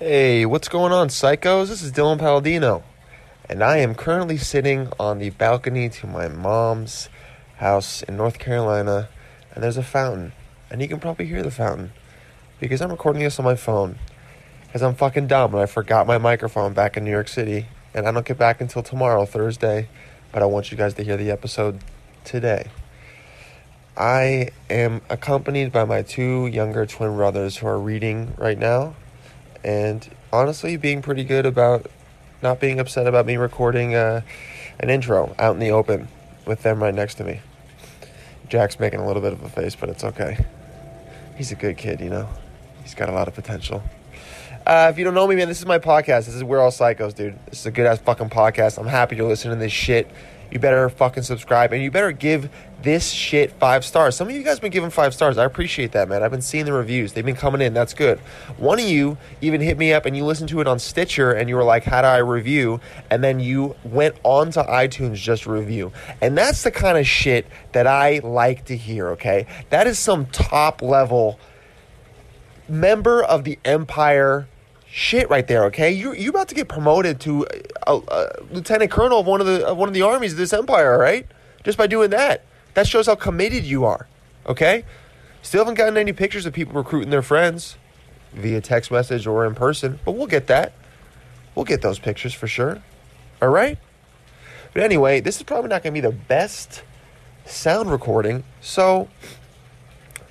Hey, what's going on, psychos? This is Dylan Palladino, and I am currently sitting on the balcony to my mom's house in North Carolina, and there's a fountain, and you can probably hear the fountain because I'm recording this on my phone because I'm fucking dumb and I forgot my microphone back in New York City, and I don't get back until tomorrow, Thursday, but I want you guys to hear the episode today. I am accompanied by my two younger twin brothers who are reading right now and honestly being pretty good about not being upset about me recording uh, an intro out in the open with them right next to me. Jack's making a little bit of a face, but it's okay. He's a good kid, you know. He's got a lot of potential. Uh, if you don't know me, man, this is my podcast. This is We're All Psychos, dude. This is a good ass fucking podcast. I'm happy you're listening to this shit. You better fucking subscribe and you better give this shit five stars. Some of you guys been giving five stars. I appreciate that, man. I've been seeing the reviews. They've been coming in. That's good. One of you even hit me up and you listened to it on Stitcher and you were like, How do I review? And then you went on to iTunes just review. And that's the kind of shit that I like to hear, okay? That is some top level member of the Empire shit right there. Okay, you you about to get promoted to a, a lieutenant colonel of one of the of one of the armies of this empire. Right, just by doing that, that shows how committed you are. Okay, still haven't gotten any pictures of people recruiting their friends via text message or in person, but we'll get that. We'll get those pictures for sure. All right. But anyway, this is probably not going to be the best sound recording, so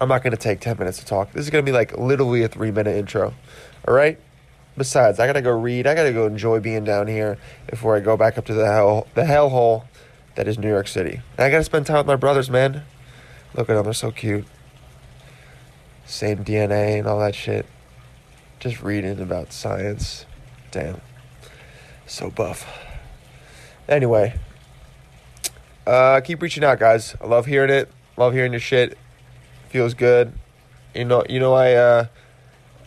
I'm not going to take 10 minutes to talk. This is going to be like literally a three minute intro. All right? Besides, I got to go read. I got to go enjoy being down here before I go back up to the hell the hellhole that is New York City. And I got to spend time with my brothers, man. Look at them. They're so cute. Same DNA and all that shit. Just reading about science. Damn. So buff. Anyway, uh, keep reaching out, guys. I love hearing it. Love hearing your shit. Feels good. You know, you know, I uh,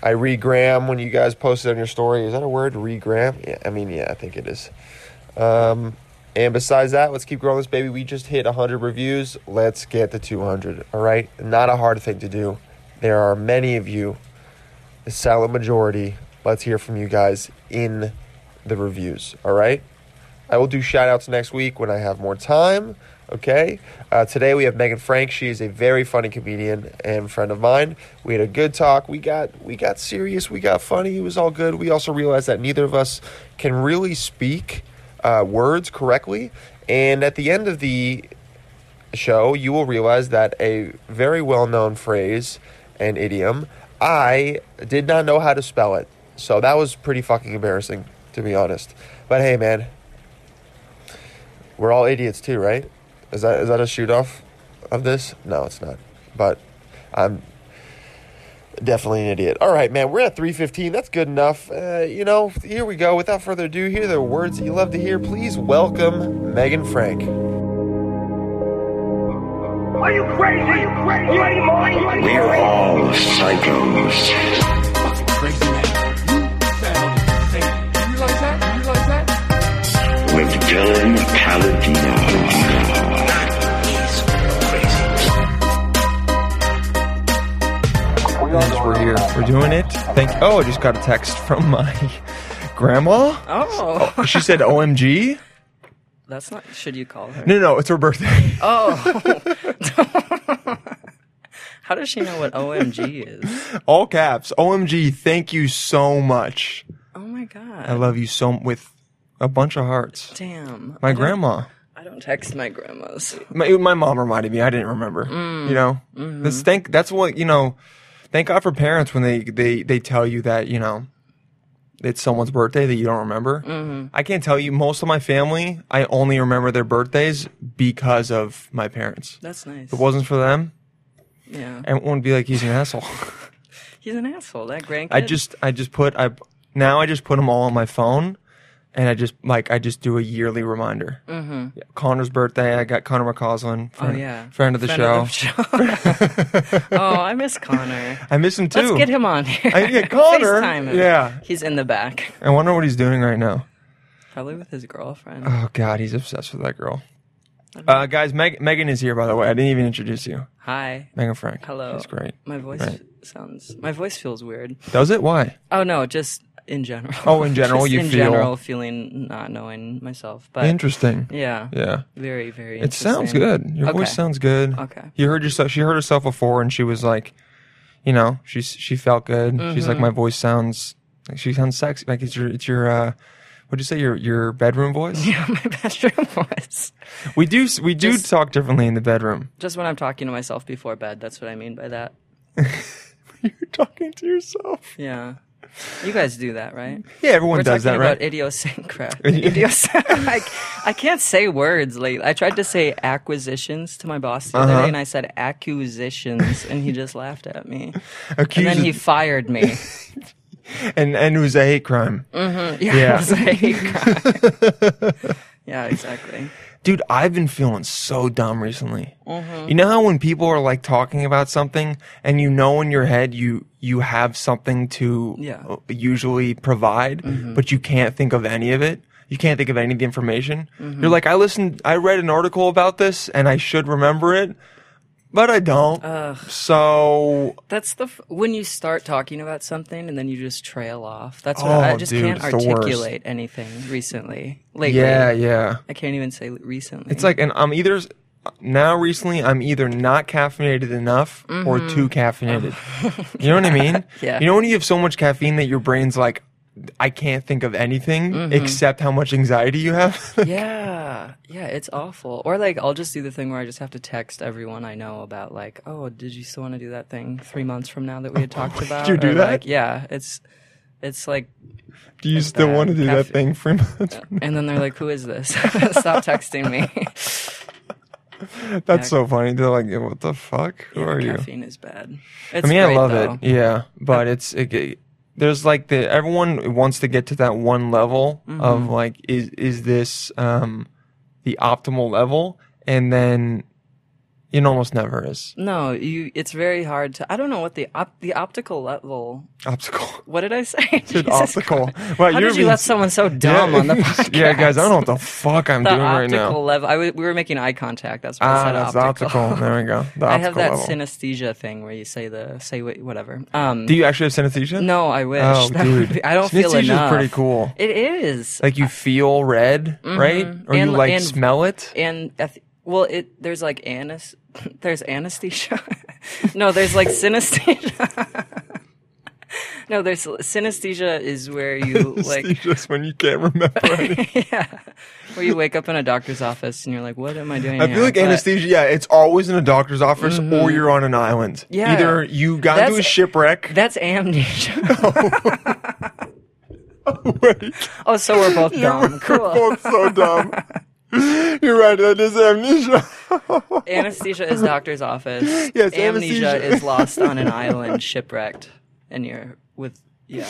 I regram when you guys posted on your story. Is that a word? Regram? Yeah, I mean, yeah, I think it is. Um, and besides that, let's keep growing this baby. We just hit 100 reviews. Let's get to 200. All right, not a hard thing to do. There are many of you, the silent majority. Let's hear from you guys in the reviews. All right. I will do shout outs next week when I have more time. Okay. Uh, today we have Meghan Frank. She is a very funny comedian and friend of mine. We had a good talk. We got we got serious. We got funny. It was all good. We also realized that neither of us can really speak uh, words correctly. And at the end of the show, you will realize that a very well known phrase and idiom, I did not know how to spell it. So that was pretty fucking embarrassing, to be honest. But hey, man, we're all idiots too, right? Is that is that a shoot off of this? No, it's not. But I'm definitely an idiot. All right, man, we're at 315. That's good enough. Uh, you know, here we go. Without further ado, here are the words that you love to hear. Please welcome Meghan Frank. Are you crazy? Are you crazy? You ain't mine. We're all psychos. crazy man. You sound insane. You that? You realize that? With Dylan We're here. We're doing it. Thank. Oh, I just got a text from my grandma. Oh, She said, "OMG." that's not. Should you call her? No, no, it's her birthday. Oh. How does she know what OMG is? All caps. OMG. Thank you so much. Oh my god. I love you so with a bunch of hearts. Damn. My I grandma. I don't text my grandmas. My, my mom reminded me. I didn't remember. Mm. You know, mm-hmm. this thank. That's what you know. Thank God for parents when they they they tell you that you know it's someone's birthday that you don't remember. Mm-hmm. I can't tell you. Most of my family, I only remember their birthdays because of my parents. That's nice. If it wasn't for them, Yeah. everyone would be like, he's an asshole. He's an asshole. That grandkid. I just I just put I now I just put them all on my phone. And I just like I just do a yearly reminder. Mm-hmm. Yeah, Connor's birthday. I got Connor McCausland, Oh friend, yeah. friend of the Friend show. of the show. oh, I miss Connor. I miss him too. Let's get him on here. I- yeah, Connor. Yeah. He's in the back. I wonder what he's doing right now. Probably with his girlfriend. Oh God, he's obsessed with that girl. Uh, guys, Meg- Meghan is here by the way. I didn't even introduce you. Hi. Meghan Frank. Hello. That's great. My voice Right. sounds. My voice feels weird. Does it? Why? Oh no, just in general. Oh, in general, you in feel- general feeling not knowing myself, but Interesting. yeah, Yeah. very very. It sounds good. Your voice sounds good. Okay. You heard yourself. She heard herself before, and she was like, you know, she's she felt good. She's Mm-hmm. like, my voice sounds like she sounds sexy. Like it's your it's your uh, what'd you say your your bedroom voice? Yeah, my bedroom voice. We do we do Just- talk differently in the bedroom. Just when I'm talking to myself before bed, that's what I mean by that. You're talking to yourself. Yeah. You guys do that, right? Yeah, everyone We're does that, right? about idiosyncrat. Idiosync- I, I can't say words lately. I tried to say acquisitions to my boss the other Uh-huh. day, and I said acquisitions, and he just laughed at me. Accused- And then he fired me. and and it was a hate crime. Yeah, Yeah. it was a hate crime. yeah, exactly. Dude, I've been feeling so dumb recently. Mm-hmm. You know how when people are like talking about something and you know in your head you you have something to Yeah. Mm-hmm. usually provide, but you can't think of any of it. You can't think of any of the information. Mm-hmm. You're like, I listened, I read an article about this and I should remember it, but I don't. So That's the f- when you start talking about something and then you just trail off. That's what Oh, I just dude, can't it's the worst. articulate anything recently. Lately, yeah, yeah. I can't even say recently. It's like, and I'm either now recently I'm either not caffeinated enough or too caffeinated. you know what I mean? Mm-hmm. Yeah. You know when you have so much caffeine that your brain's like, I can't think of anything Mm-hmm. except how much anxiety you have. yeah, yeah, it's awful. Or like, I'll just do the thing where I just have to text everyone I know about, like, oh, did you still want to do that thing three months from now that we had talked about? Did you do Or, that? Like, yeah, it's it's like, do you still want to do that thing for months? and then they're like, who is this? Stop texting me. That's so funny. They're like, what the fuck? Who Yeah, are you? caffeine is bad. It's I mean, I love though. it. Yeah, but it's it, it- there's like the everyone wants to get to that one level Mm-hmm. of like is is this um the optimal level, and then it almost never is No, you. It's very hard to. I don't know what the op, the optical level. optical. What did I say? Dude, optical. Wow, How you're did you being let someone so dumb on the podcast? yeah, guys, I don't know what the fuck I'm the doing right optical now. level. I w- we were making eye contact. That's why I Ah, said that's optical. optical. There we go. The I have that level. synesthesia thing where you say the say whatever. Um, Do you actually have synesthesia? no, I wish. Oh, That dude. be- I don't feel enough. pretty cool. It is. Like you feel red, right? Or you like and- smell it? and I well, it there's like anes, there's anesthesia. no, there's like synesthesia. no, there's synesthesia is where you like just when you can't remember yeah, where you wake up in a doctor's office and you're like, what am I doing? I here? feel like But anesthesia, yeah, it's always in a doctor's office or mm-hmm. you're on an island. Yeah. Either you got into a shipwreck. That's amnesia. Oh. oh, Wait, oh, so we're both dumb. We're Cool. both so dumb. You're right, that is amnesia. Anesthesia is doctor's office. Yes, amnesia anesthesia. is lost on an island, shipwrecked, and you're with yeah.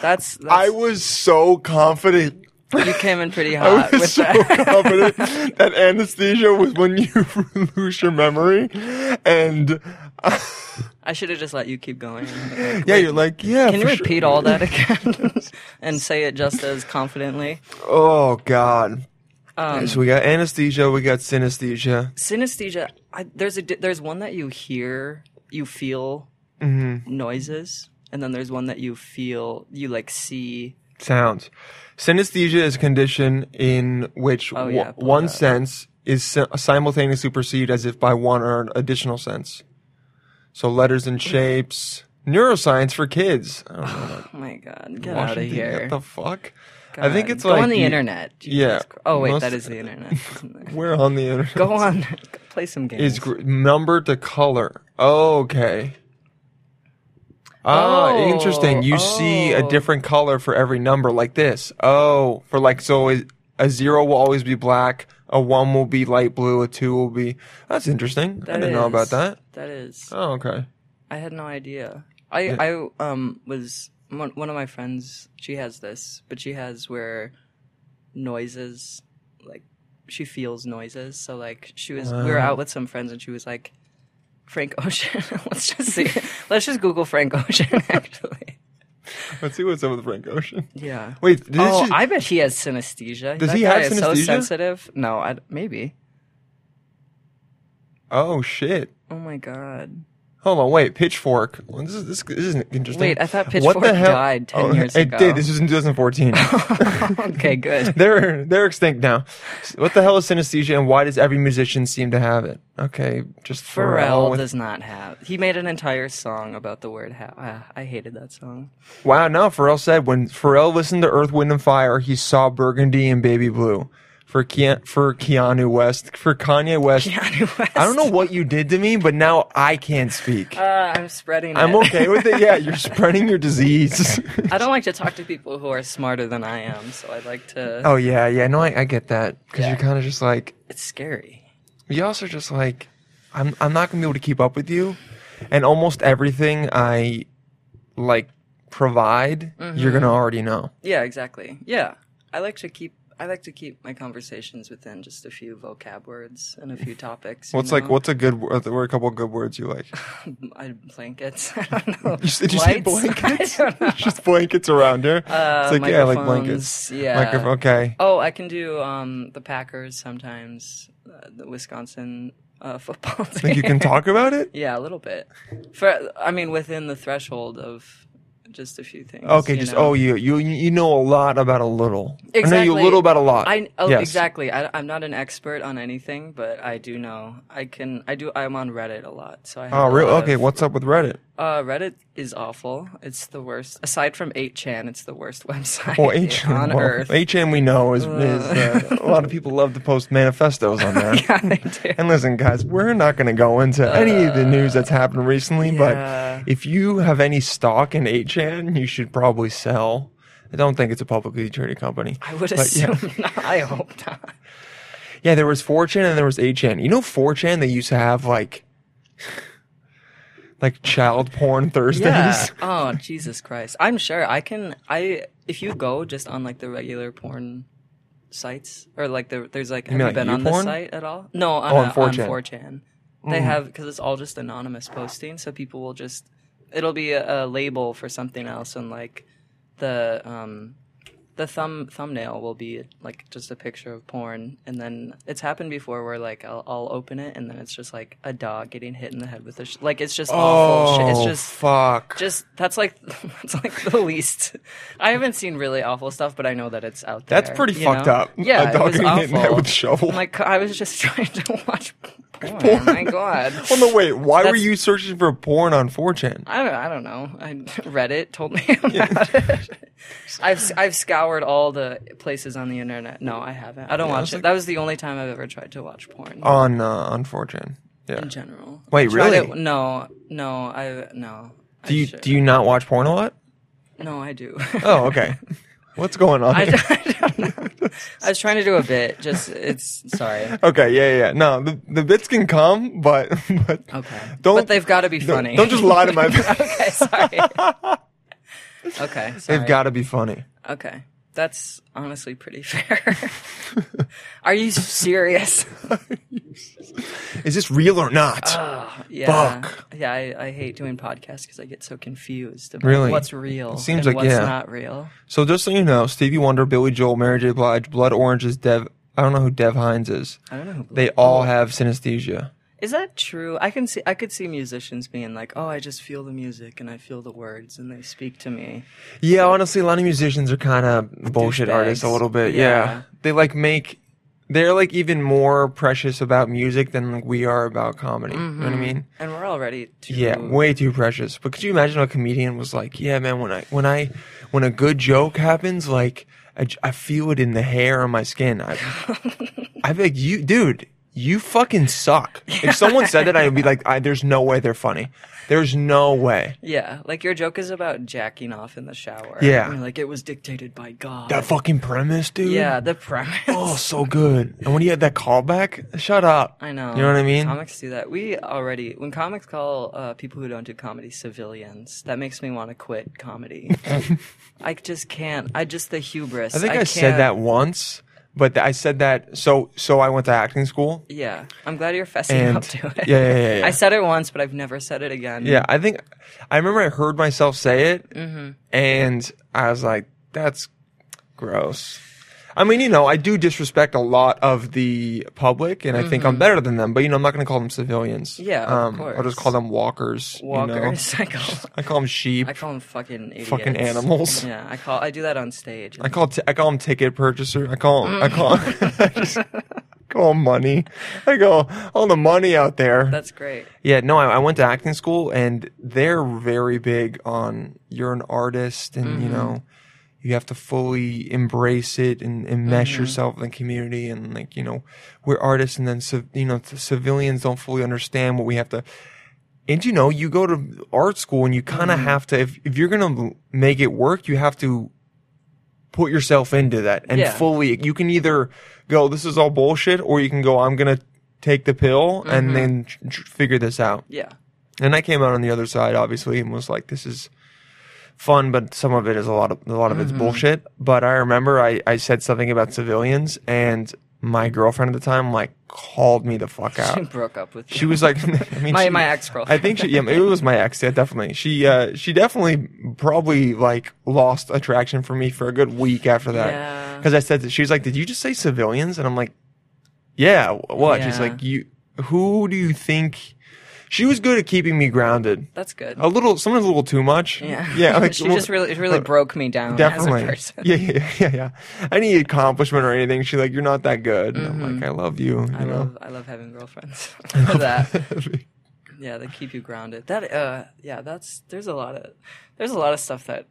That's, that's I was so confident. you came in pretty hot. I was with so that. confident that anesthesia was when you lose your memory. And I should have just let you keep going. yeah, you're like, yeah. Can you for sure. repeat all that again and say it just as confidently? Oh, God. Um, so we got anesthesia, we got synesthesia. synesthesia. I, there's a there's one that you hear, you feel Mm-hmm. noises, and then there's one that you feel, you like see. sounds. Synesthesia is a condition in which Oh, yeah, pull one sense is simultaneously perceived as if by one or an additional sense. So letters and shapes. Neuroscience for kids. I don't know. Oh my god, get out of here! What the fuck? I think it's go like on the you- internet. Jesus Yeah, Christ. Oh wait, that is the internet. We're on the internet. go on, play some games. Is gr- number to color. okay. Ah, Oh, interesting. You see a oh. different color for every number, like this. Oh, for like so, a zero will always be black. A one will be light blue. A two will be. That's interesting. I didn't know about that. That is. Oh, okay. I had no idea. I I um was one, one of my friends. She has this, but she has where noises like she feels noises. So like she was we were ah. out with some friends and she was like Frank Ocean. let's just see. let's just Google Frank Ocean. Actually, Let's see what's up with Frank Ocean. yeah. Wait, did Oh, she- I bet he has synesthesia. Does That he have is So synesthesia? sensitive. No, I, maybe. oh shit. Oh my god. Hold on, wait. Pitchfork. This, is, this, this is interesting. Wait, I thought Pitchfork What the hell? died 10 Oh, years it ago. did. This was in 2014. okay, good. they're they're extinct now. What the hell is synesthesia, and why does every musician seem to have it? Okay, just Pharrell with- does not have. He made an entire song about the word "how." Ah, I hated that song. Wow, no. Pharrell said when Pharrell listened to Earth, Wind, and Fire, he saw Burgundy and Baby Blue. For Keanu, for Keanu West, for Kanye West. Kanye West. I don't know what you did to me, but now I can't speak. Uh, I'm spreading. I'm it. okay with it. Yeah, you're spreading your disease. I don't like to talk to people who are smarter than I am, so I like to. oh yeah, yeah. No, I, I get that because Yeah. you're kind of just like It's scary. you also just like I'm I'm not gonna be able to keep up with you, and almost everything I like provide, you're Mm-hmm. gonna already know. Yeah, exactly. Yeah, I like to keep. I like to keep my conversations within just a few vocab words and a few topics. What's like what's a good what are a couple of good words you like? I, blankets? I don't know. You Did you say blankets? I don't know. just blankets around here. Uh, it's like yeah, I like blankets. Yeah. Microphone. Okay. Oh, I can do um, the Packers sometimes. Uh, the Wisconsin uh, football team. Think you can talk about it? Yeah, a little bit. For I mean, within the threshold of just a few things. Okay, just know? oh you you you know a lot about a little. I know Exactly. you a little about a lot. I oh, Yes. exactly. I, I'm not an expert on anything, but I do know. I can. I do. I'm on Reddit a lot, so I. Have Oh, really? Okay, of- what's up with Reddit? Uh, Reddit is awful. It's the worst. Aside from 8chan, it's the worst website Well, H on well, earth. HM we know is, is uh, a lot of people love to post manifestos on there. yeah, they do. And listen, guys, we're not going to go into any of the news that's happened recently, yeah. but if you have any stock in 8chan, you should probably sell. I don't think it's a publicly traded company. I would But, yeah. assume not. I hope not. Yeah, there was 4chan and there was 8chan. You know 4chan, they used to have like like child porn Thursdays. Yeah. Oh Jesus Christ! I'm sure I can. I if you go just on like the regular porn sites or like the there's like have mean, you like been on this YouPorn? site at all? No, on, Oh, on a- 4chan. 4chan. They mm. have because it's all just anonymous posting, so people will just it'll be a, a label for something else, and like the um the thumb thumbnail will be like just a picture of porn, and then it's happened before where like I'll, I'll open it and then it's just like a dog getting hit in the head with a sh- like it's just awful shit. It's Oh, just fuck. just that's like that's like the least. I haven't seen really awful stuff, but I know that it's out there. That's pretty fucked know? up. Yeah, A dog getting hit in the head with a shovel. I'm like I was just trying to watch porn. My God. well, no, wait. Why were you searching for porn on 4chan? I don't, I don't know. I Reddit told me about it. I've I've scoured all the places on the internet. No, I haven't. I don't Yeah, watch it. like- that was the only time I've ever tried to watch porn On uh, on 4chan. Yeah. in general. Wait, really? no, no, I no. Do you do you not watch porn a lot? No, I do. Oh, okay. What's going on? I, here? I don't know. I was trying to do a bit. Just it's sorry. Okay, yeah, yeah. No, the the bits can come, but but Okay, Don't- but they've got to be don't, funny. don't just lie to my. okay, sorry. okay, sorry. They've got to be funny. Okay, that's honestly pretty fair. Are you serious? Is this real or not? Yeah, Fuck. yeah. I, I hate doing podcasts because I get so confused about Really? what's real It seems and like- what's yeah. not real. so just so you know, Stevie Wonder, Billy Joel, Mary J. Blige, Blood Orange is Dev. I don't know who Dev Hynes is. I don't know. Who They all have synesthesia. Is that true? I can see. I could see musicians being like, "Oh, I just feel the music and I feel the words and they speak to me." Yeah, honestly, a lot of musicians are kind of bullshit Douchebags. artists a little bit. Yeah. Yeah. They like make they're like even more precious about music than like we are about comedy. You know what I mm-hmm. mean? And we're already too. Yeah, way too precious. But could you imagine a comedian was like, "Yeah, man, when I when I when a good joke happens, like I feel it in the hair on my skin. I I feel like you, dude, you fucking suck. If someone said that, I'd be like, I, "There's no way they're funny. There's no way." Yeah, like your joke is about jacking off in the shower. Yeah. Like it was dictated by God. That fucking premise, dude. yeah, the premise. Oh, so good. And when you had that callback, shut up. I know. You know what I mean? Comics do that. We already when comics call uh, people who don't do comedy civilians, that makes me want to quit comedy. I just can't. I just the hubris. I think I, can't- said that once, but I said that so so I went to acting school. Yeah, I'm glad you're fessing And- up to it. yeah, yeah, yeah, yeah. I said it once, but I've never said it again. Yeah, I think I remember I heard myself say it, Mm-hmm. and I was like, "That's gross." I mean, you know, I do disrespect a lot of the public, and I think I'm better than them. But you know, I'm not going to call them civilians. Mm-hmm. Yeah, of um, I'll just call them walkers. you know? Walkers. I call. I call them sheep. I call them fucking idiots. Fucking animals. Yeah, I call. I do that on stage. I call t- I call them ticket purchaser. I call 'em- I call I just call 'em money. I go all the money out there. That's great. yeah, no, I, I went to acting school and they're very big on you're an artist and Mm-hmm. you know you have to fully embrace it and, and mesh Mm-hmm. yourself in the community and like you know we're artists and then you know the civilians don't fully understand what we have to and you know you go to art school and you kind of Mm-hmm. have to if, if you're gonna make it work you have to put yourself into that and Yeah. fully you can either go this is all bullshit or you can go i'm gonna take the pill Mm-hmm. and then tr- tr- figure this out Yeah. and i came out on the other side obviously and was like this is fun but some of it is a lot of a lot of Mm-hmm. it's bullshit but i remember i i said something about civilians and my girlfriend at the time like called me the fuck She out broke up with she you. was like i mean My- she- my ex-girlfriend. i think she yeah it was my ex yeah definitely she uh she definitely probably like lost attraction for me for a good week after that Yeah. because i said that she was like did you just say civilians and i'm like yeah what she's like you who do you think she was good at keeping me grounded That's good. a little sometimes a little too much Yeah. yeah like, she just really, it really uh, broke me down definitely as a person. yeah yeah yeah yeah any accomplishment or anything she's like you're not that good and i'm like i love you you Mm-hmm. I know love, I love having girlfriends. For that. Yeah, they keep you grounded. That, uh, yeah, that's there's a lot of there's a lot of stuff that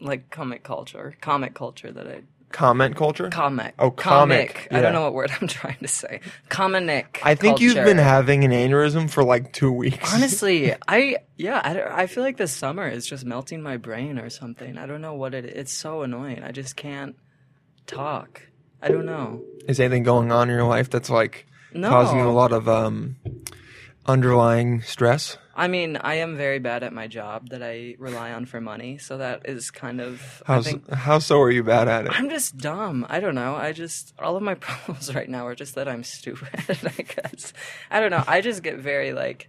like comic culture, comic culture that I comment culture comic. Oh, comic, I yeah. don't know what word I'm trying to say. Comic. i think you've been having an aneurysm for like two weeks Honestly, I yeah, I, I feel like this summer is just melting my brain or something. I don't know what it. It's so annoying. I just can't talk. I don't know. is anything going on in your life that's like No. causing you a lot of um underlying stress I mean, I am very bad at my job that I rely on for money, so that is kind of. I think how so are you bad at it I'm just dumb. I don't know. I just all of my problems right now are just that I'm stupid. I guess I don't know. I just get very like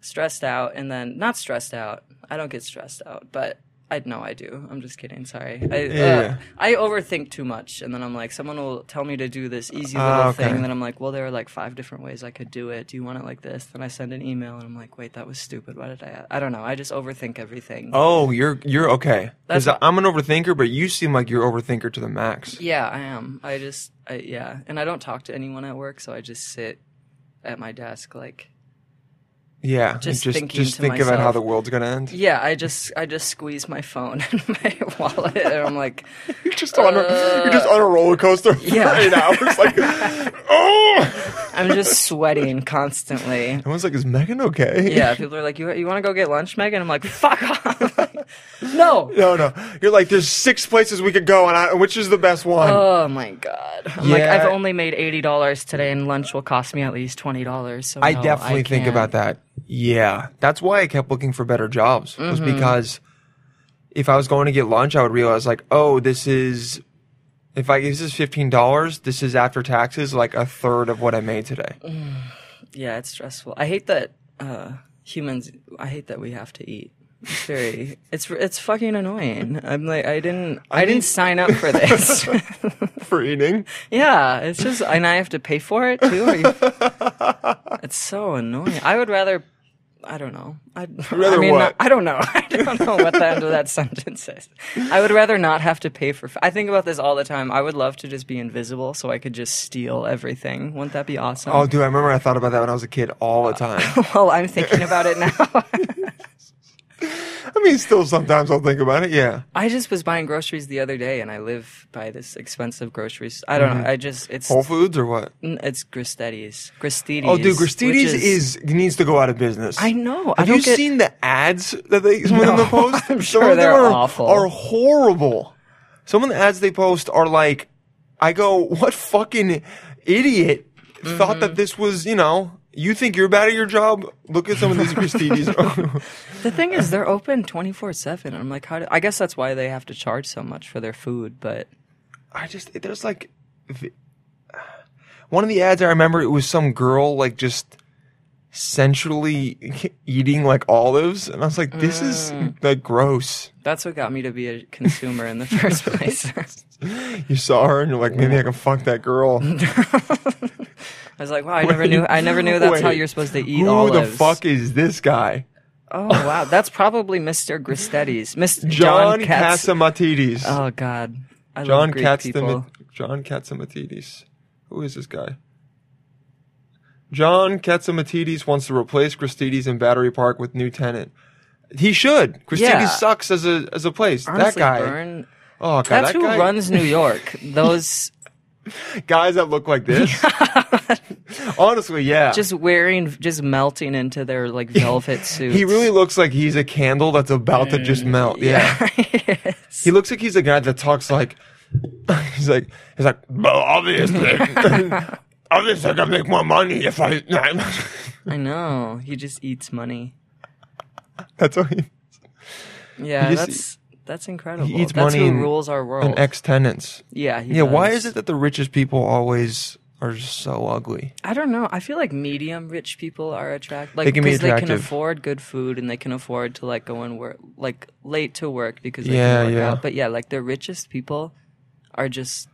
stressed out, and then not stressed out. I don't get stressed out, but I know I do. I'm just kidding. Sorry. I Yeah. uh, I overthink too much, and then I'm like, someone will tell me to do this easy little Ah, okay. thing, and then I'm like, well, there are like five different ways I could do it. Do you want it like this? Then I send an email, and I'm like, wait, that was stupid. Why did I? I don't know. I just overthink everything. oh you're you're okay because i'm an overthinker but you seem like you're overthinker to the max Yeah, I am. I just, I, yeah, and I don't talk to anyone at work, so I just sit at my desk, like, yeah Just just thinking just think about how the world's gonna end yeah, I just, I just squeeze my phone and my wallet, and I'm like, You're just on a you're just on a uh, roller coaster for yeah. eight hours. Like, oh! I'm just sweating constantly. Everyone's like, "Is Meghan okay?" Yeah, people are like, you, you want to go get lunch, Meghan? I'm like, fuck off. no. No, no. You're like, "There's six places we could go, and I, which is the best one?" Oh my god! I'm like, I've only made eighty dollars today, and lunch will cost me at least twenty dollars. So I no, definitely think about that. Yeah, that's why I kept looking for better jobs. Was Mm-hmm. because if I was going to get lunch, I would realize like, oh, this is if I this is fifteen dollars. This is after taxes, like a third of what I made today. Yeah, it's stressful. I hate that uh, humans. I hate that we have to eat. It's very. It's it's fucking annoying. I'm like I didn't. I, mean- didn't sign up for this. for eating. yeah, it's just and I have to pay for it too. You- it's so annoying. I would rather. I don't know. I'd rather I mean, what? I don't know. I don't know what the end of that sentence is. I would rather not have to pay for. I think about this all the time. I would love to just be invisible so I could just steal everything. Wouldn't that be awesome? Oh, dude, I remember I thought about that when I was a kid all the time. well, I'm thinking about it now. I mean, still sometimes I'll think about it. Yeah. I just was buying groceries the other day, and I live by this expensive groceries. I don't know. I just it's Whole Foods or what? it's Gristedes. Gristedes. Oh, dude, which Gristedes is, needs to go out of business. I know. Have don't you get- seen the ads that they some of them No, post? I'm Some sure of them they're are, awful. Are horrible. Some of the ads they post are like, I go, what fucking idiot thought Mm-hmm. that this was, you know, you think you're bad at your job? Look at some of these Gristedes. The thing is, they're open twenty four seven. I'm like, how? Do, I guess that's why they have to charge so much for their food. But I just there's like one of the ads I remember it was some girl like just sensually eating like olives, and I was like, this Mm. is like gross. That's what got me to be a consumer in the first place. You saw her, and you're like, maybe I can fuck that girl. I was like, wow, I never knew. I never knew that's how you're supposed to eat all of. Who olives. the fuck is this guy? Oh wow, that's probably Mr. Gristetti's. Mr. John, John Katz. Catsimatidis. Oh god, I John love Greek Katzim- people. John Catsimatidis. Who is this guy? John Catsimatidis wants to replace Gristedes in Battery Park with new tenant. He should. Gristedes Yeah. sucks as a as a place. Honestly, that guy. Burn, Oh god, that's that who guy, runs New York. Those guys that look like this. Honestly, yeah. just wearing, just melting into their like velvet suits. he really looks like he's a candle that's about to Mm, just melt. Yeah. Yes. He looks like he's a guy that talks like he's like he's like well obviously obviously I can make more money if I I know. He just eats money. that's what he Yeah, He just- that's that's incredible. He eats that's money who and- rules our world. and ex tenants. yeah, Yeah, why is it that the richest people always are so ugly? I don't know. I feel like medium rich people are attractive. Like They can be because they can afford good food and they can afford to like go and work like late to work because they Yeah, can work yeah. out. But yeah, like the richest people are just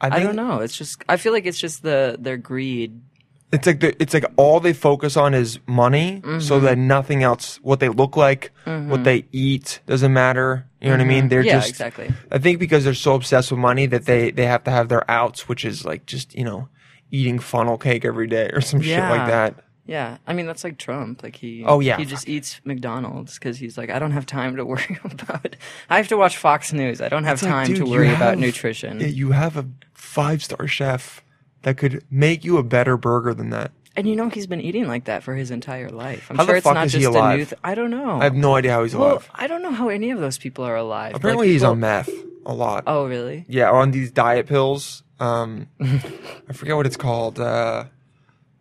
I, I, don't know. It's just I feel like it's just the their greed. It's like the, it's like all they focus on is money, Mm-hmm. so that nothing else, what they look like, what they eat, doesn't matter. You know what I mean? They're Mm-hmm. yeah, just exactly. I think because they're so obsessed with money that they they have to have their outs, which is like just you know eating funnel cake every day or some shit like that. Yeah, I mean that's like Trump. Like he, Oh, yeah. he just eats McDonald's because he's like, I don't have time to worry about. I have to watch Fox News. I don't have It's like, time dude, to worry about nutrition. Yeah, you have a five star chef that could make you a better burger than that. and you know he's been eating like that for his entire life. I'm How the sure it's not is he just a new. Th- I don't know. I have no idea how he's well, alive. I don't know how any of those people are alive. Apparently, Like, he's people- on meth a lot. Oh, really? Yeah, on these diet pills. Um, I forget what it's called. Uh,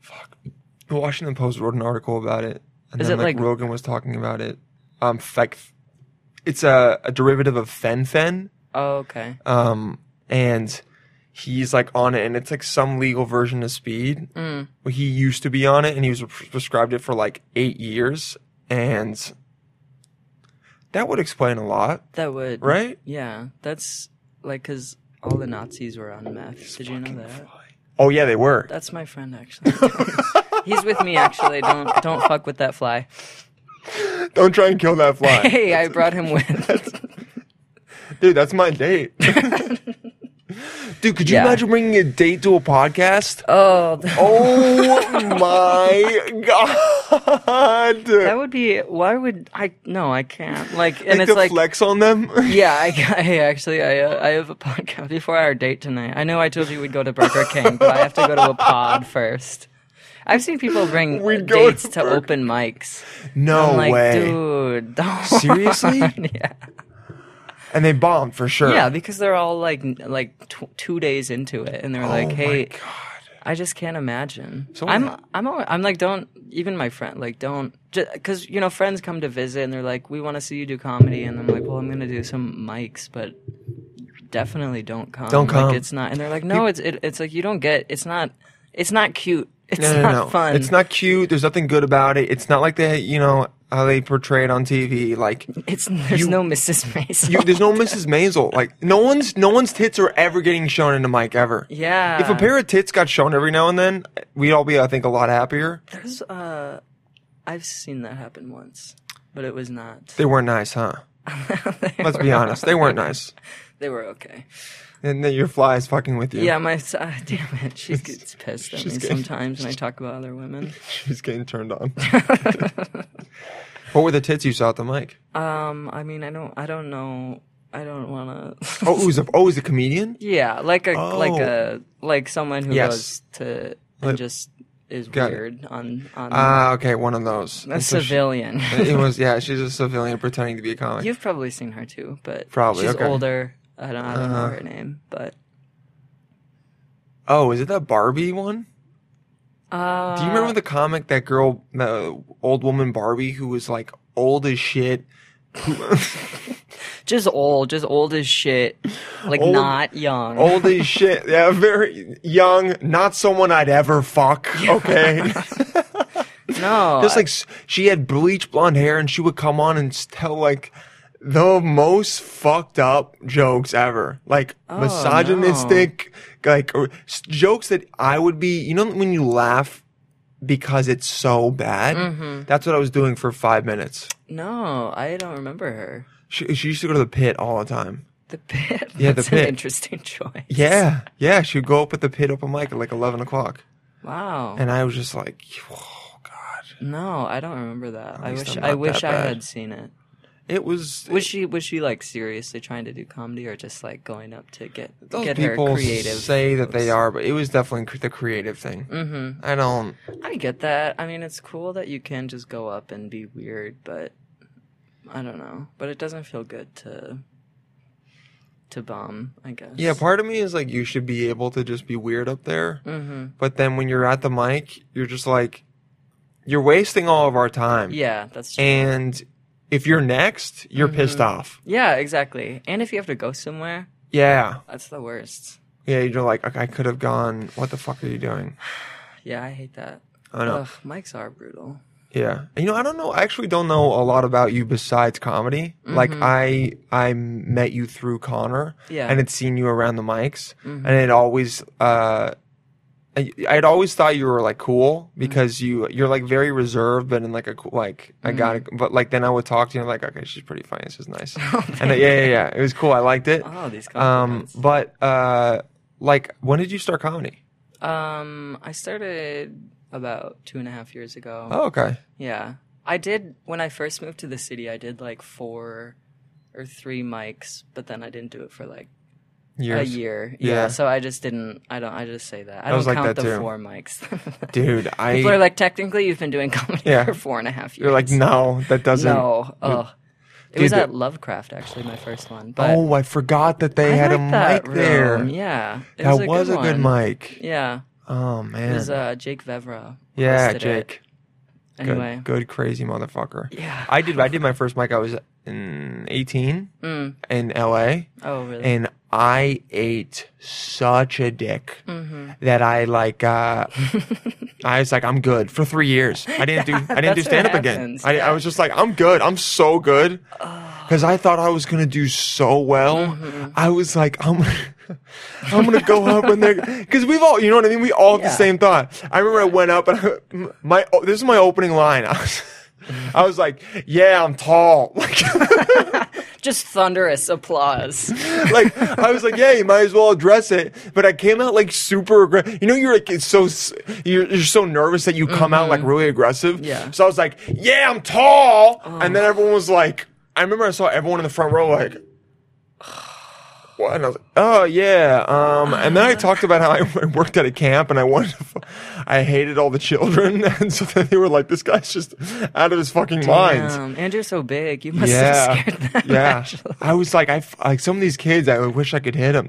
fuck. The Washington Post wrote an article about it, and Is then it like, like- Rogan was talking about it. Um, it's a, a derivative of fen-phen. Oh, okay. Um, and he's like on it, and it's like some legal version of speed. Mm. He used to be on it, and he was prescribed it for like eight years, and that would explain a lot, That would. right? Yeah, that's like because all the Nazis were on meth. Did you know that? Oh yeah, they were. That's my friend actually. He's with me actually. Don't don't fuck with that fly. Don't try and kill that fly. Hey, I brought him with. Dude, that's my date. Dude, could you Yeah. imagine bringing a date to a podcast? Oh, Oh my god! that would be. Why would I? No, I can't. Like, and like it's to like. flex on them. Yeah, I, I actually I uh, I have a podcast before our date tonight. I know I told you we'd go to Burger King, but I have to go to a pod first. I've seen people bring We'd dates to to open mics. no I'm like, way. dude, don't. Seriously? yeah. And they bombed for sure. Yeah, because they're all like like tw- two days into it, and they're like, oh "Hey, my god. I just can't imagine." So I'm I'm al- I'm like, don't even my friend like don't because you know friends come to visit and they're like, "We want to see you do comedy," and I'm like, "Well, I'm gonna do some mics, but definitely don't come. Don't come. Like, it's not." And they're like, "No, it's it, it's like you don't get. It's not. It's not cute. It's No, no, not no. fun. It's not cute. There's nothing good about it. It's not like they, you know, how they portray it on TV. Like, It's there's you- no Mrs. Mason. you, there's no Mrs. Maisel. Like, no one's, no one's tits are ever getting shown in a mic ever. yeah. If a pair of tits got shown every now and then, we'd all be, I think, a lot happier. there's uh, I've seen that happen once, but it was not. They weren't nice, huh? Let's be honest. They weren't nice. They were okay. And then your fly is fucking with you. Yeah, my uh, damn it, she gets pissed at she's me getting- sometimes when I talk about other women. She's getting turned on. what were the tits you saw at the mic? Um, I mean, I don't, I don't know, I don't want to. Oh, was a, oh, was a comedian? yeah, like a like Oh. a like someone who Yes. goes to Like- and just is Got it. weird on on Ah, okay, one of those. a so she- civilian. it was, yeah, she's a civilian pretending to be a comic. You've probably seen her too, but Probably, she's okay. older. I don't, I don't know Uh-huh. her name, but Oh, is it that Barbie one? uh, Do you remember the comic, that girl, the old woman Barbie who was like old as shit? just old, just old as shit, like Old- not young. old as shit. Yeah, very young. Not someone I'd ever fuck. Okay. No, Just like s- she had bleach blonde hair, and she would come on and tell like the most fucked up jokes ever, like Oh, misogynistic, like or, s- jokes that I would be. You know when you laugh because it's so bad. Mm-hmm. That's what I was doing for five minutes. no, I don't remember her. She, she used to go to the pit all the time. The pit. Yeah, the That's pit. An interesting choice. Yeah, yeah. She'd go up at the pit open mic at like eleven o'clock, Wow. and I was just like, "Oh God!" no, I don't remember that. I wish. I wish I bad. had seen it. It was. Was she? Was she like seriously trying to do comedy, or just like going up to get Those get her people creative? say that they are, but it was definitely the creative thing. Mm-hmm. I don't. I get that. I mean, it's cool that you can just go up and be weird, but I don't know. But it doesn't feel good to to bomb. I guess. Yeah, part of me is like you should be able to just be weird up there, Mm-hmm. but then when you're at the mic, you're just like, you're wasting all of our time. Yeah, that's true. And if you're next, you're pissed Mm-hmm. off. yeah, exactly. And if you have to go somewhere, Yeah. that's the worst. Yeah, you're like, okay, I could have gone. What the fuck are you doing? Yeah, I hate that. I know. Ugh, mics are brutal. Yeah. You know, I don't know. I actually don't know a lot about you besides comedy. Like I I met you through Connor. Mm-hmm. Yeah. Mm-hmm. And had seen you around the mics. And it always uh I, I'd always thought you were like cool because you you're like very reserved, but in like a cool like I got it. But like then I would talk to you and like okay, she's pretty funny. This is nice. and uh, yeah, yeah, yeah. It was cool. I liked it. Oh, these Um, but uh, like when did you start comedy? Um, I started about two and a half years ago. Oh, okay. Yeah. I did when I first moved to the city. I did like four or three mics, but then I didn't do it for like Years. a year. Yeah. Yeah. So I just didn't. I don't. I just say that. I, I don't like count the too. four mics. Dude, I People are like, technically, you've been doing comedy Yeah. for four and a half years. you're like no, that doesn't. no. Ugh. It was at Lovecraft actually, my first one. But oh, I forgot that they I had a mic there. Yeah, it that was, was, a a good, good mic. Yeah, Oh man, it was uh, Jake Vevra. yeah, hosted it. Jake. Good, Anyway, good crazy motherfucker. yeah. I did. I did my first mic. I was in 18 Mm. in LA, Oh really? and I ate such a dick Mm-hmm. that I like. uh I was like, I'm good for three years. I didn't do. I didn't do stand up again. I, I was just like, I'm good. I'm so good because I thought I was gonna do so well. Mm-hmm. I was like, I'm. I'm gonna go up and there because we've all, you know what I mean. We all have the same thought. I remember I went up and I, my this is my opening line. I was, I was like, "Yeah, I'm tall." Like, Just thunderous applause. like I was like, "Yeah, you might as well address it." But I came out like super aggressive. You know, you're like it's so you're, you're so nervous that you come out like really aggressive. Mm-hmm. Yeah. So I was like, "Yeah, I'm tall," Oh. and then everyone was like, I remember I saw everyone in the front row like. What? And I was like, oh yeah. Um, and then I talked about how I worked at a camp and I wanted to, f- I hated all the children. And so then they were like, this guy's just out of his fucking mind. Damn, and you're so big. You must Yeah. have scared them. Yeah. actually. I was like, I, like some of these kids, I wish I could hit them.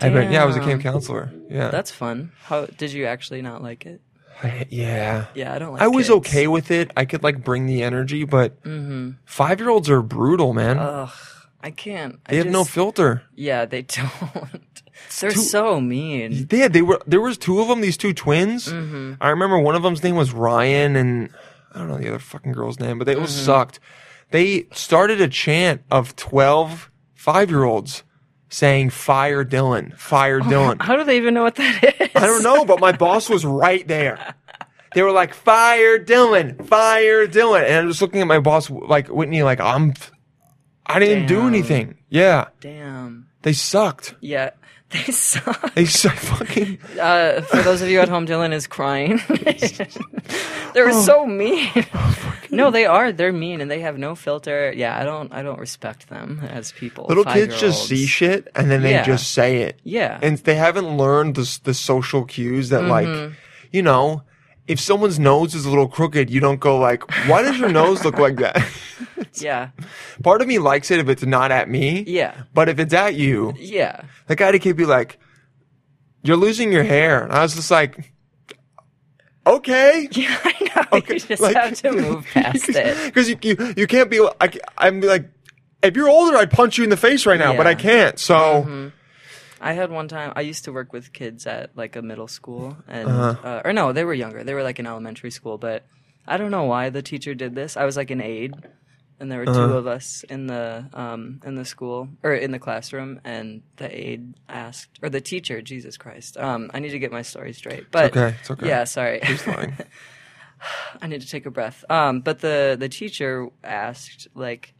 I bet, yeah, I was a camp counselor. Yeah. That's fun. How did you actually not like it? I, yeah. Yeah, I don't like I was kids. okay with it. I could like bring the energy, but five year olds are brutal, man. Mm-hmm. Ugh, I can't. I they have no filter. Yeah, they don't. They're too- so mean. Yeah, they were. There was two of them. These two twins. Mm-hmm. I remember one of them's name was Ryan, and I don't know the other fucking girl's name, but they all Mm-hmm. sucked. They started a chant of 12 five year olds saying "Fire Dylan, Fire oh, Dylan." How do they even know what that is? I don't know, but my boss was right there. They were like, "Fire Dylan, Fire Dylan," and I'm just looking at my boss, like Whitney, like I'm. I didn't do anything. Yeah, Damn. they sucked. Yeah, they suck. They suck fucking. Uh, for those of you at home, Dylan is crying. They're Oh. so mean. no, they are. They're mean, and they have no filter. Yeah, I don't. I don't respect them as people. Little kids just see shit and then they Yeah. just say it. Yeah. And they haven't learned the, the social cues that, Mm-hmm. like, you know, if someone's nose is a little crooked, you don't go like, why does your nose look like that? Yeah, Part of me likes it if it's not at me. yeah, But if it's at you, yeah. the guy to keep be like, you're losing your hair. And I was just like, okay. Yeah, I know. Okay, you just like- have to move past it. Because you, you, you can't be, I, I'm like, if you're older, I'd punch you in the face right now, but I can't. So mm-hmm. I had one time. I used to work with kids at like a middle school, and Uh-huh. uh, or no, they were younger. They were like in elementary school, but I don't know why the teacher did this. I was like an aide, and there were Uh-huh. two of us in the um in the school or in the classroom, and the aide asked or the teacher, Jesus Christ, um, I need to get my story straight. But okay, it's okay. yeah, sorry. He's lying. I need to take a breath. Um, but the the teacher asked like,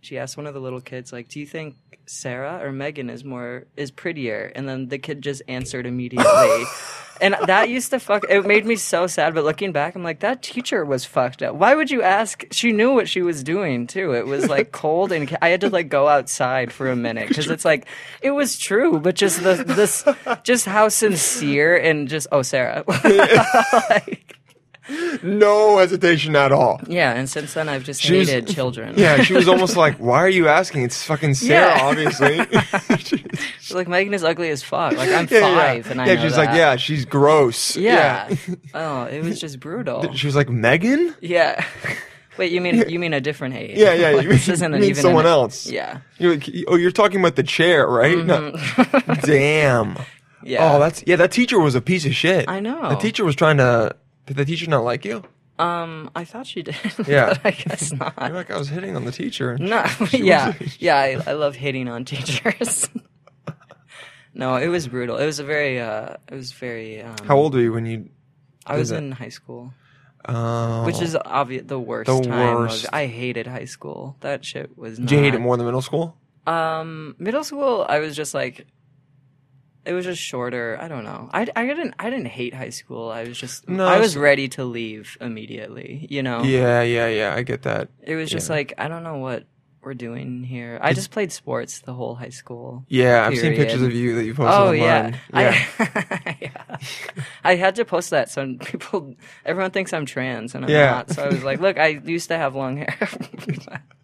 she asked one of the little kids like, "Do you think Sarah or Meghan is more is prettier?" And then the kid just answered immediately. And that used to fuck. It made me so sad. But looking back, I'm like, that teacher was fucked up. Why would you ask? She knew what she was doing too. It was like cold, and I had to like go outside for a minute because it's like it was true, but just the this, just how sincere and just oh Sarah, like, no hesitation at all. yeah. And since then, I've just She was- hated children. Yeah, she was almost like, "Why are you asking? It's fucking Sarah, Yeah. obviously." She's like Meghan is ugly as fuck. Like I'm yeah, five, yeah. and I yeah, she's that. like, "Yeah, she's gross." yeah. oh, it was just brutal. She was like, "Meghan." Yeah. Wait, you mean you mean a different hate? Yeah, yeah. Like, you this mean, isn't you mean even someone an- else. Yeah. You're like, oh, you're talking about the chair, right? No. Damn. Mm-hmm. Yeah. Oh, that's yeah. That teacher was a piece of shit. I know. The teacher was trying to. Did the teacher not like you? Um, I thought she did. Yeah. but I guess not. You're like, I was hitting on the teacher. No, yeah, wasn't- yeah. I, I love hitting on teachers. no, it was brutal. It was a very, uh, it was very. Um, How old were you when you? I was in high school, Oh. which is obvious the worst. The time of- worst. I hated high school. That shit was. Not, Did you hate it more than middle school? Um, middle school, I was just like, it was just shorter. I don't know. I, I didn't I didn't hate high school. I was just No, I was ready to leave immediately. You know. Yeah, yeah, yeah. I get that. It was just Yeah. like I don't know what we're doing here. I just played sports the whole high school. Yeah, I've seen pictures of you that you posted Oh online. yeah, yeah. I, yeah. I had to post that so people, everyone thinks I'm trans and I'm Yeah. not. So I was like, look, I used to have long hair.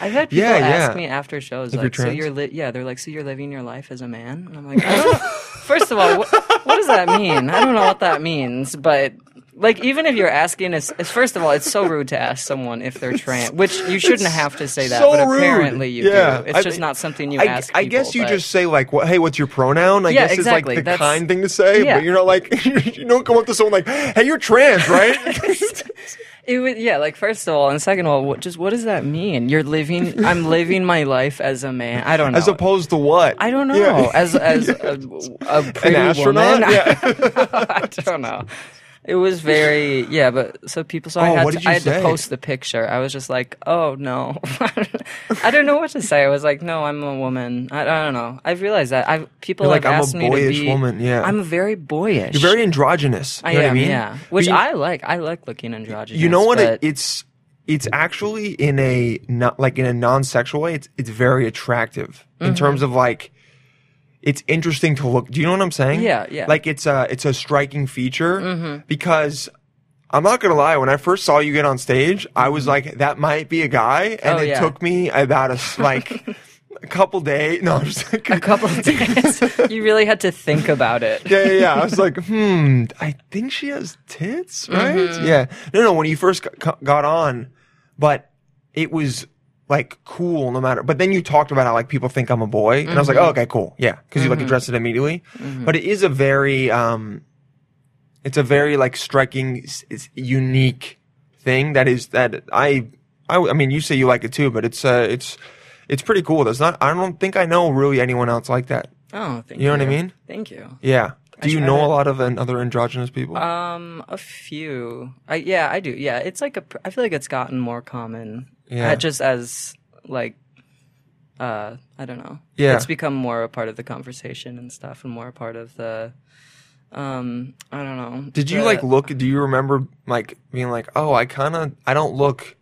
I've had people Yeah, ask yeah. me after shows, If you're like, so you're li- yeah, they're like, so you're living your life as a man, and I'm like, I don't know. first of all, what, what does that mean? I don't know what that means, but. Like even if you're asking, it's, it's first of all, it's so rude to ask someone if they're trans, which you shouldn't have to say that, so but rude. apparently you Yeah. do. It's I just not something you I, ask. I guess you but- just say like, "What? Hey, what's your pronoun?" I Yeah, guess exactly. is like the That's- kind thing to say, Yeah. but you're not like you don't come up to someone like, "Hey, you're trans, right?" It would, yeah, like first of all, and second of all, what, just what does that mean? You're living, I'm living my life as a man. I don't know. As opposed to what? I don't know. Yeah. As as a, a pretty astronaut? woman. Yeah. I don't know. It was very yeah, but so people. So I Oh, had what to, I had to post the picture. I was just like, oh no, I don't know what to say. I was like, no, I'm a woman. I, I don't know. I've realized that. I people You're like, I'm a asked me to boyish be. woman, yeah. I'm very boyish. You're very androgynous. You I know am, what I mean? yeah. Which you- I like. I like looking androgynous. You know what? It, it's it's actually in a not like in a non-sexual way. It's it's very attractive in Mm-hmm. terms of like. It's interesting to look. Do you know what I'm saying? Yeah, yeah. Like it's a it's a striking feature Mm-hmm. because I'm not gonna lie. When I first saw you get on stage, I was like, that might be a guy, and Mm-hmm. Oh, it yeah. took me about a like a couple days. No, just like, a couple of days. you really had to think about it. yeah, yeah, yeah. I was like, hmm, I think she has tits, right? Mm-hmm. Yeah. No, no, when you first got on, but it was like cool no matter. But then you talked about how like people think I'm a boy, and I was like, Mm-hmm. oh, okay, cool, yeah, because you like addressed it immediately. But it is a very, um, it's a very like striking, it's unique thing that is that I, I, I mean, you say you like it too, but it's, uh, it's, it's pretty cool. There's not, I don't think I know really anyone else like that. Oh, thank you. You know what I mean? Thank you. Yeah. Do you know to- a lot of an, other androgynous people? Um, a few. I yeah, I do. Yeah, it's like a. I feel like it's gotten more common. Yeah. Just as like, uh, I don't know. Yeah. It's become more a part of the conversation and stuff, and more a part of the. Um, I don't know. Did you the- like look? Do you remember like being like, oh, I kind of, I don't look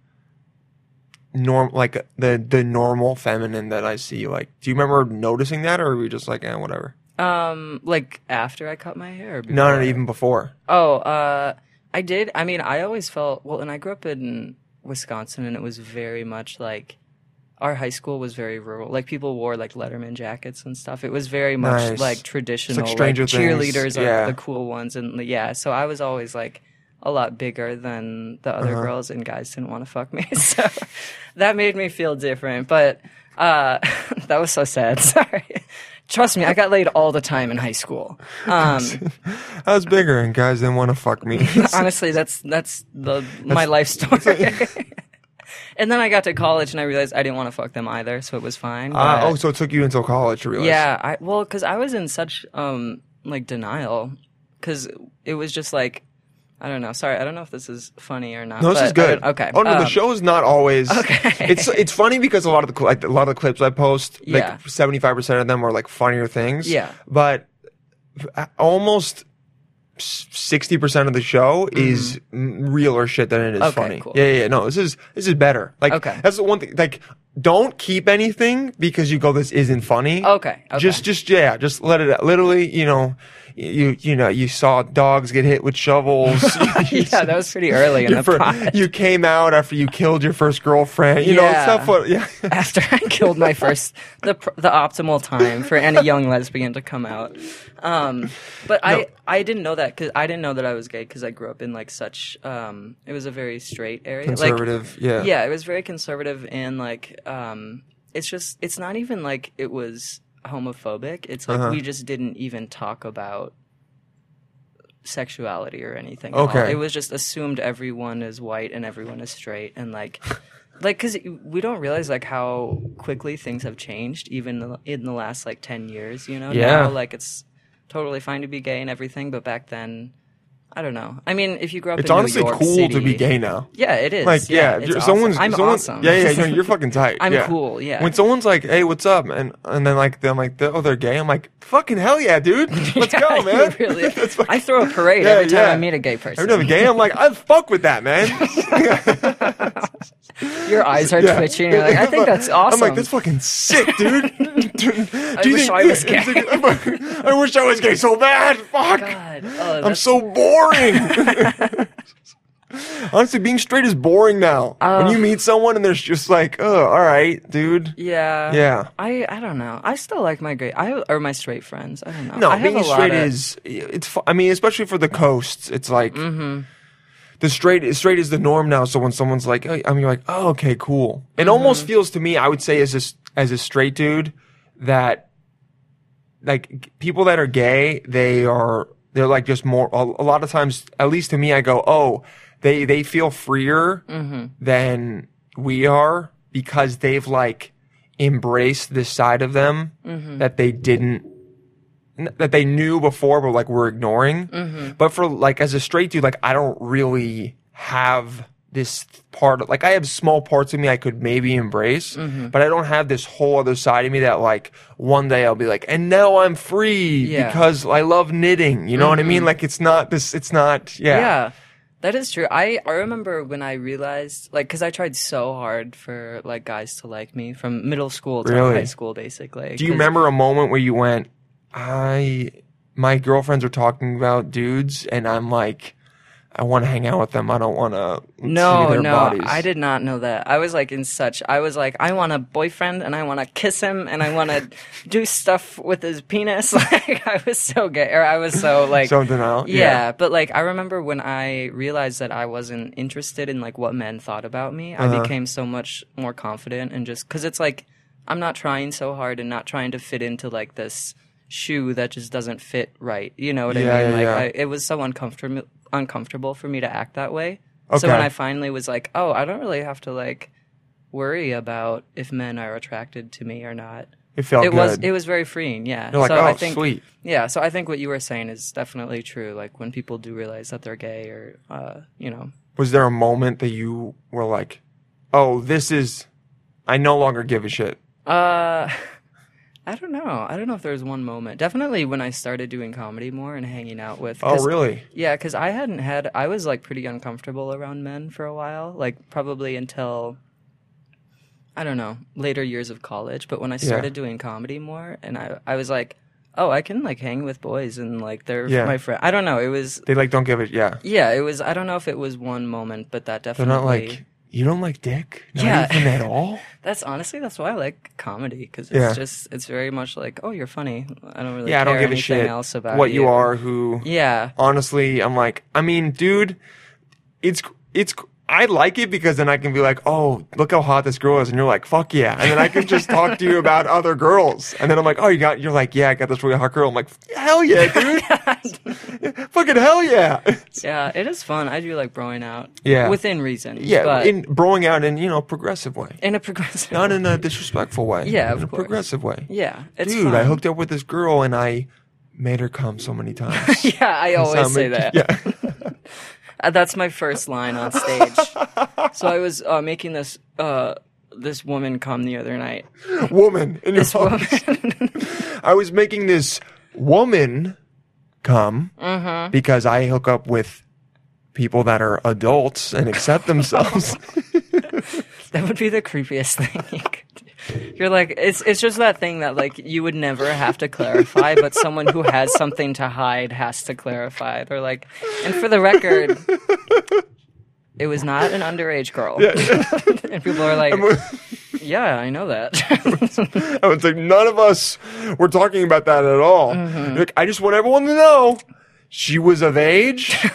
norm like the the normal feminine that I see. Like, do you remember noticing that, or were you just like, eh, whatever? Um, like after I cut my hair. Or No, no, even before. Oh, uh, I did. I mean, I always felt well, and I grew up in Wisconsin, and it was very much like our high school was very rural. Like people wore like Letterman jackets and stuff. It was very much Nice. like traditional. Stranger like, Things, cheerleaders yeah. are the cool ones, and yeah. So I was always like a lot bigger than the other Uh-huh. girls, and guys didn't want to fuck me. So that made me feel different, but. Uh, that was so sad. Sorry. Trust me, I got laid all the time in high school. Um, I was bigger, and guys didn't want to fuck me. honestly, that's that's the my life story. and then I got to college and I realized I didn't want to fuck them either, so it was fine. Uh, oh, so it took you until college to realize. yeah, I well, because I was in such um like denial, because it was just like I don't know. Sorry, I don't know if this is funny or not. No, this is good. Okay. Oh no, the um, show is not always. Okay. It's it's funny because a lot of the like a lot of the clips I post, Yeah. like seventy five percent of them are like funnier things. Yeah. But almost sixty percent of the show is m realer shit than it is. Okay, funny. cool. Yeah, yeah, yeah. No, this is this is better. Like Okay. that's the one thing. Like, don't keep anything because you go, this isn't funny. Okay, okay. Just just yeah, just let it. out. Literally, you know. You you know you saw dogs get hit with shovels. yeah, that was pretty early in the pod. you came out after you killed your first girlfriend. You know, Yeah. stuff. What, yeah. after I killed my first the the optimal time for any young lesbian to come out. Um, but No. I I didn't know that because I didn't know that I was gay because I grew up in like such um it was a very straight area Conservative, like, yeah. yeah it was very conservative and like um it's just it's not even like it was homophobic it's like Uh-huh. we just didn't even talk about sexuality or anything. Okay. it was just assumed everyone is white and everyone is straight and like like because we don't realize like how quickly things have changed even in the last like 10 years you know Yeah. now like it's totally fine to be gay and everything but back then i don't know i mean if you grow up It's in honestly New York City, it's honestly cool City, to be gay now. yeah it is Like, yeah, awesome. someone's, i'm someone's, awesome Yeah, yeah, you're, you're fucking tight. I'm yeah. cool, yeah. When someone's like, "Hey, what's up?" and and then like, I'm like, "Oh, they're gay." I'm like, "Fucking hell yeah, dude! Let's Yeah, go, man!" really- fucking- i throw a parade Yeah, every time yeah. i meet a gay person I'm never gay. I'm like, I fuck with that, man. Your eyes are Yeah. twitching you're like i think that's awesome I'm like, that's fucking sick, dude. I wish I was gay. I wish I was gay so bad. Fuck. Oh, I'm so boring. Honestly, being straight is boring now. when you meet someone and there's just like, oh, all right, dude. Yeah. Yeah. I I don't know. I still like my gay I or my straight friends. I don't know. No, I have being straight of- is it's. I mean, especially for the coasts, it's like Mm-hmm. The straight straight is the norm now. So when someone's like, oh, I mean, like, oh, okay, cool. It Mm-hmm. almost feels to me, I would say, as a as a straight dude, that like people that are gay, they are they're like just more. A, a lot of times, at least to me, I go, oh, they they feel freer Mm-hmm. than we are because they've like embraced this side of them Mm-hmm. that they didn't that they knew before but like we're ignoring Mm-hmm. but for like as a straight dude like i don't really have this part of, like i have small parts of me i could maybe embrace Mm-hmm. but i don't have this whole other side of me that like one day i'll be like and now i'm free Yeah. Mm-hmm. because i love knitting you know what i mean like it's not this it's not yeah Yeah. That is true. I, I remember when I realized, like, because I tried so hard for, like, guys to like me from middle school to Really? high school, basically. do you remember a moment where you went i my girlfriends are talking about dudes and i'm like i want to hang out with them i don't want to see No, their no, bodies I did not know that. I was like in such. I was like, I want a boyfriend, and I want to kiss him, and I want to do stuff with his penis. Like I was so gay, or I was so like so denial Yeah, but like I remember when I realized that I wasn't interested in like what men thought about me, I Uh-huh. became so much more confident and just cuz it's like I'm not trying so hard and not trying to fit into like this shoe that just doesn't fit right. You know what Yeah, I mean? like yeah. I, it was so uncomfortable uncomfortable for me to act that way. So when I finally was like, "Oh, I don't really have to like worry about if men are attracted to me or not." it felt it good was it was very freeing, yeah. You're like, so oh, I think sweet. yeah, so I think what you were saying is definitely true. Like when people do realize that they're gay, or uh, you know, was there a moment that you were like oh this is i no longer give a shit uh, I don't know. I don't know if there was one moment. Definitely when I started doing comedy more and hanging out with. Oh, really Yeah, because I hadn't had. I was like pretty uncomfortable around men for a while. Like probably until. I don't know later years of college, but when I started doing comedy more, and I I was like, oh, I can like hang with boys and like they're Yeah. my friend. I don't know. It was they like don't give it yeah Yeah, it was. I don't know if it was one moment, but that they're definitely. not like you don't like dick not Yeah. even at all That's honestly that's why I like comedy because it's Yeah. just it's very much like oh you're funny. I don't really yeah i don't give a anything shit else about what you are who Yeah, honestly i'm like i mean dude it's it's I like it because then I can be like, oh, look how hot this girl is, and you're like, fuck yeah, and then I can just talk to you about other girls, and then I'm like, oh, you got, you're like, yeah, I got this really hot girl. I'm like, hell yeah, dude, fucking hell yeah, Yeah, it is fun. I do like broing out. Yeah. Within reason. yeah, But in broing out in you know progressive way, in a progressive. not in a disrespectful way. Yeah, in a course. progressive way. Yeah, it's dude, fun. I hooked up with this girl and I made her come so many times. Yeah, I always say that. Yeah. Uh, That's my first line on stage. so I was uh, making this uh, this woman come the other night. woman in your This woman. I was making this woman come Mm-hmm. because I hook up with people that are adults and accept themselves. that would be the creepiest thing. you could do. You're like it's it's just that thing that like you would never have to clarify, but someone who has something to hide has to clarify. They're like, and for the record, it was not an underage girl. and people are like, yeah, I know that. I was like, none of us were talking about that at all. Mm-hmm. Like, I just want everyone to know she was of age.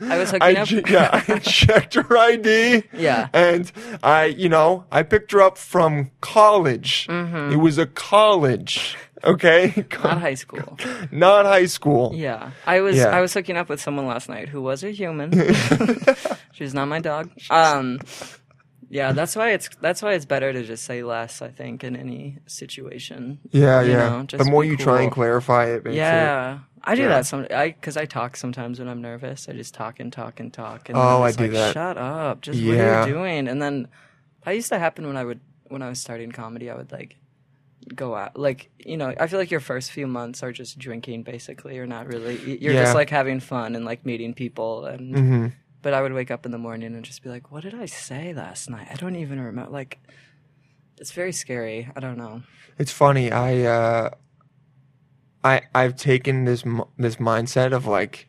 I was hooking I, up. yeah, I checked her ID. Yeah. And I, you know, I picked her up from college. It was a college. Okay. Mm-hmm. Not high school. Not high school. Yeah, I was Yeah. I was hooking up with someone last night who was a human. She's not my dog. Um, yeah, that's why it's that's why it's better to just say less. I think in any situation. Yeah, You yeah. know, just the more you try and clarify it, makes it- Yeah, I do Yeah. that some. I because I talk sometimes when I'm nervous. I just talk and talk and talk. And Oh, I do like, that. Shut up! Just Yeah. what are you doing? And then that used to happen when I would when I was starting comedy. I would like go out like you know i feel like your first few months are just drinking basically you're not really you're Yeah. just like having fun and like meeting people and Mm-hmm. but i would wake up in the morning and just be like what did i say last night i don't even remember like it's very scary i don't know It's funny. I uh, I I've taken this this mindset of like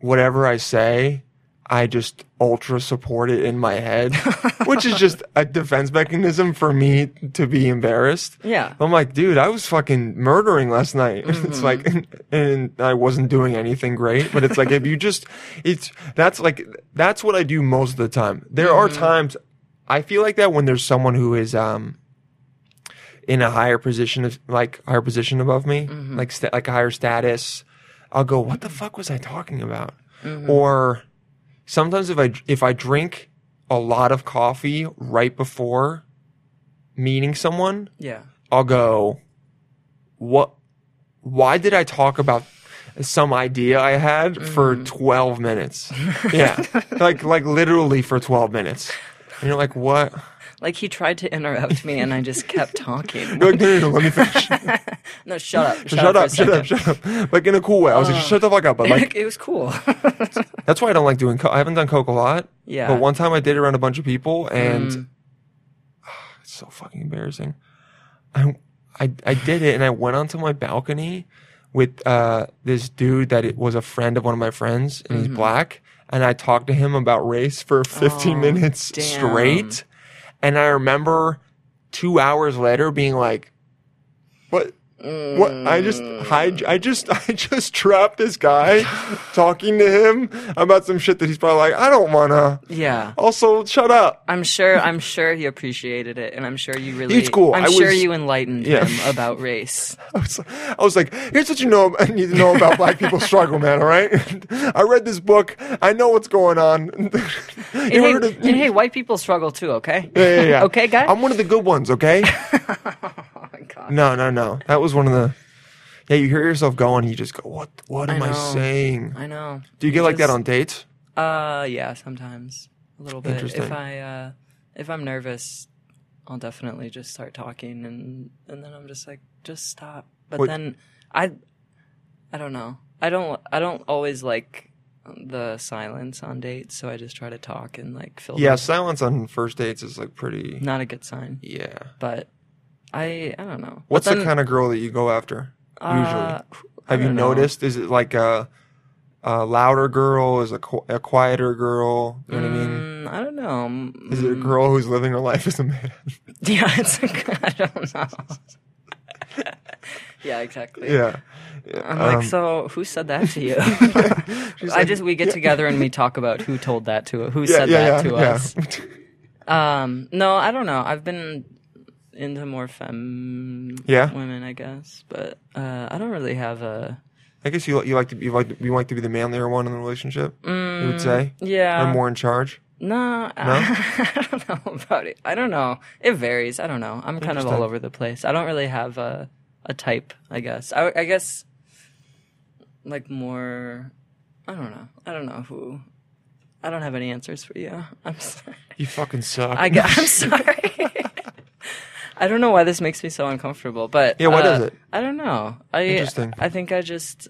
whatever I say, I just ultra support it in my head, which is just a defense mechanism for me to be embarrassed. yeah I'm like, dude, I was fucking murdering last night. It's like, and I wasn't doing anything great, but it's like, if you just, it's, that's like, that's what I do most of the time. There are times I feel like that when there's someone who is, um, in a higher position of like higher position above me, mm-hmm. like sta- like a higher status, I'll go, "What the fuck was I talking about?" Mm-hmm. Or sometimes if I if I drink a lot of coffee right before meeting someone, yeah I'll go, "What? Why did I talk about?" Some idea I had for mm-hmm. twelve minutes, yeah, like like literally for twelve minutes, and you're like, "What?" Like he tried to interrupt me and i just kept talking You're like, no, no, no, let me finish. no shut up shut, shut, up, up, shut up, shut up. Like in a cool way. I was like, shut the fuck up. But like, it was cool that's why I don't like doing. Co- I haven't done coke a lot. Yeah. But one time I did it around a bunch of people, and Mm. it's so fucking embarrassing. I, I I did it, and I went onto my balcony with uh this dude that it was a friend of one of my friends, and Mm-hmm. he's black. And I talked to him about race for 15 Oh, minutes damn. straight. And I remember two hours later being like, what? I just I, I just I just trapped this guy talking to him about some shit that he's probably like I don't wanna yeah also shut up I'm sure. I'm sure he appreciated it, and I'm sure you really. It's cool. I'm I sure was- you enlightened Yeah. him about race. I was, I was like here's what you know I need to know about black people's struggle man all right I read this book I know what's going on And hey, and hey, white people struggle too. Okay. yeah, yeah, yeah. okay, guy. I'm one of the good ones okay my god. no no no that was one of the yeah you hear yourself going you just go what what am I, know. saying I know. do you get like that on dates Uh, yeah, sometimes a little bit. If I uh, if I'm nervous, I'll definitely just start talking, and and then I'm just like, just stop. But What- then I, I don't know. I don't. I don't always like the silence on dates, so I just try to talk and like fill. yeah silence on first dates is like pretty not a good sign. yeah But I, I don't know. What's then, the kind of girl that you go after usually? uh, Have you know. noticed? Is it like a, a louder girl? Is a, qu- a quieter girl? You know what I mean? Mm, I don't know. Mm, Is it a girl who's living her life as a man? Yeah, it's. I don't know. yeah, exactly. Yeah. I'm Um, like, so who said that to you? I just we get together and we talk about who told that to who Yeah, said yeah, that yeah, to yeah. us. Um, no, I don't know. I've been into more femme Yeah? women, I guess, but uh, I don't really have a I guess you you like to be you like to, you like to be the manlier one in the relationship. you would say, Mm, yeah. or more in charge. No, no? I don't know about it. I don't know. It varies. I don't know. I'm kind of all over the place. I don't really have a a type. I guess. I, I guess like more. I don't know. I don't know who. I don't have any answers for you. I'm sorry. You fucking suck. I gu- I'm sorry. I don't know why this makes me so uncomfortable, but Yeah, why uh, does it? I don't know. I Interesting. I think I just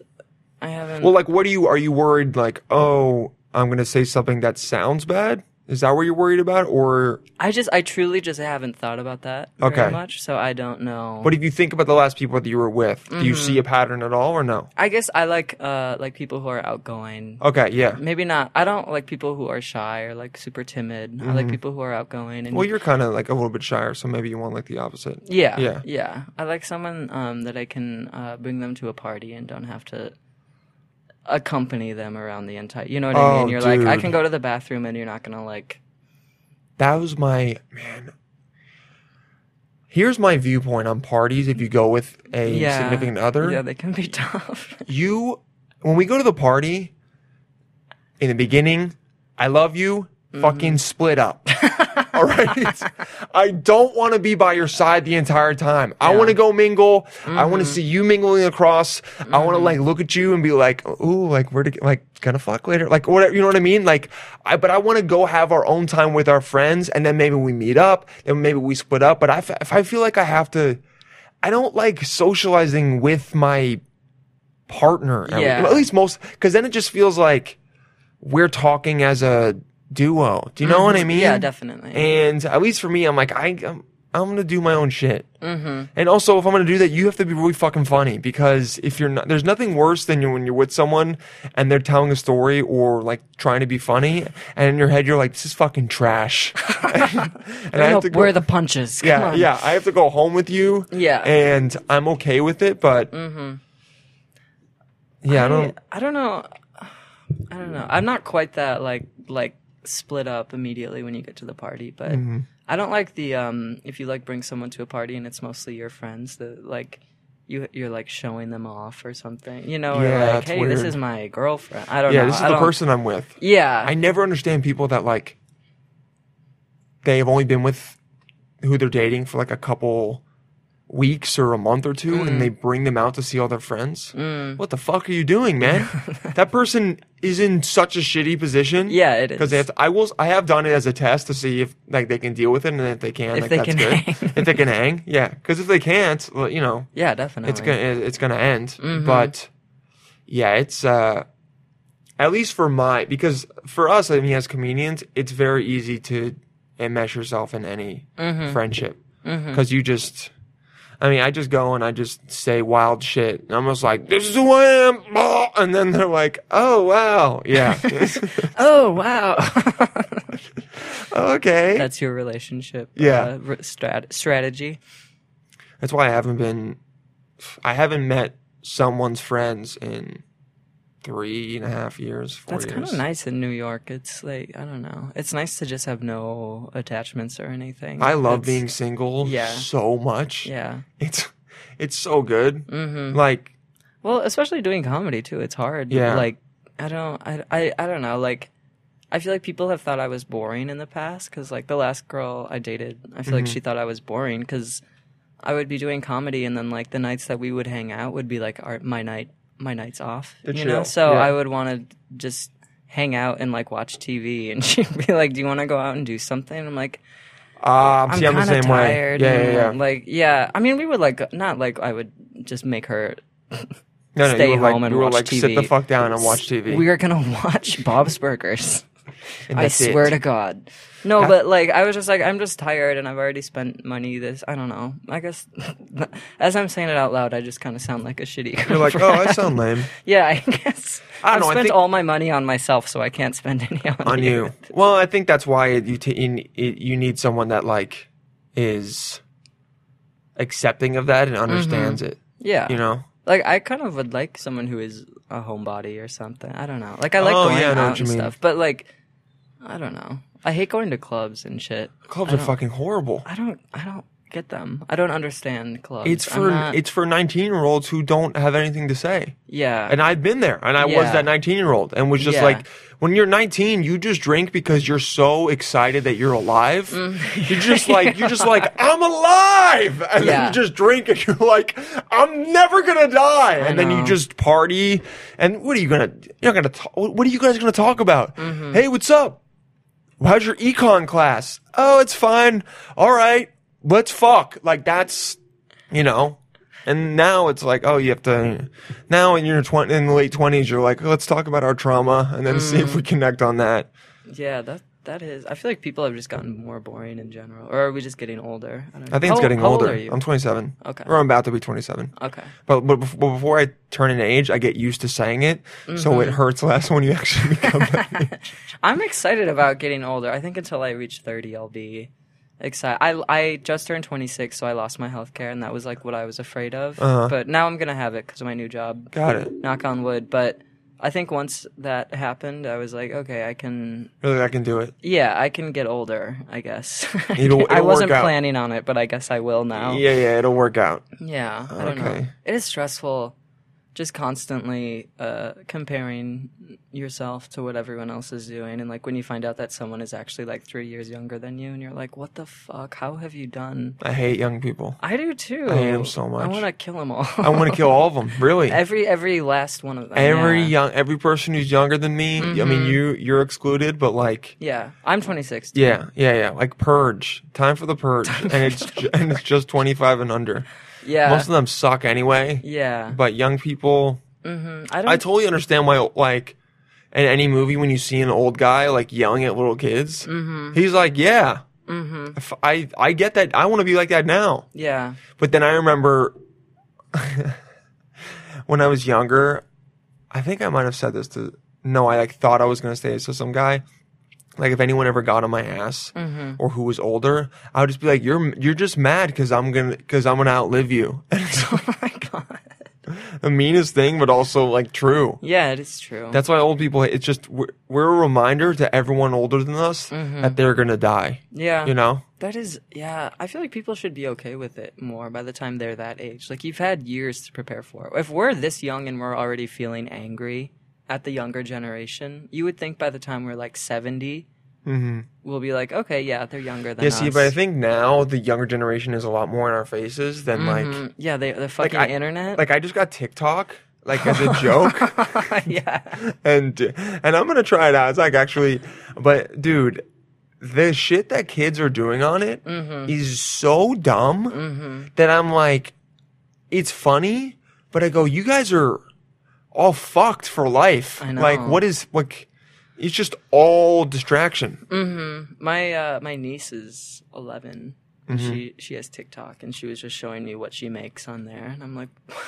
I haven't. well, like, what are you? Are you worried? Like, oh, I'm gonna say something that sounds bad. Is that what you're worried about, or I just I truly just haven't thought about that very Okay. much, so I don't know. But if you think about the last people that you were with, do you Mm-hmm. see a pattern at all, or no? I guess I like uh like people who are outgoing. Okay, yeah. Maybe not. I don't like people who are shy or like super timid. I like people who are outgoing and Mm-hmm. Well, you're kind of like a little bit shyer, so maybe you want like the opposite. yeah, Yeah. yeah, I like someone um that I can uh bring them to a party and don't have to accompany them around the entire. You know what I Oh, mean? You're like I dude. can go to the bathroom and you're not gonna like. That was my man. Here's my viewpoint on parties. If you go with a Yeah, significant other, Yeah, they can be tough. you when we go to the party in the beginning i love you Mm-hmm. fucking split up all right? I don't want to be by your side the entire time. I want to go mingle. I want to Mm-hmm. see you mingling across. I want to like look at you and be like ooh like we're to, like gonna fuck later. Like whatever you know what i mean? Like i but i want to go have our own time with our friends and then maybe we meet up then maybe we split up but I if i feel like i have to i don't like socializing with my partner. Yeah. At least most, because then it just feels like we're talking as a duo. Do you know what I mean? Mm-hmm. Yeah, definitely. And at least for me, I'm like, I, I'm, I'm gonna do my own shit. Mm-hmm. And also, if I'm gonna do that, you have to be really fucking funny because if you're not, there's nothing worse than you when you're with someone and they're telling a story or like trying to be funny, and in your head you're like, this is fucking trash. and I have to go- Where are the punches? Come yeah, on. yeah. I have to go home with you. Yeah. and I'm okay with it, but yeah, I don't. I don't know. I don't know. I'm not quite that like like split up immediately when you get to the party, but Mm-hmm. I don't like the um if you like bring someone to a party and it's mostly your friends that like you you're like showing them off or something. You know, Yeah, or like, hey, this is my girlfriend. I don't Yeah, know. this is I the person I'm with. Yeah. I never understand people that like they have only been with who they're dating for like a couple weeks or a month or two and Mm. they bring them out to see all their friends. What the fuck are you doing, man? that person is in such a shitty position. Yeah, it Because they have to, I will I have done it as a test to see if like they can deal with it and if they can If like they that's can good. hang. if they can hang. Yeah, cuz if they can't, well, you know, yeah, definitely. it's gonna it's gonna end. Mm-hmm. But yeah, it's uh at least for my because for us, I mean, as comedians, it's very easy to enmesh yourself in any Mm-hmm. friendship because you just. I mean, I just go and I just say wild shit. And I'm just like, "This is who I am," and then they're like, "Oh wow, yeah, Oh wow. okay." That's your relationship Yeah. uh, strat- strategy. That's why I haven't been, I haven't met someone's friends in three and a half years. Four That's kind of nice in New York. It's like I don't know. It's nice to just have no attachments or anything. I love being single Yeah. so much. Yeah. It's it's so good. Mm-hmm. Like Well, especially doing comedy too. It's hard. Yeah. Like I don't. I. I. I don't know. Like. I feel like people have thought I was boring in the past because, like, the last girl I dated, I feel like Mm-hmm. she thought I was boring because I would be doing comedy, and then like the nights that we would hang out would be like our my night, my nights off, To you chill, know. So yeah. I would want to just hang out and like watch TV, and she'd be like, "Do you want to go out and do something?" I'm like, uh, I'm see, I'm the kind of same way. tired. Yeah, and, yeah, yeah. Like, yeah. I mean, we would like not like I would just make her no, no, stay home like, and watch like, TV. sit the fuck down and watch TV. We are gonna watch Bob's Burgers. I that's it. swear to God. No, Ha- but like I was just like I'm just tired and I've already spent money. This I don't know. I guess as I'm saying it out loud, I just kind of sound like a shitty. You're like, oh, I sound lame yeah, I guess. I don't I've know, I spent think- all my money on myself, so I can't spend any on, on you. Well, I think that's why you t- you, need someone that like is accepting of that and mm-hmm. understands it. Yeah. You know. Like I kind of would like someone who is a homebody or something. I don't know. Like I like Oh, going yeah, out and mean. stuff, but like I don't know. I hate going to clubs and shit. Clubs I are don't- fucking horrible. I don't. I don't get them. I don't understand clubs. It's I'm for not- it's for 19 year olds who don't have anything to say. yeah. And I've been there, and I was Yeah. that 19 year old, and was just Yeah. like, when you're 19, you just drink because you're so excited that you're alive. You're just like, you're just like, I'm alive, and then Mm. Yeah. you just drink, and you're like, I'm never gonna die, and then you know. just party. And what are you gonna? You're not gonna. Talk, what are you guys gonna talk about? Mm-hmm. Hey, what's up? How's your econ class? Oh, it's fine. All right, let's fuck. Like that's, you know. And now it's like, oh, you have to. Now in your twenty, in the late twenties, you're like, let's talk about our trauma, and then see if Mm. we connect on that. yeah. That that is. I feel like people have just gotten more boring in general, or are we just getting older? I, don't know. I think it's How- getting how old older. are you? I'm 27. Okay. Or I'm about to be 27. okay. But, but but before I turn an age, I get used to saying it, so Mm-hmm. it hurts less when you actually become that age. I'm excited about getting older. I think until I reach 30, I'll be excited. I I just turned 26, so I lost my health care, and that was like what I was afraid of. Uh-huh. But now I'm gonna have it because of my new job. Got it. Knock on wood. But I think once that happened, I was like, okay, I can. Really, I can do it. Yeah, I can get older. I guess. It'll- I it'll wasn't work out. planning on it, but I guess I will now. Yeah, yeah, it'll work out. Yeah, I don't know. It is stressful just constantly uh, comparing yourself to what everyone else is doing. And like when you find out that someone is actually like three years younger than you, and you're like, what the fuck? How have you done? I hate young people. I do too. I hate 'em so much. I want to kill them all. I want to kill all of them. Really. every every last one of them. every yeah. young every person who's younger than me i mean you you're excluded but like Yeah, I'm 26. too. yeah yeah yeah like purge time for the purge and it's ju- and it's just 25 and under yeah, most of them suck anyway yeah. but young people I don't. i totally understand why like in any movie when you see an old guy like yelling at little kids Mm-hmm. he's like yeah If I I get that. I want to be like that now. yeah, But then I remember when I was younger, I think I might have said this to no, I like thought I was gonna say this to some guy. Like if anyone ever got on my ass Mm-hmm. or who was older, I would just be like, "You're you're just mad because I'm gonna because I'm gonna outlive you." And it's oh my god. the meanest thing, but also like true. Yeah, it is true. That's why old people. It's just we're, we're a reminder to everyone older than us Mm-hmm. that they're gonna die. yeah. You know. That is, yeah. I feel like people should be okay with it more by the time they're that age. Like you've had years to prepare for it. If we're this young and we're already feeling angry at the younger generation, you would think by the time we're like 70 we'll be like, okay, yeah, they're younger than Yeah, us. see, but I think now the younger generation is a lot more in our faces than like Mm, yeah, they the fucking I- internet. like I just got TikTok like as a joke. yeah, and and I'm gonna try it out. It's like actually, but dude, the shit that kids are doing on it is Mm-hmm. so dumb that I'm like, it's funny, but I go, you guys are all fucked for life. I Like, what is like? It's just all distraction. my uh, my niece is 11. Mm-hmm. She she has TikTok and she was just showing me what she makes on there, and I'm like.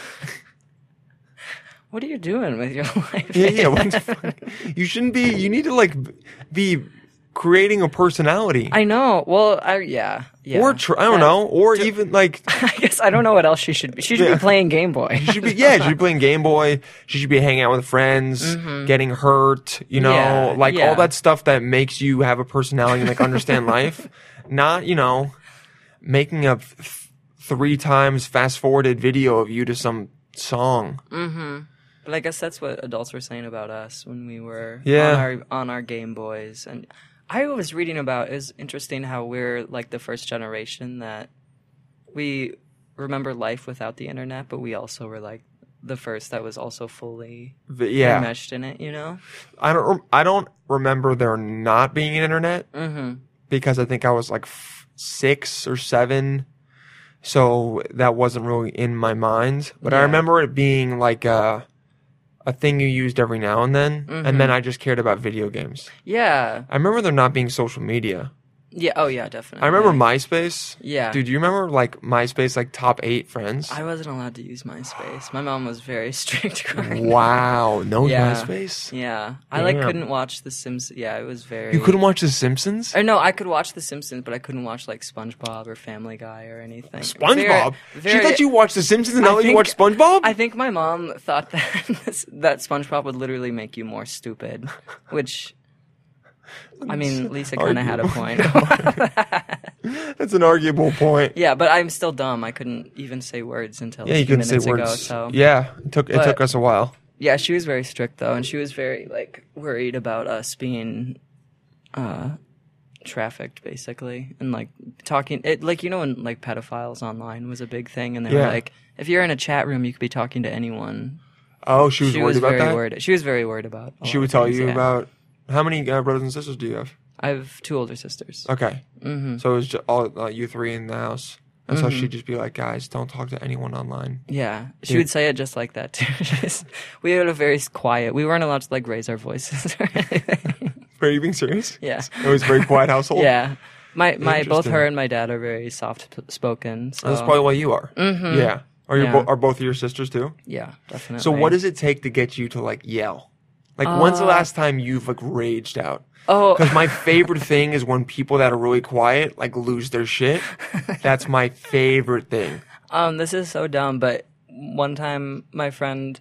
What are you doing with your life? Yeah, yeah. You shouldn't be. You need to like be creating a personality, I know. Well, I yeah, yeah. or tr- I don't Yeah. know, or even like I guess I don't know what else she should be. She should Yeah. be playing Game Boy. She should be yeah, she should be playing Game Boy. She should be hanging out with friends, getting hurt, you know, Mm-hmm. Yeah, like all that stuff that makes you have a personality and like understand life. Not, you know, making a three times fast forwarded video of you to some song. But I guess that's what adults were saying about us when we were Yeah. on our on our Game Boys. And I was reading about it's interesting how we're like the first generation that we remember life without the internet, but we also were like the first that was also fully V- Yeah, enmeshed in it. You know? I don't. Rem- I don't remember there not being an internet Mm-hmm. because I think I was like f- six or seven, so that wasn't really in my mind. But I remember it being like a a thing you used every now and then, and Mm-hmm. then I just cared about video games. Yeah. I remember there not being social media. Yeah. Oh yeah, definitely. I remember MySpace. Yeah. Dude, do you remember like MySpace, like top eight friends? I wasn't allowed to use MySpace. My mom was very strict. growing up. Wow. No Yeah. MySpace? Yeah, I like Damn. couldn't watch The Simpsons. Yeah, it was very. You couldn't watch The Simpsons? Or no, I could watch The Simpsons, but I couldn't watch like SpongeBob or Family Guy or anything. SpongeBob? Very- she very- thought you watched The Simpsons and now you watch SpongeBob? I think my mom thought that that SpongeBob would literally make you more stupid, which. I mean, Lisa kind of had a point. That's an arguable point. yeah, but I'm still dumb. I couldn't even say words until Yeah, a you few couldn't say minutes words. ago. So Yeah, it took it But- took us a while. Yeah, she was very strict though, and she was very like worried about us being uh trafficked basically and like talking it like you know when like pedophiles online was a big thing and they were Yeah. like if you're in a chat room you could be talking to anyone. Oh, she was she worried was about very that. worried. She was very worried about. a She lot would of tell things, you yeah. about how many uh, brothers and sisters do you have? I have two older sisters. Okay, hmm so it was just all uh, you three in the house, and so Mm-hmm. she'd just be like, "Guys, don't talk to anyone online." Yeah, she would say it just like that too. We had a very quiet. We weren't allowed to like raise our voices or anything. Are you being serious? yeah. It was a very quiet household. Yeah. My my both her and my dad are very soft spoken. So that's probably why you are. Mhm. Yeah. Are you Yeah. bo- are both of your sisters too? yeah, definitely. So what does it take to get you to like yell? Like when's the Uh, last time you've like raged out? Oh, Because my favorite thing is when people that are really quiet like lose their shit. That's my favorite thing. um, this is so dumb, but one time my friend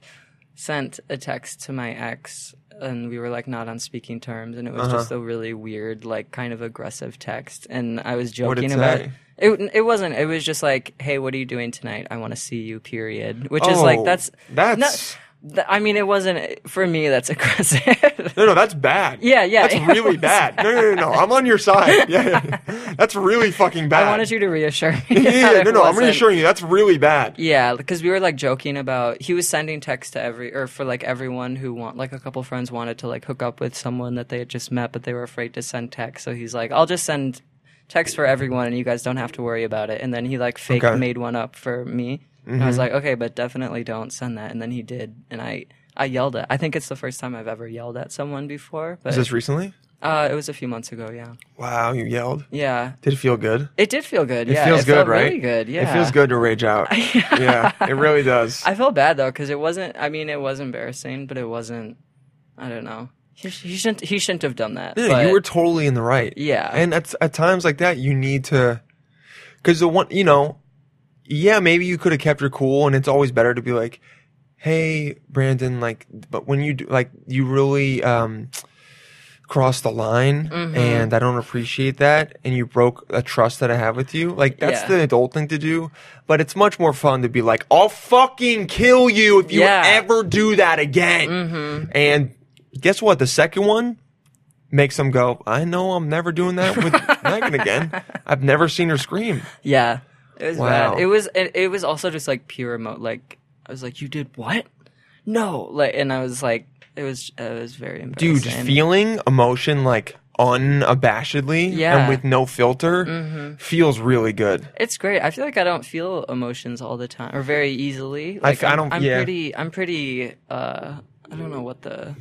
sent a text to my ex, and we were like not on speaking terms, and it was Uh-huh. just a really weird, like kind of aggressive text, and I was joking about. say? It, it wasn't. It was just like, "Hey, what are you doing tonight? I want to see you." Period. Which is like Oh, that's that's not- th- I mean, it wasn't for me. That's aggressive. no, no, that's bad. Yeah, yeah, that's really was bad. No, no, no, no, I'm on your side. Yeah, yeah. that's really fucking bad. I wanted you to reassure me. Yeah, yeah, no, no, I'm reassuring you. That's really bad. Yeah, because we were like joking about he was sending texts to every or for like everyone who want like a couple friends wanted to like hook up with someone that they had just met, but they were afraid to send text. So he's like, I'll just send text for everyone, and you guys don't have to worry about it. And then he like fake Okay. made one up for me. And I was Mm-hmm. like, okay, but definitely don't send that. And then he did, and I I yelled at. I think it's the first time I've ever yelled at someone before, but Is this recently? uh, it was a few months ago. Yeah, Wow, you yelled. yeah. Did it feel good? It did feel good. It yeah, feels it good, right? Really good. Yeah, It feels good to rage out. yeah, it really does. I felt bad though because it wasn't. I mean, it was embarrassing, but it wasn't. I don't know. He, he shouldn't. He shouldn't have done that. Yeah, but- you were totally in the right. Yeah. and at at times like that, you need to, because the one, you know, yeah, maybe you could have kept your cool, and it's always better to be like, "Hey, Brandon," like, but when you do, like, you really um crossed the line, Mm-hmm. and I don't appreciate that, and you broke a trust that I have with you. Like, that's Yeah. the adult thing to do, but it's much more fun to be like, "I'll fucking kill you if you Yeah. ever do that again," Mm-hmm. and guess what? The second one makes them go, I know I'm never doing that with Meghan again. I've never seen her scream. Yeah, it was Wow. bad. It was. It, it was also just like pure emo. Like I was like, "You did what?" No, like, and I was like, it was. It was very embarrassing. Dude, feeling emotion like unabashedly Yeah. and with no filter feels really good. It's great. I feel like I don't feel emotions all the time or very easily. I Like I I'm, don't- I'm yeah. pretty. I'm pretty. uh I don't know what the.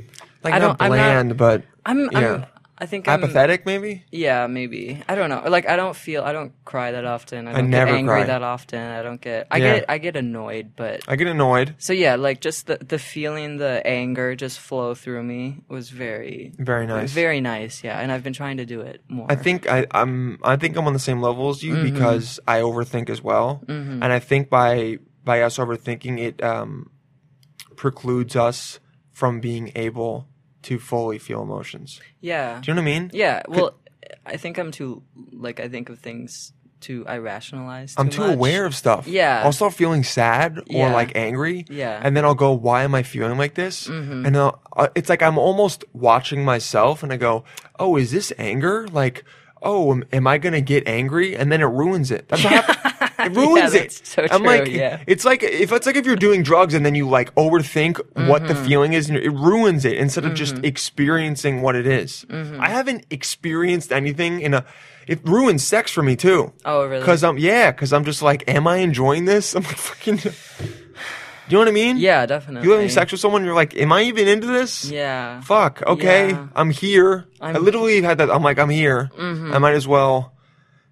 Like I not don't- I'm not- but I'm. Yeah. I'm I think I'm, apathetic maybe? Yeah, maybe. I don't know. Like I don't feel I don't cry that often. I don't never get angry cry. that often. I don't get I Yeah. get I get annoyed, but I get annoyed. so yeah, like just the the feeling the anger just flow through me was very Very nice. Very nice, yeah. And I've been trying to do it more. I think I, I'm I think I'm on the same level as you Mm-hmm. because I overthink as well, and I think by by us overthinking it um, precludes us from being able to fully feel emotions. Yeah. Do you know what I mean? Yeah. Well, I think I'm too like I think of things too I rationalize too I'm too much. aware of stuff. Yeah. I'll start feeling sad or Yeah. like angry. Yeah. Mm-hmm. And then I'll go, why am I feeling like this? And then I'll, uh, it's like I'm almost watching myself and I go, oh, is this anger? Like, oh, am, am I going to get angry? And then it ruins it. That's what. It ruins it. that's so I'm like, yeah. it's like, if it's like if you're doing drugs and then you like overthink what the Mm-hmm. feeling is, and it ruins it instead of just experiencing what it is. Mm-hmm. I haven't experienced anything in a, it ruins sex for me too. Oh, really? Cause I'm yeah, cause I'm just like, am I enjoying this? I'm like fucking. Do you know what I mean? Yeah, definitely. You having sex with someone, you're like, am I even into this? Yeah. Fuck. Okay, Yeah. I'm here. i I'm- literally had that. I'm like, I'm here. Mm-hmm. I might as well.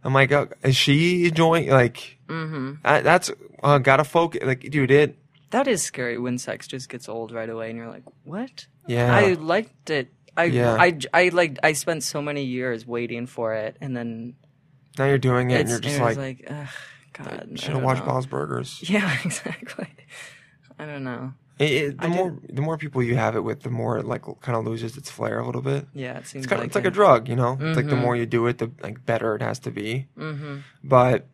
I'm like, uh, is she enjoying? Like, Mm-hmm. I, that's uh, gotta focus. Like, dude, it. That is scary when sex just gets old right away, and you're like, "What?" Yeah. I liked it. I Yeah. I I like I spent so many years waiting for it, and then Now you're doing it, and you're just like, like, Ugh, God, should have watched know." Bob's Burgers. Yeah, exactly. I don't know. It, it, the I more the more people you have it with, the more it like kind of loses its flair a little bit. Yeah, it seems It's kind of like it's like a drug, you know. It's like the Mhm. more you do it, the like better it has to be. Mhm. But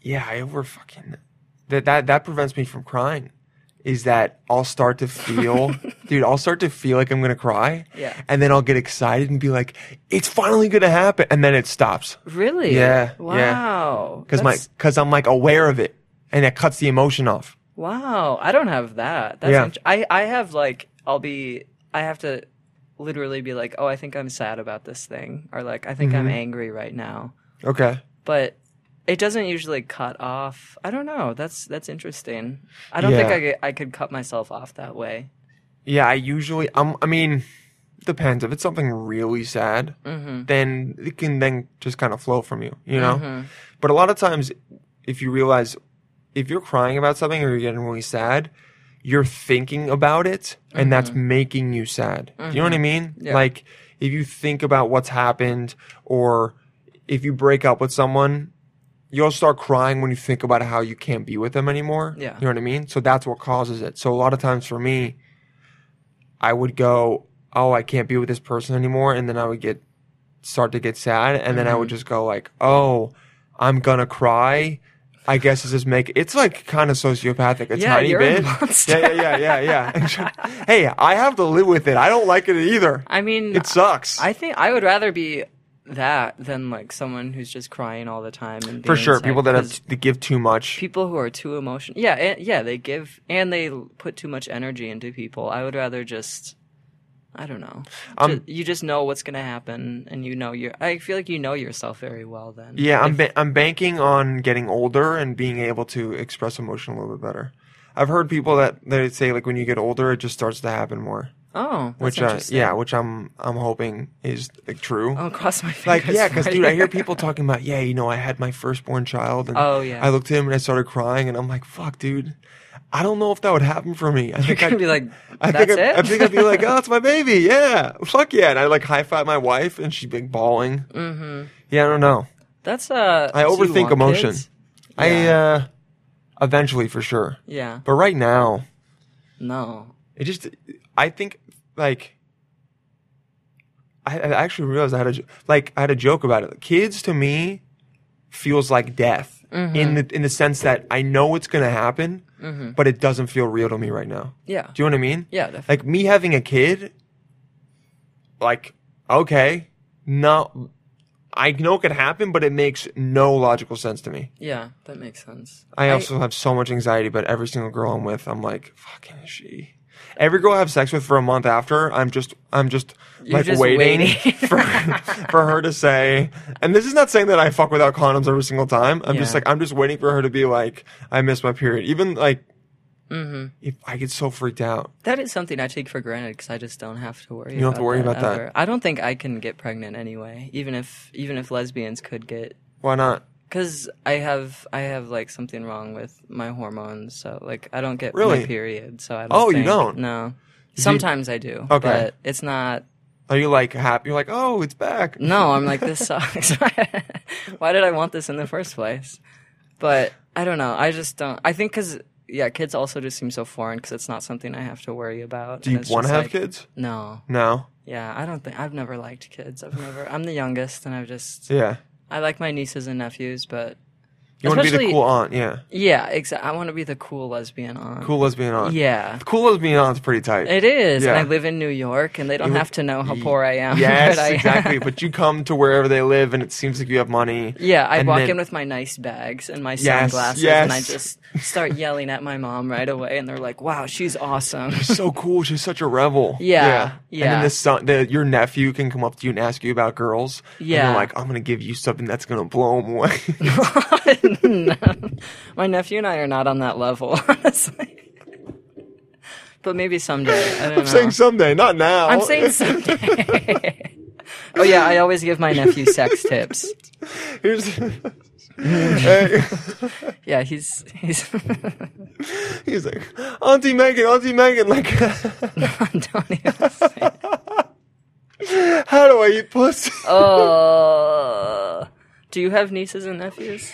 yeah, I over fucking that that that prevents me from crying. Is that I'll start to feel, dude? I'll start to feel like I'm gonna cry. Yeah. And then I'll get excited and be like, "It's finally gonna happen," and then it stops Really? Yeah, yeah. Wow. because my because I'm like aware of it, and it cuts the emotion off. Wow, I don't have that. That's Yeah. int- I I have like I'll be I have to literally be like, "Oh, I think I'm sad about this thing," or like, "I think I'm Mm-hmm. angry right now." Okay. But it doesn't usually cut off. I don't know. That's that's interesting. I don't think I could, I could cut myself off that way. Yeah, I usually um I mean depends if it's something really sad, Mm-hmm. then it can then just kind of flow from you, you know. But a lot of times, if you realize if you're crying about something or you're getting really sad, you're thinking about it, and that's making you sad. You know what I mean? Yeah. Like if you think about what's happened, or if you break up with someone. You'll start crying when you think about how you can't be with them anymore. Yeah. You know what I mean? So that's what causes it. So a lot of times for me, I would go, "Oh, I can't be with this person anymore," and then I would get start to get sad, and then I Mm-hmm. would just go like, "Oh, I'm gonna cry." I guess is make it's like kind of sociopathic a Yeah, tiny you're a bit. monster. Yeah, yeah, yeah, yeah, yeah. hey, I have to live with it. I don't like it either. I mean, It sucks. I think I would rather be that than like someone who's just crying all the time and For sure, people that have give too much. people who are too emotional. Yeah, and, yeah, they give and they put too much energy into people. I would rather just. I don't know. Um, Ju- you just know what's gonna happen, and you know your. I feel like you know yourself very well. Then. Yeah, I'm ba- I'm banking on getting older and being able to express emotion a little bit better. I've heard people that they say like when you get older, it just starts to happen more. oh, that's Which uh, yeah, which I'm I'm hoping is like, true. Oh, cross my fingers. like yeah, because dude, I hear people talking about yeah, you know, I had my firstborn child, and Oh, yeah. I looked at him and I started crying, and I'm like, fuck, dude, I don't know if that would happen for me. I You're think gonna I'd be like, I that's think I'd, it. I think I'd be like, oh, it's my baby, yeah, fuck yeah, and I like high five my wife, and she'd be like, bawling. Mm-hmm. Yeah, I don't know. that's uh. I you overthink want emotion. kids? I uh, eventually for sure, Yeah. but right now, No. it just I think like I, I actually realized I had a j- like I had a joke about it. Kids to me feels like death Mm-hmm. in the in the sense that I know it's gonna happen, Mm-hmm. but it doesn't feel real to me right now. Yeah. Do you know what I mean? Yeah. Definitely. Like me having a kid, like okay, no, I know it could happen, but it makes no logical sense to me. yeah, that makes sense. I also have so much anxiety, but every single girl I'm with, I'm like, fucking is she? Every girl I have sex with for a month after, I'm just, I'm just You're like just waiting, waiting. for for her to say. And this is not saying that I fuck without condoms every single time. I'm just like, I'm just waiting for her to be like, I missed my period. Even like, Mm-hmm. if I get so freaked out. That is something I take for granted because I just don't have to worry. You don't have to worry about that. I don't think I can get pregnant anyway. Even if even if lesbians could get, Why not? Because I have I have like something wrong with my hormones. So like I don't get Really? my period. So I don't. Oh, you don't? No. Sometimes I do. Okay. But it's not. Are you like happy? You're like, oh, it's back. No, I'm like this sucks. Why did I want this in the first place? But I don't know. I just don't. I think because yeah, kids also just seem so foreign because it's not something I have to worry about. Do you want to have like- kids? No. No. Yeah, I don't think I've never liked kids. I've never. I'm the youngest, and I've just. Yeah. I like my nieces and nephews, but You want to be the cool aunt? Yeah. yeah, exactly. I want to be the cool lesbian aunt. Cool lesbian aunt. Yeah, The cool lesbian aunt's pretty tight. it is. Yeah. And I live in New York, and they don't You- have to know how poor I am. Yes, but I- exactly. But you come to wherever they live, and it seems like you have money. Yeah, I walk then- in with my nice bags and my Yes, sunglasses, and I just start yelling at my mom right away, and they're like, "Wow, she's awesome." She's so cool. She's such a rebel. Yeah, And yeah. then the son, the, your nephew can come up to you and ask you about girls. And Yeah. you're like, I'm gonna give you something that's gonna blow him away. No. My nephew and I are not on that level, honestly. but maybe someday. I know. saying someday, not now. I'm saying someday. oh yeah, I always give my nephew sex tips. Here's. Hey, Yeah, he's he's he's like, Auntie Meghan, Auntie Meghan, like, don't even say. how do I eat pussy? Oh, do you have nieces and nephews?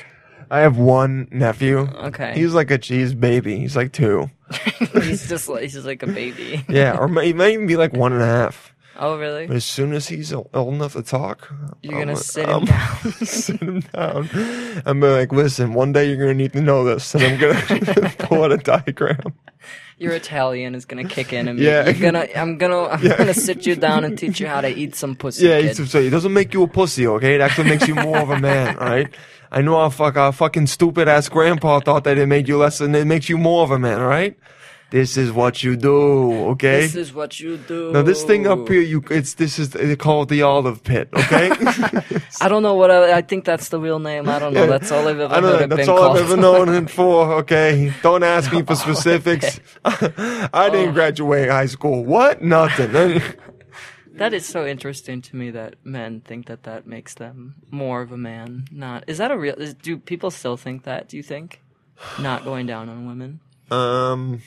I have one nephew. Okay. He's like a cheese baby. He's like two. he's just like he's just like a baby. Yeah, or may- he might even be like one and a half. Oh really? But as soon as he's old enough to talk, You're I'm gonna like- sit him I'm- down. sit him down. I'm gonna like, listen. One day you're gonna need to know this, and I'm gonna pull out a diagram. Your Italian is gonna kick in and Yeah. you're gonna I'm gonna I'm Yeah. gonna sit you down and teach you how to eat some pussy. Yeah, kid. so it doesn't make you a pussy, okay? It actually makes you more of a man, all right? I know our fuck our fucking stupid ass grandpa thought that it made you less, and it makes you more of a man, right? This is what you do, okay? This is what you do. now this thing up here, you it's this is they call it the olive pit, okay? I don't know what I, I think that's the real name. I don't know. That's all I've ever I don't know. That's all called. I've ever known it for. Okay, don't ask me for specifics. I Oh. didn't graduate high school. What? Nothing. That is so interesting to me that men think that that makes them more of a man. Not is that a real? Is, do people still think that? Do you think? Not going down on women. um,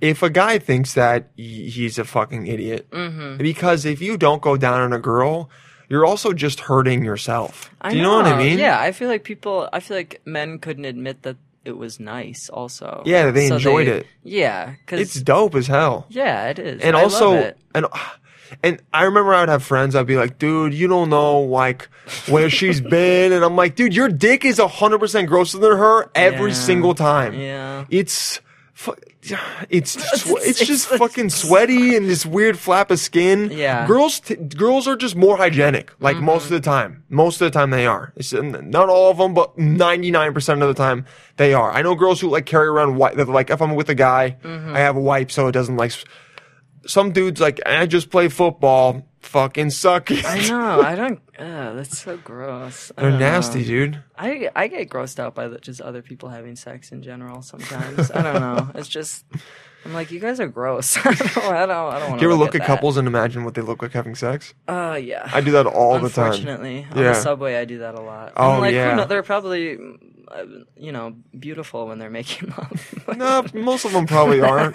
if a guy thinks that, he's a fucking idiot. Mm-hmm. Because if you don't go down on a girl, you're also just hurting yourself. I Do you know. what I mean? Yeah, I feel like people. I feel like men couldn't admit that it was nice. Also, Yeah, they enjoyed it. Yeah, because It's dope as hell. yeah, it is. and I also love it. and and I remember I would have friends. I'd be like, "Dude, you don't know like where she's been," and I'm like, "Dude, your dick is hundred percent grosser than her every Yeah. single time. Yeah. it's." fu- It's swe- it's just fucking sweaty and this weird flap of skin. Yeah. Mm-hmm. girls t- girls are just more hygienic. Like most of the time, most of the time they are. It's not all of them, but ninety nine percent of the time they are. I know girls who like carry around wipe. That like if I'm with a guy, Mm-hmm. I have a wipe so it doesn't like. Some dudes like I just play football. Fucking suck it. I know. I don't. Uh, that's so gross. They're don't know. nasty, dude. I I get grossed out by the, just other people having sex in general. Sometimes I don't know. It's just I'm like you guys are gross. I don't. I don't. I don't want you ever look at couples and imagine what they look like having sex? Uh, yeah. I do that all the time. Unfortunately, on Yeah. the subway, I do that a lot. Oh, I'm like, yeah. kno- they're probably, Uh, you know, beautiful when they're making love. No, most of them probably aren't.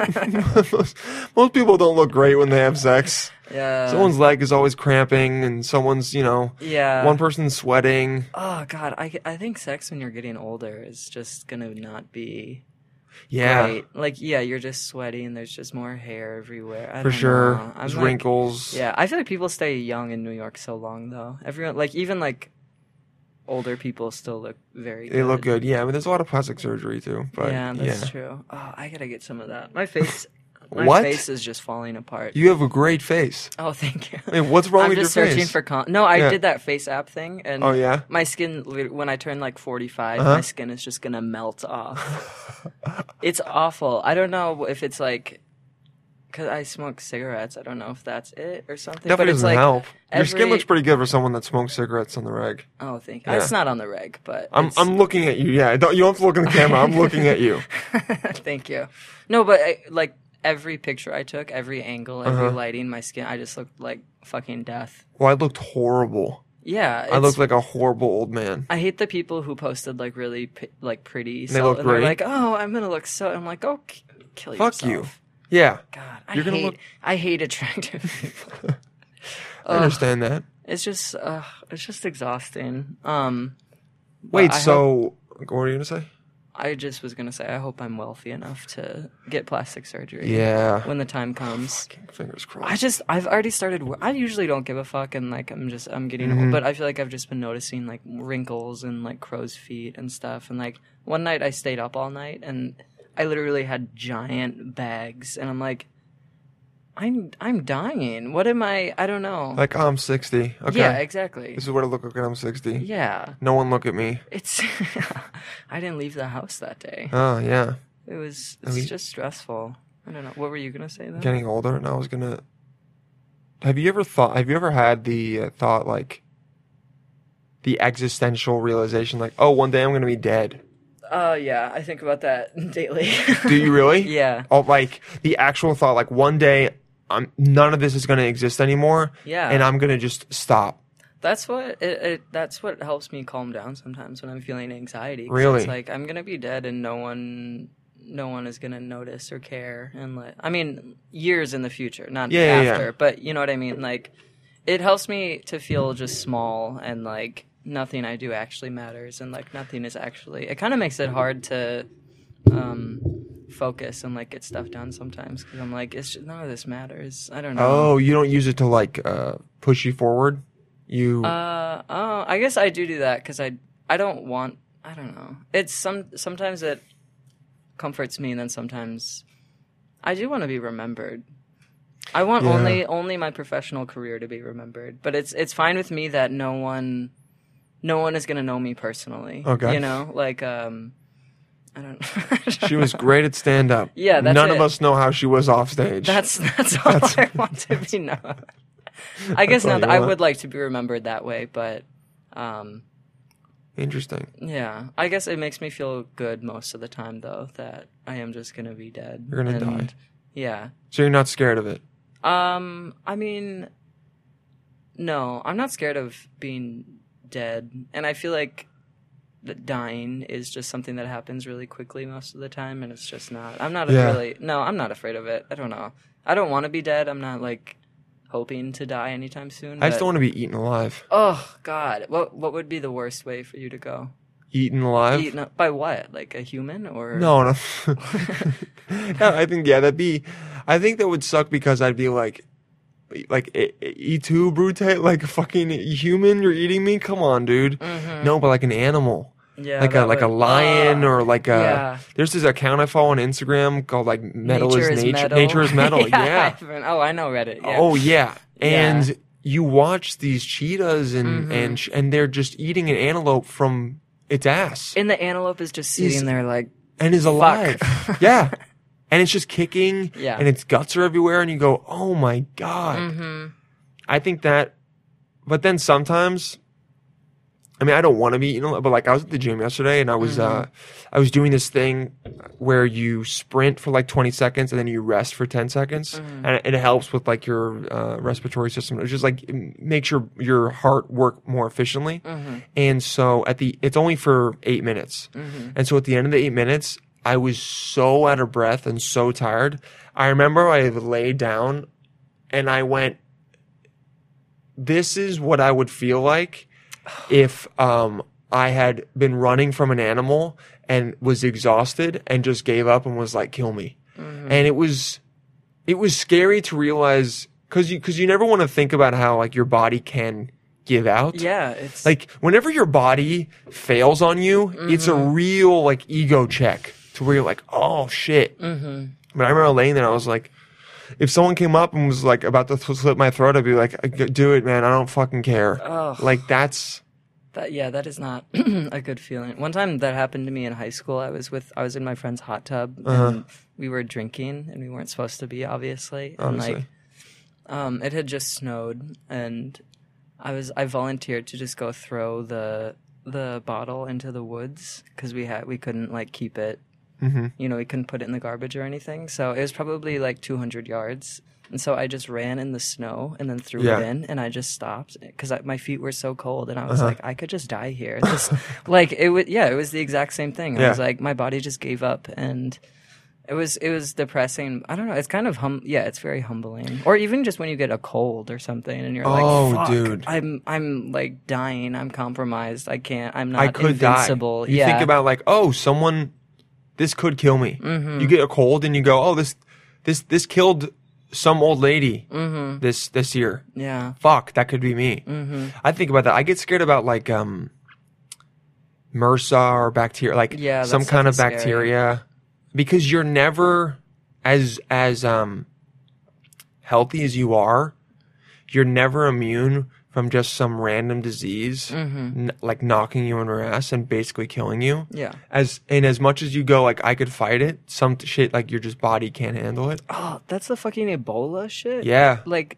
most, most people don't look great when they have sex. yeah. Someone's leg is always cramping, and someone's, you know, Yeah. one person's sweating. Oh God, I, I think sex when you're getting older is just gonna not be Yeah, great. Like, yeah, you're just sweaty and there's just more hair everywhere. I for sure. There's like- wrinkles. Yeah, I feel like people stay young in New York so long though. Everyone, like, even like older people still look very. Good. They look good. Yeah, I mean, there's a lot of plastic surgery too. But yeah, that's yeah. true. Oh, I gotta get some of that. My face, my What? face is just falling apart. You have a great face. oh, thank you. I mean, what's wrong I'm with just your searching face? for con. No, I Yeah. did that face app thing, and Oh, yeah? my skin when I turn like 45, Uh-huh. my skin is just gonna melt off. it's awful. I don't know if it's like because I smoke cigarettes. I don't know if that's it or something. Definitely but it's doesn't like help. Your skin looks pretty good for someone that smokes cigarettes on the reg. Oh, thank. Yeah. It's not on the reg, but I'm it's- I'm looking at you. Yeah, don't, you don't have to look in the camera. I'm looking at you. Thank you. No, but I, like every picture I took, every angle, every Uh-huh. lighting, my skin, I just looked like fucking death. Well, I looked horrible. Yeah, I looked like a horrible old man. I hate the people who posted like really p- like pretty. They look and they're great. like, oh, I'm gonna look so. I'm like, oh, k- kill Fuck you. Yeah, God, I You're gonna hate. look- I hate attractive people. I understand that. it's just, uh, it's just exhausting. Um, but Wait, I so what were you gonna say? I just was gonna say, I hope I'm wealthy enough to get plastic surgery. Yeah. When the time comes. Fingers crossed. I just I've already started. I usually don't give a fuck, and like I'm just I'm getting Mm-hmm. old, but I feel like I've just been noticing like wrinkles and like crow's feet and stuff. And like one night I stayed up all night, and I literally had giant bags, and I'm like, I'm I'm dying. What am I? I don't know. like I'm 60. Okay. Yeah, exactly. This is what I look like when I'm 60. Yeah, No one look at me. it's. I didn't leave the house that day. Oh yeah. It was. It's mean- just stressful. I don't know. What were you gonna say then? Getting older, and I was gonna. Have you ever thought? Have you ever had the uh, thought like the existential realization, like, oh, one day I'm gonna be dead? Uh, yeah, I think about that daily. Do you really? yeah. Oh, like the actual thought, like one day, I'm none of this is going to exist anymore. Yeah. and I'm going to just stop. That's what it, it. That's what helps me calm down sometimes when I'm feeling anxiety. Really? it's like I'm gonna be dead and no one, no one is gonna notice or care. And like, I mean, years in the future, not Yeah, yeah, after. yeah. But you know what I mean. Like, it helps me to feel just small and like nothing I do actually matters, and like nothing is actually. It kind of makes it hard to um, focus and like get stuff done sometimes because I'm like, it's just, none of this matters. I don't know. Oh, you don't use it to like uh, push you forward. You Uh oh, I guess I do do that because I I don't want I don't know. It's some sometimes it comforts me, and then sometimes I do want to be remembered. I want Yeah. only only my professional career to be remembered, but it's it's fine with me that no one no one is gonna know me personally. Okay. you know, like um, I don't. Know. She was great at stand up. Yeah, that's none of us know how she was off stage. That's that's all I want to be known. I guess not. That I would like to be remembered that way, but um, interesting. Yeah, I guess it makes me feel good most of the time, though, that I am just gonna be dead. You're gonna And, die. Yeah. So you're not scared of it. Um. I mean, no, I'm not scared of being dead, and I feel like that dying is just something that happens really quickly most of the time, and it's just not. I'm not Yeah. really. No, I'm not afraid of it. I don't know. I don't want to be dead. I'm not like hoping to die anytime soon. I just don't want to be eaten alive. Oh God, what what would be the worst way for you to go? Eaten alive? Eaten by what? Like a human or No, no. no. I think yeah, that'd be. I think that would suck because I'd be like, like E two brute, like fucking human. You're eating me? Come on, dude. No, but like an animal. Mm-hmm. Yeah, like a like a lion Ugh. or like a Yeah. there's this account I follow on Instagram called like metal Nature is is nature metal. nature is metal yeah. Yeah, Oh, I know Reddit. Yeah. oh yeah and Yeah. you watch these cheetahs and Mm-hmm. and sh- and they're just eating an antelope from its ass and the antelope is just sitting He's- there like and is alive yeah and it's just kicking Yeah. and its guts are everywhere and you go oh my god Mm-hmm. I think that but then sometimes I mean, I don't want to be, you know, but like I was at the gym yesterday and I was, Mm-hmm. uh, I was doing this thing where you sprint for like 20 seconds and then you rest for 10 seconds. Mm-hmm. And it, helps with like your, uh, respiratory system. It just like, it makes your, your heart work more efficiently. Mm-hmm. And so at the, it's only for eight minutes. And so at the end of the eight minutes, I was so out of breath and so tired. I remember I laid down and I went, this is what I would feel like if um, I had been running from an animal and was exhausted and just gave up and was like, "Kill me," and it was it was scary to realize because you because you never want to think about how like your body can give out. yeah, it's Like whenever your body fails on you, it's a real like ego check to where you're like, "Oh shit." Mm-hmm. But I remember laying there, I was like. If someone came up and was like about to th- slit my throat, I'd be like, "Do it, man! I don't fucking care." Ugh. Like that's that. Yeah, that is not a good feeling. One time that happened to me in high school. I was with I was in my friend's hot tub Uh-huh. and we were drinking and we weren't supposed to be, obviously. And like, um, it had just snowed and I was I volunteered to just go throw the the bottle into the woods because we had we couldn't like keep it Mm-hmm. you know we couldn't put it in the garbage or anything so it was probably like 200 yards and so i just ran in the snow and then threw Yeah. it in and i just stopped because my feet were so cold and i Uh-huh. was like i could just die here like it was yeah it was the exact same thing i was like my body just gave up and it was it was depressing. I don't know. It's kind of hum. Yeah, it's very humbling. Or even just when you get a cold or something, and you're Oh, like, "Oh, dude. I'm I'm like dying. I'm compromised. I can't. I'm not I could invincible. die. You yeah. think about like, oh, someone, this could kill me. Mm-hmm. You get a cold and you go, oh, this, this, this killed some old lady Mm-hmm. this this year. Yeah. Fuck, that could be me. Mm-hmm. I think about that. I get scared about like um, MRSA or bacteria, like Yeah, some kind of is scary. bacteria, because you're never as as um healthy as you are. You're never immune from just some random disease, Mm-hmm. n- like knocking you on your ass and basically killing you. Yeah. As and as much as you go, like I could fight it, some t- shit like your just body can't handle it. Oh, that's the fucking Ebola shit. Yeah, Like,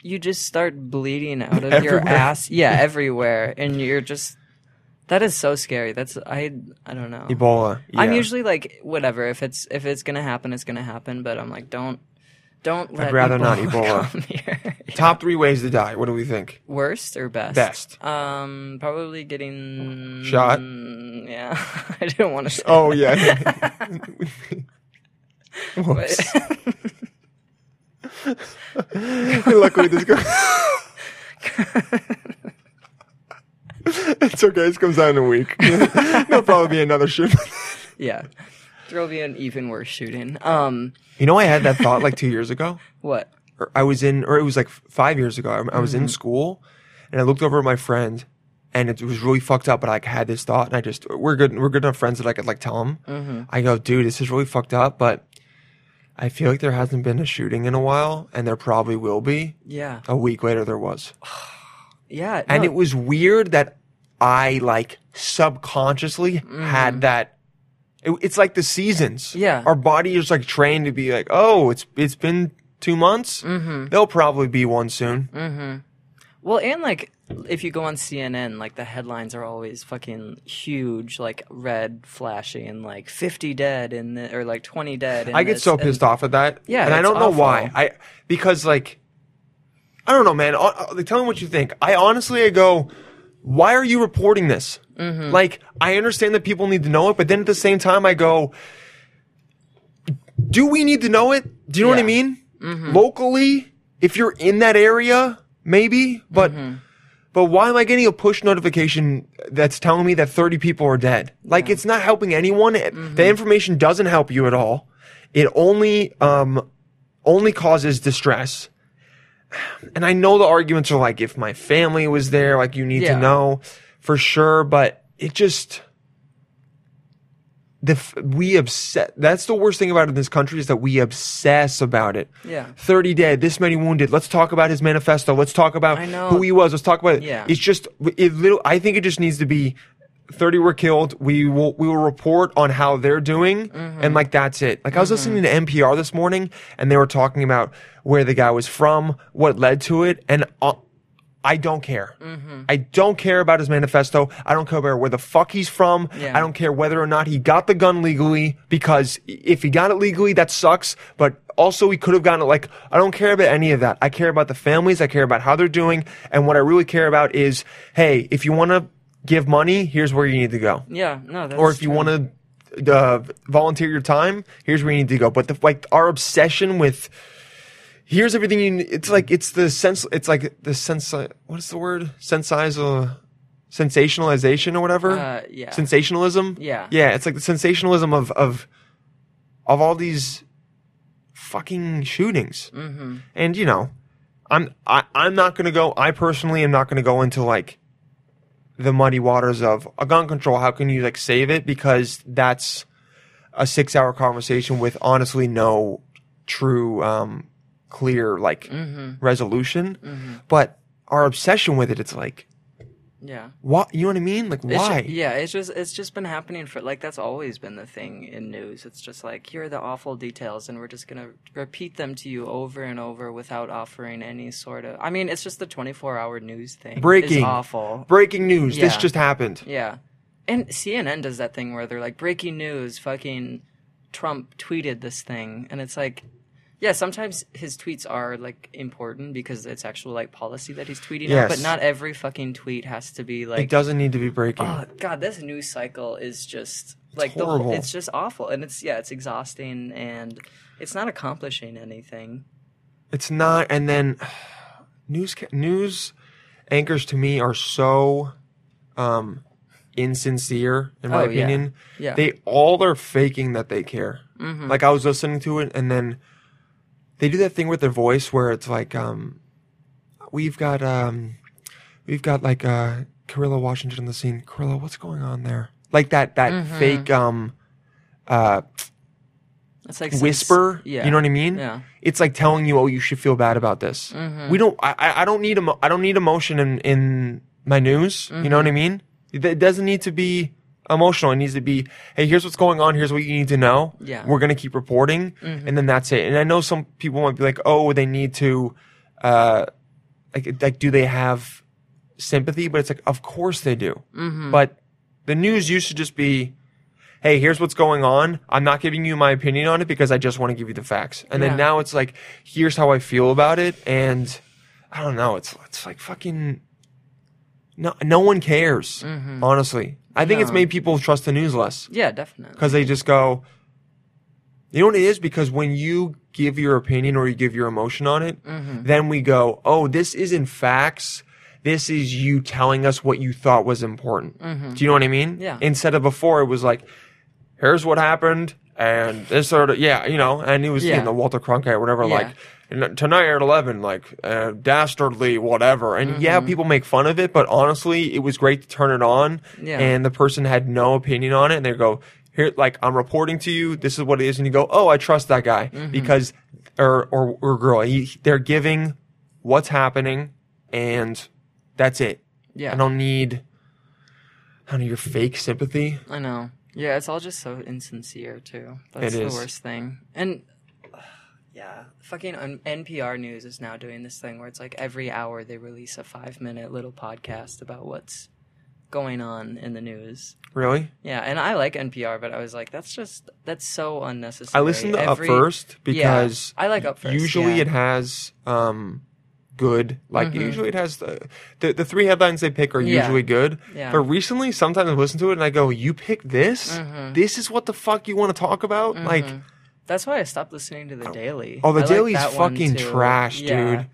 you just start bleeding out of your ass. Yeah, everywhere, and you're just That is so scary. That's I I don't know. Ebola. I'm usually like whatever. If it's if it's gonna happen, it's gonna happen. But I'm like, don't don't let I'd rather not Ebola. come here. top three ways to die. What do we think? Worst or best? Best. Um, probably getting Shot? Yeah, I didn't want to. Say Oh yeah. Whoops. Luckily, this goes. it's okay. This comes out in a week. There'll probably be another shoot. yeah, there'll be an even worse shooting. Um, You know, I had that thought like two years ago. what? Or I was in, or it was like five years ago. I, I was in mm-hmm. school, and I looked over at my friend, and it was really fucked up. But I had this thought, and I just we're good. We're good enough friends that I could like tell him. Mm-hmm. I go, dude, this is really fucked up, but I feel like there hasn't been a shooting in a while, and there probably will be. Yeah, A week later, there was, yeah, and it was weird that I like subconsciously had mm-hmm. that. It, it's like the seasons. Yeah. our body is like trained to be like, oh, it's it's been two months. Mm-hmm. There'll probably be one soon. Well, and like if you go on CNN, like the headlines are always fucking huge, like red, flashy, and like fifty dead, and or like twenty dead. in I get this, so and- pissed off at that. Yeah, and I don't know why. I because like I don't know, man. Uh, uh, Like, tell me what you think. I honestly, I go, why are you reporting this? Mm-hmm. Like, I understand that people need to know it, but then at the same time, I go, do we need to know it? Do you know what I mean? Mm-hmm. Locally, if you're in that area, maybe, but. Mm-hmm. But why am I getting a push notification that's telling me that 30 people are dead? Like it's not helping anyone. Mm-hmm. The information doesn't help you at all. It only um only causes distress. And I know the arguments are like if my family was there, like you need Yeah. to know for sure, but it just the we obsess that's the worst thing about it in this country is that we obsess about it. Yeah. 30 dead, this many wounded. Let's talk about his manifesto. Let's talk about who he was. Let's talk about it. Yeah. It's just it little I think it just needs to be 30 were killed. We will we will report on how they're doing Mm-hmm. and like that's it. Like I was listening to NPR this morning and they were talking about where the guy was from, what led to it and uh, I don't care. Mm-hmm. I don't care about his manifesto. I don't care about where the fuck he's from. Yeah. I don't care whether or not he got the gun legally because if he got it legally, that sucks. But also he could have gotten it like, I don't care about any of that. I care about the families. I care about how they're doing. And what I really care about is, hey, if you want to give money, here's where you need to go. Yeah, no, that's Or if you want to uh, volunteer your time, here's where you need to go. But the, like our obsession with here's everything you. ne- It's like it's the sense. It's like the sense. What is the word? Sensize. Sensationalization or whatever. Uh, yeah. Sensationalism. Yeah. Yeah. It's like the sensationalism of of of all these fucking shootings. Mm-hmm. And you know, I'm I, I'm not gonna go. I personally am not gonna go into like the muddy waters of a gun control. How can you like save it? Because that's a six hour conversation with honestly no true um clear like mm-hmm. resolution. Mm-hmm. But our obsession with it, it's like yeah. what you know what I mean? Like It's why? ju- yeah, it's just it's just been happening for like that's always been the thing in news. It's just like here are the awful details, and we're just gonna repeat them to you over and over without offering any sort of. I mean, it's just the twenty four hour news thing. Breaking. awful. Breaking news. This just happened. Yeah, and CNN does that thing where they're like breaking news. Fucking Trump tweeted this thing, and it's like. Yeah, sometimes his tweets are like important because it's actual like policy that he's tweeting out, Yes. but not every fucking tweet has to be like it doesn't need to be breaking. Oh God, this news cycle is just like the horrible. whole, it's just awful, and it's yeah, it's exhausting, and it's not accomplishing anything. It's not. And then news news anchors to me are so um insincere in my Oh, opinion. Yeah. They all are faking that they care. Like I was listening to it and then they do that thing with their voice where it's like um we've got um we've got like uh Carilla Washington on the scene. Carilla, what's going on there? Like that that fake um uh It's like whisper. yeah, You know what I mean? Yeah, It's like telling you, oh, you should feel bad about this. We don't. I, I don't need emo- I don't need emotion in in my news. You know what I mean? It, it doesn't need to be emotional. It needs to be, hey, here's what's going on. Here's what you need to know. Yeah. We're gonna keep reporting, mm-hmm. and then that's it. And I know some people might be like, oh, they need to, uh, like like do they have sympathy? But it's like, of course they do. Mm-hmm. But The news used to just be, hey, here's what's going on. I'm not giving you my opinion on it because I just want to give you the facts. And Yeah. then now it's like, here's how I feel about it. And I don't know. It's it's like fucking. No, no one cares. Mm-hmm. Honestly, I think it's Mm-hmm. Made people trust the news less Yeah, definitely. because they just go. You know what it is? Because when you give your opinion or you give your emotion on it, Mm-hmm. then we go, oh, this isn't facts. This is you telling us what you thought was important. Do you know what I mean? Mm-hmm. Yeah. Instead of before, it was like, here's what happened, and this sort of, yeah, you know, and it was Yeah. you know Walter Cronkite or whatever, Yeah. like "N- tonight at eleven, like uh, dastardly whatever, and yeah, Mm-hmm. people make fun of it, but honestly, it was great to turn it on, Yeah. and the person had no opinion on it, and they go. Here, like I'm reporting to you. This is what it is, and you go, "Oh, I trust that guy Mm-hmm. because, or or or girl, he, they're giving what's happening, and that's it. Yeah. I don't need, I don't need your fake sympathy. I know. Yeah, it's all just so insincere too. That's It the is. worst thing. And yeah, fucking N- NPR News is now doing this thing where it's like every hour they release a five minute little podcast about what's going on in the news. Really? Yeah, and I like NPR, but I was like, that's just that's so unnecessary. I listened to Every- Up First Yeah, because I like Up First. usually yeah. it has um good like Mhm. usually it has the, the the three headlines they pick are Yeah. usually good. Yeah. But recently sometimes I listen to it and I go, You picked this? Mhm. This is what the fuck you want to talk about? Like That's why I stopped listening to the Daily. Oh, the I like Daily's that one, fucking too. trash, Yeah. dude.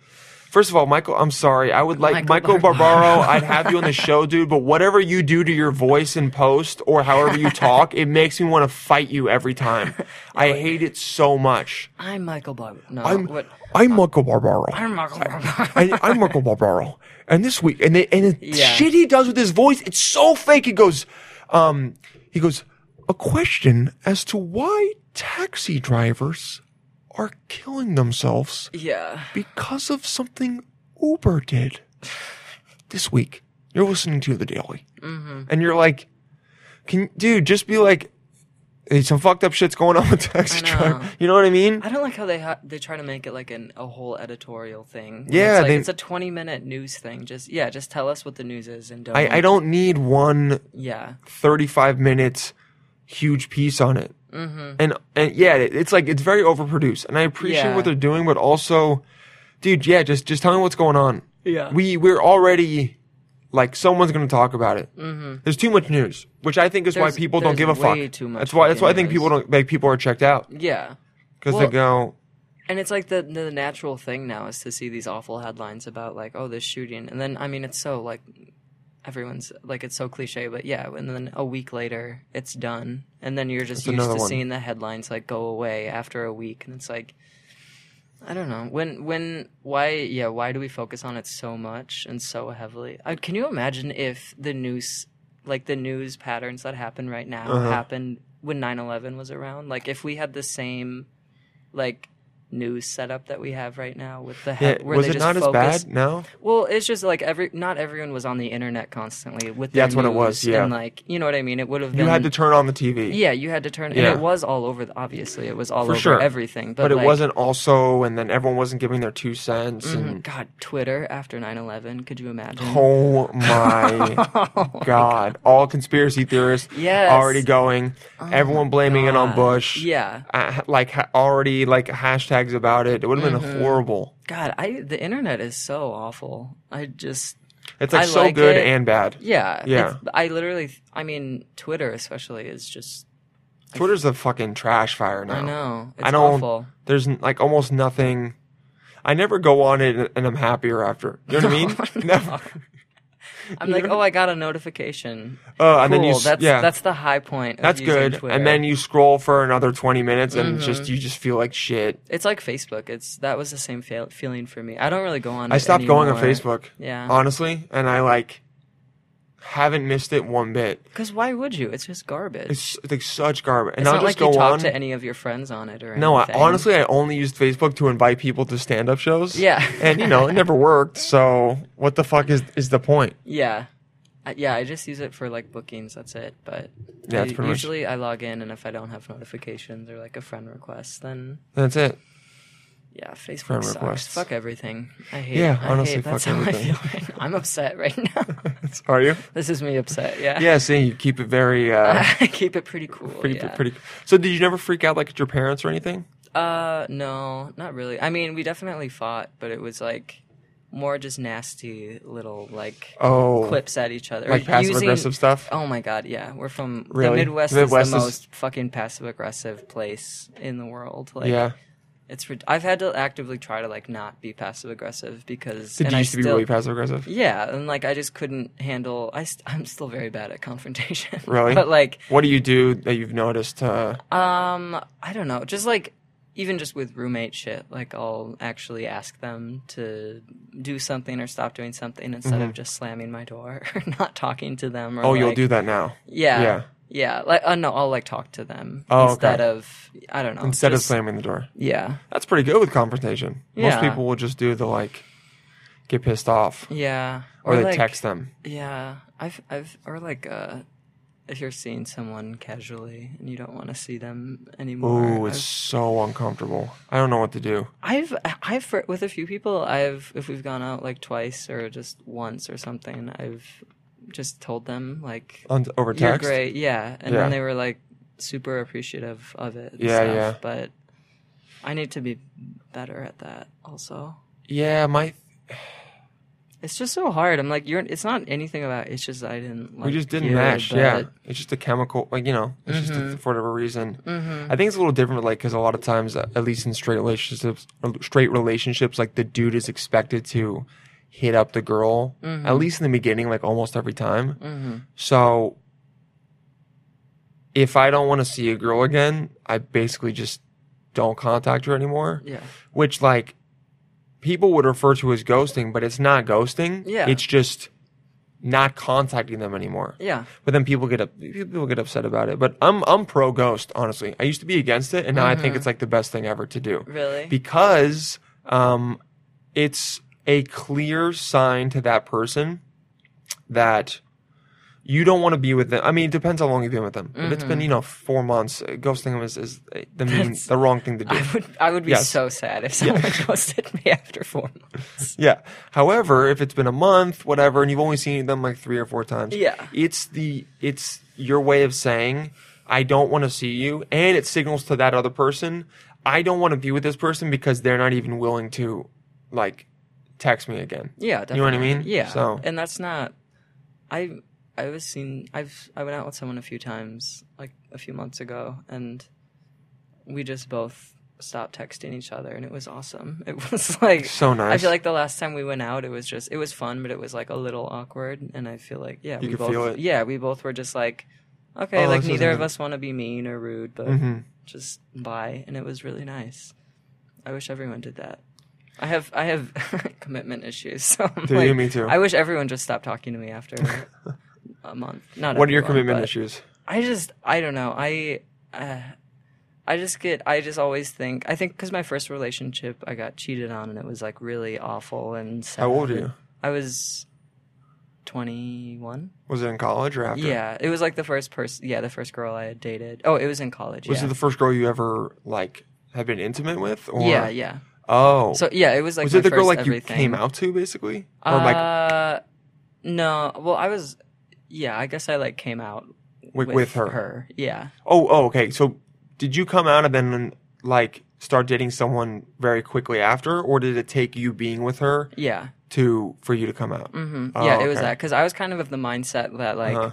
First of all, Michael, I'm sorry. I would like Michael, Michael Barbaro. Barbaro. I'd have you on the show, dude. But whatever you do to your voice in post or however you talk, it makes me want to fight you every time. I hate it so much. I'm Michael Bob. No, I'm what? I'm Michael Barbaro. I'm Michael Barbaro. I, I'm Michael Barbaro. And this week, and they, and the Yeah. shit he does with his voice, it's so fake. He goes, um, he goes, a question as to why taxi drivers are killing themselves yeah. because of something Uber did this week. You're listening to the Daily, Mm-hmm. and you're like, "Can dude just be like, hey, some fucked up shit's going on with taxi driver." You know what I mean? I don't like how they ha- they try to make it like an a whole editorial thing. Yeah, it's, like, they- it's a twenty minute news thing. Just yeah, just tell us what the news is and don't. I, I don't need one Yeah, 35 minutes huge piece on it. Mm-hmm. And and yeah, it's like it's very overproduced, and I appreciate Yeah. what they're doing, but also, dude, yeah, just just tell me what's going on. Yeah. we we're already like someone's going to talk about it. Mm-hmm. There's too much news, which I think is why people don't give a fuck. too much that's why that's why I think people don't like people are checked out yeah. because Well- they go. And it's like the the natural thing now is to see these awful headlines about like oh this shooting, and then I mean it's so like everyone's like it's so cliche, but yeah, and then a week later it's done, and then you're just That's used to one. seeing the headlines like go away after a week, and it's like I don't know when when why yeah why do we focus on it so much and so heavily? Uh, can you imagine if the news like the news patterns that happen right now Uh-huh. happened when 9/11 was around? Like if we had the same like news setup that we have right now with the Yeah, head, where was they it just not as focus. bad? No. Well, it's just like every not everyone was on the internet constantly with Yeah, that's what it was, yeah. and like you know what I mean. It would have been You had to turn on the TV. yeah, you had to turn, Yeah. and it was all over. The, obviously, it was all For over sure. everything, but, but it like, wasn't also, and then everyone wasn't giving their two cents. Mhm. And God, Twitter after 9-11, Could you imagine? Oh my god! All conspiracy theorists Yes. already going. everyone blaming it on Bush. Yeah. Uh, like ha- already like hashtags about it. It would have Mm-hmm. been horrible. God, I the internet is so awful. I just It's like I so like good it. and bad. yeah Yeah. I literally, I mean, Twitter especially is just. Twitter's a fucking trash fire now. I know it's I don't. awful. There's like almost nothing. I never go on it and I'm happier after. You know what I mean? Never. I'm like, oh, I got a notification. Oh, and then you that's yeah. that's the high point. Of That's good. Twitter. And then you scroll for another 20 minutes and Mm-hmm. just you just feel like shit. It's like Facebook. It's that was the same fe- feeling for me. I don't really go on. I stopped going on. Facebook. Yeah. Honestly, and I like haven't missed it one bit. Because why would you? It's just garbage. It's like such garbage. And It's I'll not just like you talk on. to any of your friends on it or no, I, anything. honestly, I only used Facebook to invite people to stand-up shows. Yeah. and you know, it never worked. So what the fuck is is the point? Yeah. I, yeah, I just use it for like bookings. That's it. But Yeah, I- pretty much- usually I log in, and if I don't have notifications or like a friend request, then That's it. Yeah, Facebook sucks. requests. Fuck everything. I hate. Yeah, I honestly, hate, that's fuck how everything. I feel right. I'm upset right now. Are you? this is me upset. Yeah. Yeah, see, you keep it very, uh, I keep it pretty cool. pretty, yeah. pretty. So, did you never freak out like at your parents or anything? Uh, no, not really. I mean, we definitely fought, but it was like more just nasty little like Oh, clips at each other. like passive Using- aggressive stuff. Oh my god, yeah. We're from Really? the Midwest, The Midwest is the is- most fucking passive aggressive place in the world. Like, yeah. It's I've had to actively try to like not be passive aggressive because Did and you I used to be still- really passive aggressive? Yeah, and like I just couldn't handle. I st- I'm still very bad at confrontation. Really? but like, What do you do that you've noticed? Uh, um, I don't know. Just like even just with roommate shit, like I'll actually ask them to do something or stop doing something instead of just slamming my door or not talking to them. Or Mm-hmm. oh, you'll do that now. Yeah. Yeah. Yeah. Like, uh, no, I'll like talk to them Oh, okay. instead of I don't know. Instead of slamming the door. Yeah. That's pretty good with confrontation. Most people will just do the like, get pissed off, Yeah. or, they like, text them. Yeah. I've I've or like uh if you're seeing someone casually and you don't want to see them anymore. Ooh, it's I've- so uncomfortable. I don't know what to do. I've I've with a few people I've if we've gone out like twice or just once or something I've just told them like On, over you're text. great yeah and Yeah. then they were like super appreciative of it and Yeah, stuff, yeah. but I need to be better at that also Yeah, my it's just so hard I'm like you're it's not anything about it's just I didn't like we just didn't match. but- Yeah, it's just a chemical. Like you know, it's just Mm-hmm. a, for whatever reason. Mhm. I think it's a little different. Like because a lot of times, uh, at least in straight relationships, straight relationships, like the dude is expected to hit up the girl Mm-hmm. at least in the beginning, like almost every time. So if I don't want to see a girl again, I basically just don't contact her anymore. yeah Which like people would refer to as ghosting, but it's not ghosting. Yeah. It's just not contacting them anymore. yeah But then people get up, people get upset about it. But I'm I'm pro ghost, honestly. I used to be against it, and now I think it's like the best thing ever to do Mm-hmm. really because um, it's a clear sign to that person that you don't want to be with them. I mean, it depends how long you've been with them. If it's been you know four months, uh, ghosting them is, is the mean, Mm-hmm. The wrong thing to do. I would I would be Yes. so sad if someone ghosted me after four months Yeah. However, if it's been a month, whatever, and you've only seen them like three or four times, Yeah. it's the it's your way of saying I don't want to see you, and it signals to that other person I don't want to be with this person because they're not even willing to like text me again. Yeah, definitely. You know what I mean? Yeah. So- and that's not. I I was seen. I've I went out with someone a few times, like a few months ago, and we just both stopped texting each other, and it was awesome. It was like So nice. I feel like the last time we went out, it was just it was fun, but it was like a little awkward, and I feel like yeah, You we both feel it. yeah, we both were just like. Okay, Oh, like neither of us want to be mean or rude, but Mhm. just bye, and it was really nice. I wish everyone did that. I have I have commitment issues, so I'm Do like, you? Me too. I wish everyone just stopped talking to me after a month. Not what are your commitment issues? I just I don't know. I uh, I just get I just always think I think because my first relationship I got cheated on and it was like really awful and sad. How old are you? I was twenty one. Was it in college or after? Yeah, it was like the first person. Yeah, the first girl I had dated. Oh, it was in college. Was yeah. it the first girl you ever like have been intimate with? Or yeah, yeah. Oh, So yeah, it was like was it the girl first like you came out to basically, or like Uh, no. Well, I was. Yeah, I guess I like came out with, with, with her? Her, yeah. Oh, oh, okay. So did you come out and then like start dating someone very quickly after, or did it take you being with her Yeah. to for you to come out? Mm-hmm. Oh, yeah, it was that because I was kind of of the mindset that like Uh-huh.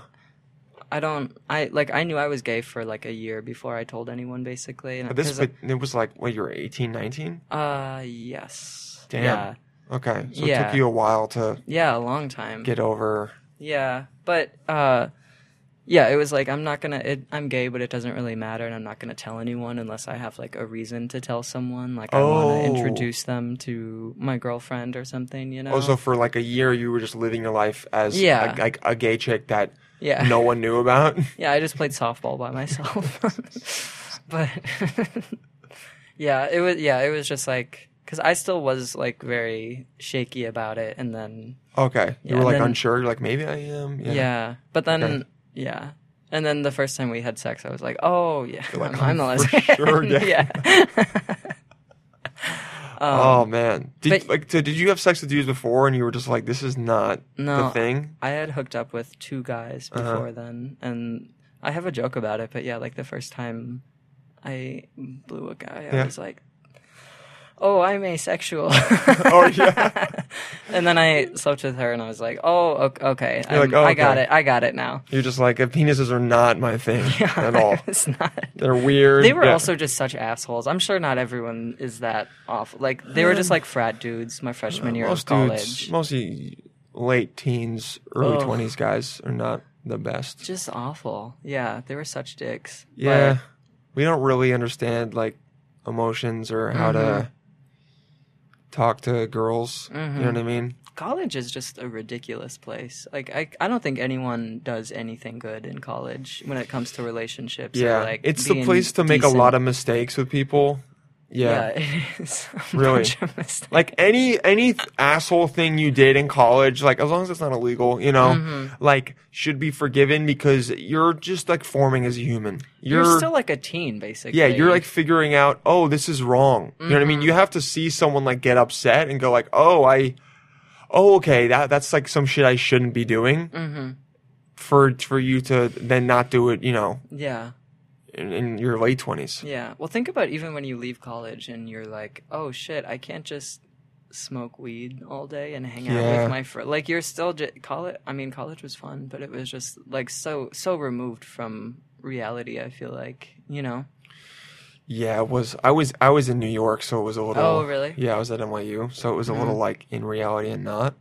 I don't I like I knew I was gay for like a year before I told anyone basically. And But this but it was like what you were 18, 19? uh yes. Damn. Yeah. Okay, so it took you a while to Yeah, a long time. get over. Yeah, but uh, yeah, it was like I'm not gonna. It, I'm gay, but it doesn't really matter, and I'm not gonna tell anyone unless I have like a reason to tell someone. Like I want Oh. to introduce them to my girlfriend or something. You know? Also, for like a year you were just living your life as Yeah. a, like a gay chick that yeah, no one knew about. yeah. I just played softball by myself, but yeah, it was. Yeah, it was just like because I still was like very shaky about it, and then okay, you Yeah, were like then- unsure. You're like maybe I am. Yeah. Yeah. But then, Okay. yeah. And then the first time we had sex, I was like, oh, yeah, like, I'm, I'm the "I'm for lesbian. sure gay." yeah. oh man, did but- like so did you have sex with dudes before and you were just like this is not No. the thing? I had hooked up with two guys Uh-huh. before then, and I have a joke about it. But yeah, like the first time I blew a guy, I was like, "Oh, I'm asexual." Oh yeah. and then I slept with her, and I was like, "Oh, ok- okay, like, "Oh, I got okay." it, I got it now." You're just like penises are not my thing at all. it's not. They're weird. They were Yeah. also just such assholes. I'm sure not everyone is that awful. Like they were just like frat dudes my freshman year of most college. dudes, mostly late teens, early twenties guys are not the best. Just awful. Yeah, they were such dicks. Yeah, we don't really understand like emotions or how Mm-hmm. to talk to girls. You know mm-hmm. what I mean? College is just a ridiculous place. Like I, I don't think anyone does anything good in college when it comes to relationships. or, Yeah, like it's the place to make a lot of mistakes with people. Yeah. Yeah, it is. Really. Like any any asshole thing you did in college, like as long as it's not illegal, you know, Mm-hmm. like should be forgiven because you're just like forming as a human. you're, You're, still like a teen, basically. yeah, you're like figuring out, oh, this is wrong. You know what I Mm-hmm. mean? You have to see someone like get upset and go like, oh, I, oh, okay, that that's like some shit I shouldn't be doing. Mm-hmm. For for you to then not do it, you know, yeah. In, in your late twenties. Yeah. Well, think about even when you leave college and you're like, oh shit, I can't just smoke weed all day and hang out Yeah. with my friend. Like you're still j- college. I mean, college was fun, but it was just like so so removed from reality. I feel like you know. Yeah, it was. I was. I was in New York, so it was a little. Oh, really? Yeah, I was at NYU, so it was a mm-hmm. little like in reality and not.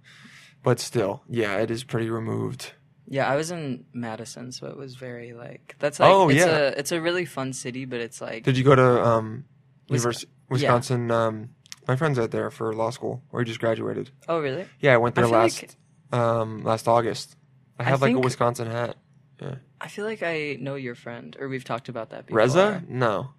But still, yeah, it is pretty removed. Yeah, I was in Madison, so it was very like that's like Oh, it's yeah. a it's a really fun city, but it's like Did you go to um, Wis- Univers- yeah. Wisconsin? Um, my friend's out there for law school, or he just graduated. oh really? Yeah, I went there feel last like- um last August. I I have like a Wisconsin hat. I feel like I know your friend, or we've talked about that before. Reza? No.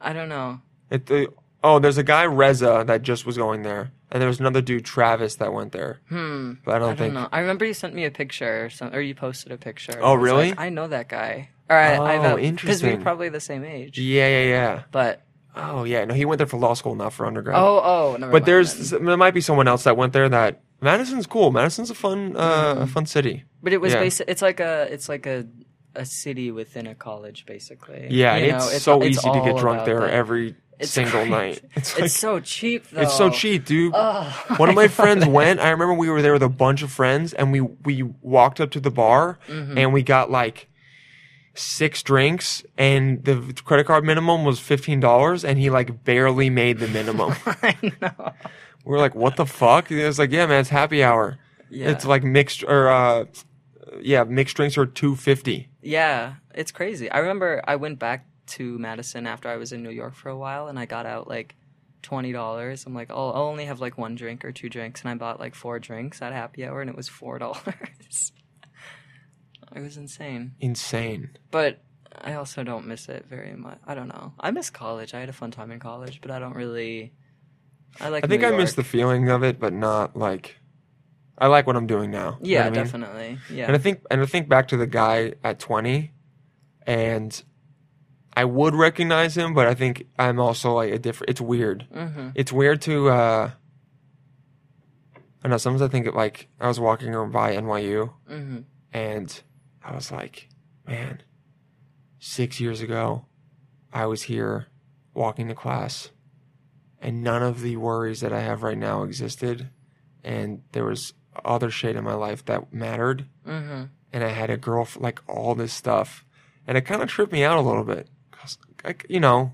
I don't know. It. The, oh, there's a guy Reza that just was going there, and there was another dude Travis that went there. Hmm. But I don't I don't think. know. I remember you sent me a picture, or, some, or you posted a picture. Oh, I really? like, I know that guy. All right, I Oh, Because interesting. we're probably the same age. Yeah, yeah, yeah. But Oh, yeah. No, he went there for law school, not for undergrad. oh, oh, never But there's then. there might be someone else that went there that Madison's cool. Madison's a fun uh, Mm-hmm. a fun city. But it was yeah. basic. It's like a. It's like a. A city within a college, basically. Yeah, You and know, it's, so it's easy to get drunk there that. every It's single great. night. It's It's, so cheap, though. it's so cheap, dude. Oh, One of my friends went. I remember we were there with a bunch of friends, and we we walked up to the bar, Mm-hmm. and we got like six drinks, and the credit card minimum was fifteen dollars, and he like barely made the minimum. I know. We are like, "What the fuck?" He was like, "Yeah, man, it's happy hour. Yeah. It's like mixed or uh, yeah, mixed drinks are two fifty. Yeah, it's crazy. I remember I went back to Madison after I was in New York for a while, and I got out like twenty dollars. I'm like, oh, I'll only have like one drink or two drinks, and I bought like four drinks at happy hour, and it was four dollars. it was insane, Insane. but I also don't miss it very much. I don't know. I miss college. I had a fun time in college, but I don't really. I like. I think I miss the feeling of it, but not like. I like what I'm doing now. You know Yeah, I mean? definitely. Yeah. And I think and I think back to the guy at 20, and I would recognize him, but I think I'm also like a different. It's weird. mm-hmm. It's weird to. uh I know sometimes I think it, like I was walking by NYU, Mm-hmm. and I was like, man, six years ago, I was here walking to class, and none of the worries that I have right now existed, and there was other shit in my life that mattered, Mm-hmm. and I had a girl like all this stuff, and it kind of tripped me out a little bit, like you know,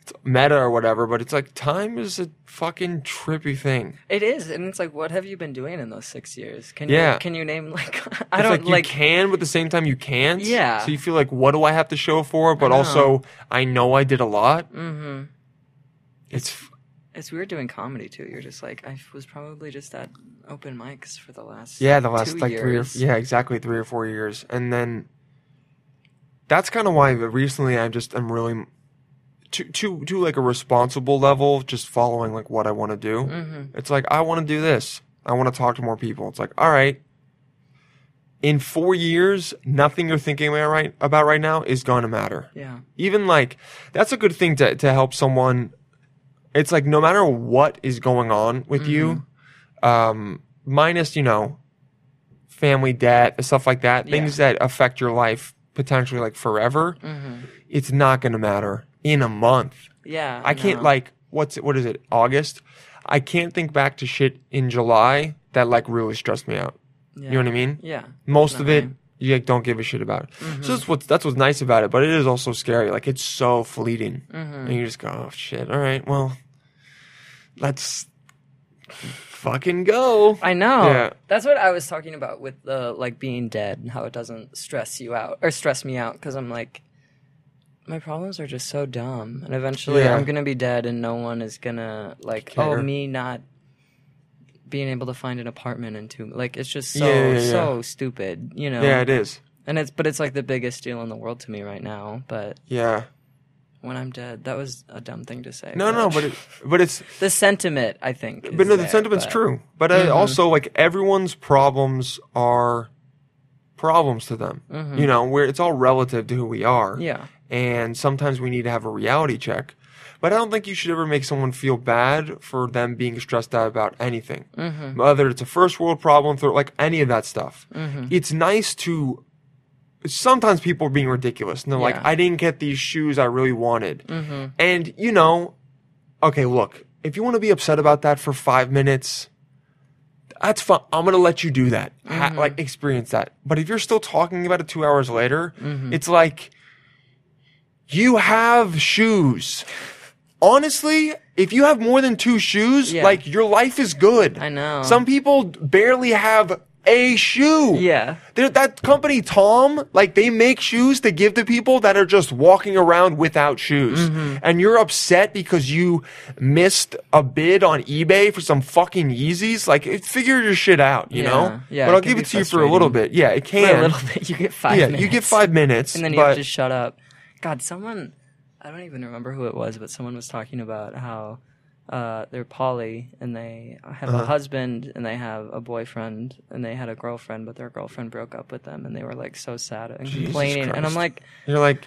it's meta or whatever, but it's like time is a fucking trippy thing. It is, and it's like, what have you been doing in those six years? Can Yeah. you can you name like I it's don't like you like can, but at the same time you can't. Yeah. So you feel like, what do I have to show for? But know. also, I know I did a lot. Mm-hmm. It's It's weird doing comedy too. You're just like I was probably just at open mics for the last yeah, the last like three or years. yeah, exactly three or four years, and then that's kind of why recently I'm just I'm really to to to like a responsible level, just following like what I want to do. Mm-hmm. It's like I want to do this. I want to talk to more people. It's like all right. In four years, nothing you're thinking about right about right now is going to matter. Yeah. even like that's a good thing to to help someone it's like no matter what is going on with you, Mm-hmm. um, minus you know, family debt, stuff like that, Yeah. things that affect your life potentially like forever. Mm-hmm. It's not gonna matter in a month. Yeah. I can't like what's it, what is it August? I can't think back to shit in July that like really stressed me out. You know what I mean? Yeah. Most of it you like, don't give a shit about. Mm-hmm. So that's what's that's what's nice about it, but it is also scary. Like it's so fleeting, Mm-hmm. and you just go, "Oh shit! All right, well, let's fucking go." I know. Yeah. That's what I was talking about with the like being dead and how it doesn't stress you out or stress me out because I'm like, my problems are just so dumb, and eventually Yeah. I'm gonna be dead, and no one is gonna like, Care. oh, me not being able to find an apartment in two. Like it's just so Yeah, so stupid, you know. Yeah, it is. And it's but it's like the biggest deal in the world to me right now. But Yeah. When I'm dead, that was a dumb thing to say. No, no, but it, but it's the sentiment, I think. but is no, the there, sentiment's but- true. But uh, also, like everyone's problems are problems to them. You know, where it's all relative to who we are. Yeah. and sometimes we need to have a reality check. But I don't think you should ever make someone feel bad for them being stressed out about anything, Mm-hmm. whether it's a first world problem, third, like any of that stuff. Mm-hmm. It's nice to. Sometimes people are being ridiculous, and they're like, Yeah. Mm-hmm. "I didn't get these shoes I really wanted," and you know, okay, look, if you want to be upset about that for five minutes, that's fine. I'm gonna let you do that, ha- Mm-hmm. like experience that. But if you're still talking about it two hours later, Mm-hmm. it's like you have shoes. Honestly, if you have more than two shoes, Yeah. like your life is good. I know. Some people barely have a shoe. Yeah. They're, that company, Tom, like they make shoes to give to people that are just walking around without shoes. Mm-hmm. And you're upset because you missed a bid on eBay for some fucking Yeezys. Like, figure your shit out, you Yeah. know? Yeah, But I'll give it to you for a little bit. Yeah, it For can. a little bit, you get five. yeah, minutes. you get five minutes. and then you but have to shut up. God, someone I don't even remember who it was, but someone was talking about how uh, they're poly and they have Uh-huh. a husband and they have a boyfriend and they had a girlfriend, but their girlfriend broke up with them and they were like so sad and complaining. And I'm like, you're like,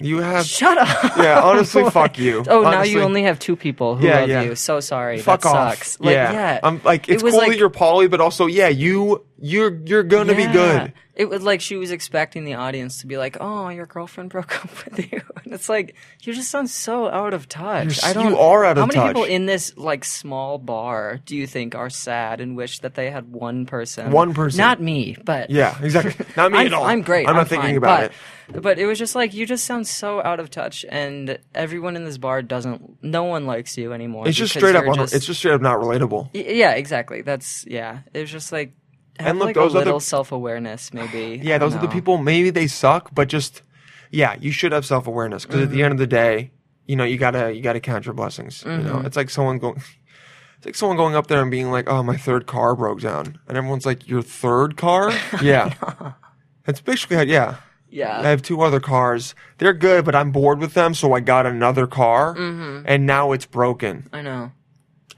you have. shut up. Yeah, honestly, fuck you. Oh, now you only have two people who Yeah, love yeah. you. So sorry. Fuck that off. sucks. Like, yeah. yeah. I'm like, it's It was cool like- that you're poly, but also, yeah, you, you're, you're gonna be good. It was like she was expecting the audience to be like, "Oh, your girlfriend broke up with you," and it's like you just sound so out of touch. You're- I don't. you are out of touch. How of many people in this like small bar do you think are sad and wish that they had one person? One person. not me, but Yeah, exactly. Not me I'm, at all. I'm great. I'm not I'm thinking fine, about but, But it was just like you just sound so out of touch, and everyone in this bar doesn't. No one likes you anymore. It's just straight up. you're it's just straight up not relatable. Y- Yeah, exactly. That's yeah. It was just like have And look, like those a are the- little self awareness, maybe. Yeah, those don't are the people. Maybe they suck, but just yeah, you should have self awareness because at Mm-hmm. the end of the day, you know, you gotta you gotta count your blessings. You know, Mm-hmm. it's like someone going. It's like someone going up there and being like, "Oh, my third car broke down," and everyone's like, "Your third car?" Yeah, it's basically how- yeah. Yeah. I have two other cars. They're good, but I'm bored with them, so I got another car, Mm-hmm. and now it's broken. I know.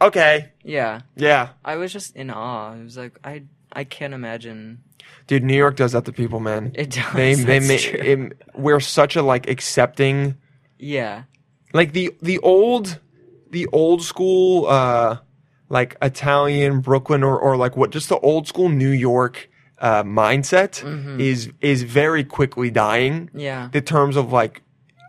Okay, Yeah. yeah, I was just in awe. It was like I I can't imagine. dude. New York does that to people, man. It does, They they that's make true. it, we're such a like accepting. Yeah. like the the old the old school uh like Italian Brooklyn or or like what just the old school New York uh mindset is is very quickly dying. Yeah. The terms of like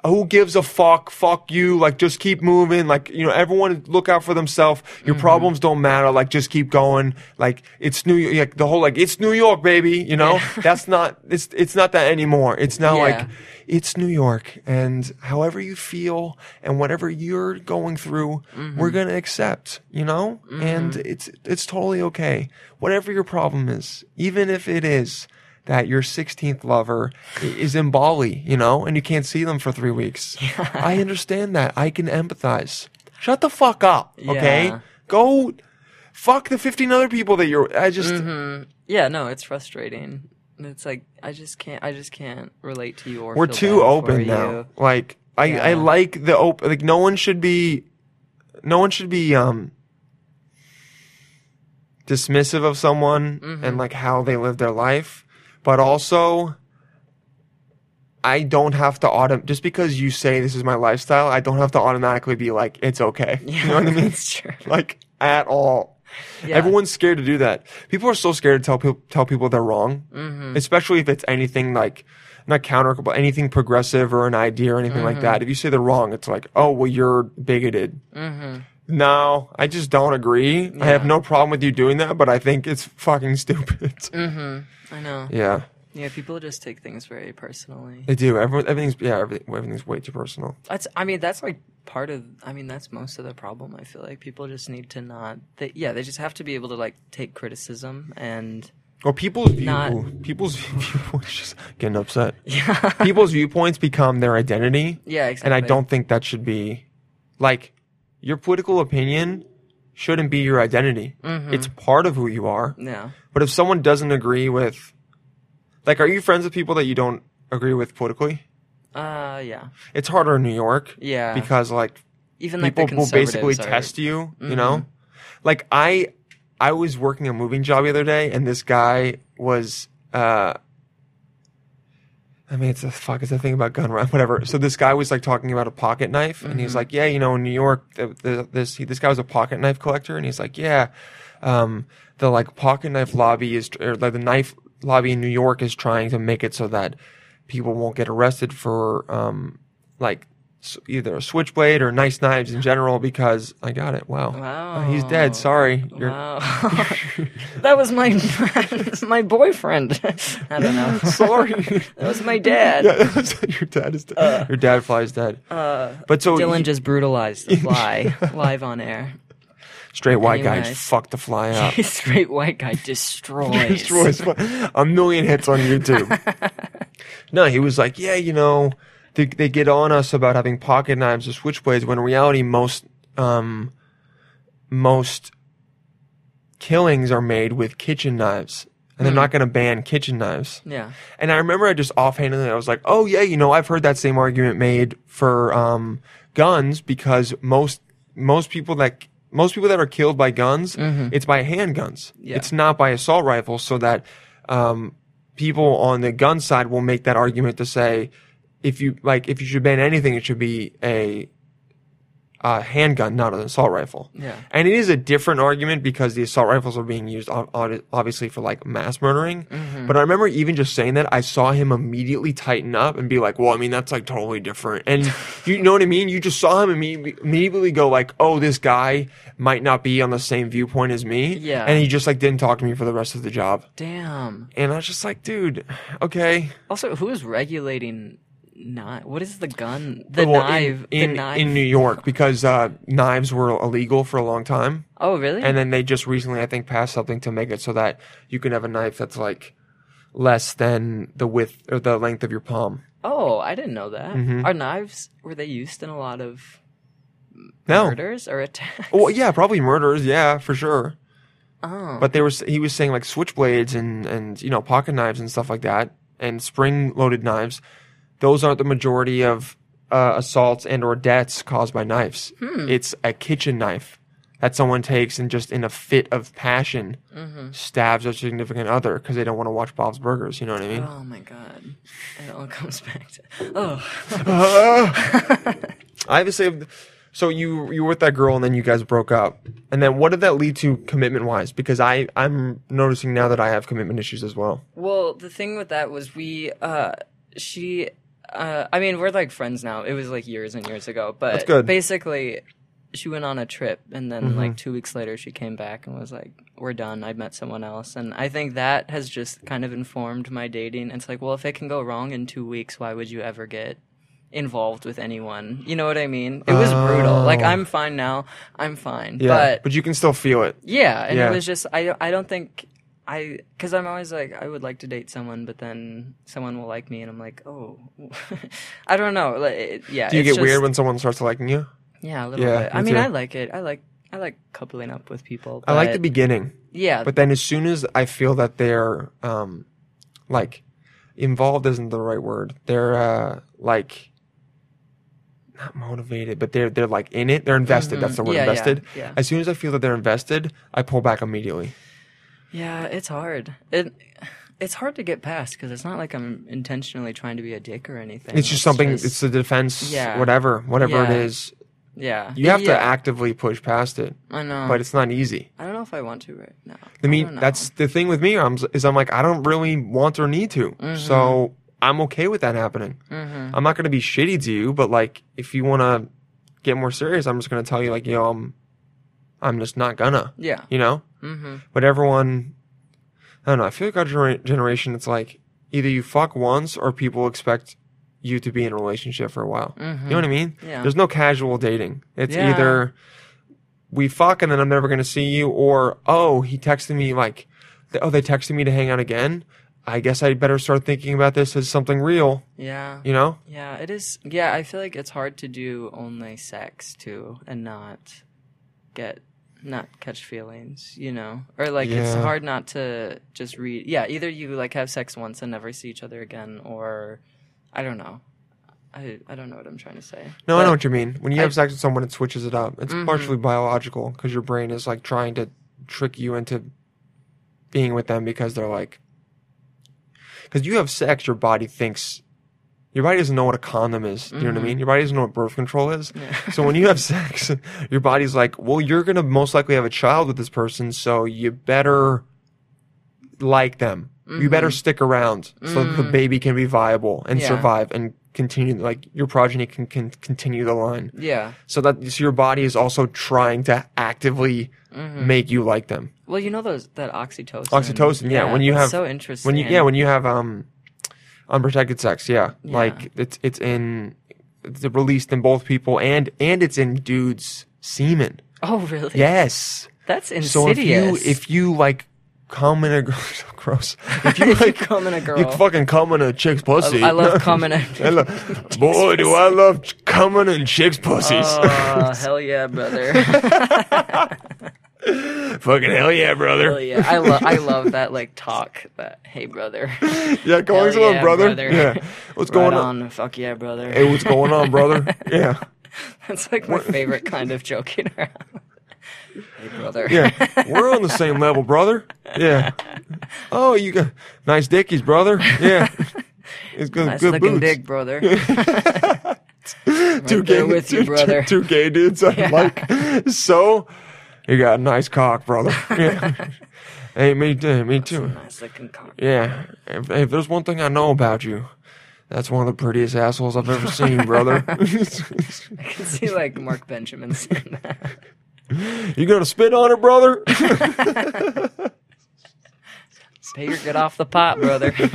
who gives a fuck? Fuck you. Like just keep moving. Like you know everyone look out for themselves. Your problems don't matter. Like just keep going. Like it's new York like the whole like it's new york baby you know? That's not it's it's not that anymore. It's now Yeah. like it's New York, and however you feel and whatever you're going through, Mm-hmm. we're gonna accept, you know, and it's it's totally okay. Whatever your problem is, even if it is that your 16th lover is in Bali, you know, and you can't see them for three weeks, I understand that. I can empathize. Shut the fuck up, okay? Yeah. Go. Fuck the 15 other people that you're. I just. Yeah. No, it's frustrating. It's like I just can't. I just can't relate to you or. we're too open now. you. Like I, I like the open. Like no one should be, no one should be um dismissive of someone and Mm-hmm. like how they live their life, but also I don't have to autom just because you say this is my lifestyle, I don't have to automatically be like it's okay. you know what I mean? True. Like at all. Yeah. Everyone's scared to do that. People are so scared to tell people tell people they're wrong, Mm-hmm. especially if it's anything like not counter, but anything progressive or an idea or anything Mm-hmm. like that. If you say they're wrong, it's like, oh well, you're bigoted. No, I just don't agree. I have no problem with you doing that, but I think it's fucking stupid. Mhm, I know. yeah, Yeah, people just take things very personally. they do. Everyone, everything's yeah, everything, everything's way too personal. That's. I mean, that's like part of. I mean, that's most of the problem. I feel like people just need to not. They, yeah, they just have to be able to like take criticism and. Or people's view, Not- people's viewpoints just getting upset. Yeah, people's viewpoints become their identity. Yeah, exactly. and I don't think that should be like your political opinion shouldn't be your identity. Mm-hmm. It's part of who you are. Yeah. But if someone doesn't agree with, like, are you friends with people that you don't agree with politically? Uh. Yeah. It's harder in New York. Yeah. Because like Even like people will basically are- Mm-hmm. test you. You know, like I, I was working a moving job the other day, and this guy was. uh I mean, it's a fuck. It's a thing about gun run, whatever. So this guy was like talking about a pocket knife, and Mm-hmm. he's like, "Yeah, you know, in New York, the, the, this he, this guy was a pocket knife collector, and he's like, yeah, um, the like pocket knife lobby is, or like the knife lobby in New York is trying to make it so that people won't get arrested for um, like either a switchblade or nice knives in general because I got it. Wow, Wow. Oh, he's dead. Sorry, You're- Wow. that was my my boyfriend. I don't know. sorry. That was my dad. Yeah, your dad is dead. Uh, your dad flies dead. Uh, but so Dylan he- just brutalized the fly live on air. straight white guy Anyways. fucked the fly up. Straight white guy destroys. destroys a million hits on YouTube. no, he was like, yeah, you know, they, they get on us about having pocket knives or switchblades when in reality most um most killings are made with kitchen knives. And they're not going to ban kitchen knives. Yeah. And I remember I just offhandedly I was like, "Oh yeah, you know, I've heard that same argument made for um, guns because most most people that most people that are killed by guns, it's by handguns. Yeah. It's not by assault rifles. So that um, people on the gun side will make that argument to say, if you like, if you should ban anything, it should be a handgun, not an assault rifle. Yeah. And it is a different argument because the assault rifles are being used ob- ob- obviously for like mass murdering. Mm-hmm. But I remember even just saying that, I saw him immediately tighten up and be like, well, I mean, that's like totally different. And you know what I mean? You just saw him immediately go like, oh, this guy might not be on the same viewpoint as me. Yeah. And he just like didn't talk to me for the rest of the job. Damn. And I was just like, dude, okay. Also, who is regulating knife? What is the gun? The Well, knife. in, in, the knife. in New York because uh, knives were illegal for a long time. oh, really? And then they just recently, I think, passed something to make it so that you can have a knife that's like less than the width or the length of your palm. oh, I didn't know that. Mm-hmm. Are knives were they used in a lot of No. murders or attacks? Well, yeah, probably murders. Yeah, for sure. Oh. But they were, he was saying like switchblades and, and, you know, pocket knives and stuff like that and spring loaded knives. Those aren't the majority of uh, assaults and or deaths caused by knives. Hmm. It's a kitchen knife that someone takes and just in a fit of passion Mm-hmm. stabs a significant other because they don't want to watch Bob's Burgers. You know what I mean? Oh my god. It all comes back to oh I have to say, so you you were with that girl and then you guys broke up, and then what did that lead to commitment wise? Because I I'm noticing now that I have commitment issues as well. Well, the thing with that was we, uh, she, uh, I mean, we're like friends now. It was like years and years ago, but That's good. Basically, she went on a trip, and then like two weeks later, she came back and was like, "We're done. I met someone else," and I think that has just kind of informed my dating. It's like, well, if it can go wrong in two weeks, why would you ever get involved with anyone? You know what I mean? It was brutal. Like, Oh. I'm fine now. I'm fine, Yeah, but but you can still feel it. yeah, and Yeah. it was just I I don't think I because I'm always like I would like to date someone, but then someone will like me, and I'm like, oh, I don't know. Like, it, yeah, Do you get just- weird when someone starts liking you? Yeah, a little Yeah, bit. I mean, too. I like it. I like I like coupling up with people. I like the beginning, yeah, but then as soon as I feel that they're um like involved isn't the right word. They're uh like not motivated, but they're they're like in it. They're invested. That's the word. Mm-hmm. Yeah, yeah, invested. yeah. As soon as I feel that they're invested, I pull back immediately. Yeah, it's hard. It it's hard to get past because it's not like I'm intentionally trying to be a dick or anything. It's just something. just- it's the defense. Yeah. Whatever. Whatever it Yeah. is. yeah. You have yeah, to actively push past it, I know, but it's not easy. I don't know if I want to right now. I mean, that's the thing with me. I'm, is I'm like, I don't really want or need to. Mm-hmm. So I'm okay with that happening. I'm not going to be shitty to you, but like, if you want to get more serious, I'm just going to tell you, like, yo, I'm, I'm just not gonna. yeah. You know. Mm-hmm. But everyone, I don't know. I feel like our genera- generation, it's like either you fuck once or people expect you to be in a relationship for a while. You know what I mean? Mm-hmm. Yeah. There's no casual dating. It's Yeah. either we fuck and then I'm never going to see you, or oh, he texted me like, oh, they texted me to hang out again. I guess I better start thinking about this as something real. Yeah. You know? Yeah, it is. Yeah, I feel like it's hard to do only sex too and not get not catch feelings, you know, or like it's hard not to just read. Yeah, either you like have sex once and never see each other again, or I don't know. I I don't know what I'm trying to say. No, I But- know what you mean. When you I- have sex with someone, it switches it up. It's Mhm. partially biological because your brain is like trying to trick you into being with them because they're like, because you have sex, your body thinks, your body doesn't know what a condom is. You know what I mean? Mm-hmm. Your body doesn't know what birth control is. so when you have sex, your body's like, well, you're gonna most likely have a child with this person, so you better like them. You mm-hmm. better stick around so that the mm. baby can be viable and Yeah. survive and continue. Like your progeny can, can continue the line. Yeah. So that so your body is also trying to actively mm-hmm. make you like them. Well, you know those that oxytocin. Oxytocin, yeah. when you have so interesting. when you yeah when you have um unprotected sex, yeah, Yeah. like it's it's in it's released in both people and and it's in dudes semen. oh really? Yes. That's insidious. So if you if you like come in a girl, so gross. If you like come in a girl. you fucking come in a chick's pussy. I love coming in. I love, boy, do I love coming in chicks' pussies. Oh, hell yeah, brother. Fucking hell yeah, brother. Hell yeah. I love I love that like talk that hey brother. Yeah, calling someone yeah, brother. brother. Yeah. What's Right going on? on. Fuck yeah, brother. Hey, what's going on, brother? Yeah. That's like my favorite kind of joking around. hey brother. Yeah. We're on the same level, brother. Yeah. Oh, you got nice dickies, brother. Yeah. It's good, Nice good looking boots. dick, brother. two gay, with you, brother. Two, two gay dudes. I'm Yeah. like, so you got a nice cock, brother. Yeah. hey, me too. Me too. nice looking cock. Yeah. If, if there's one thing I know about you, that's one of the prettiest assholes I've ever seen, brother. I can see like Mark Benjamin saying that. you gonna spit on her, brother? Hey, you're good off the pot, brother. Two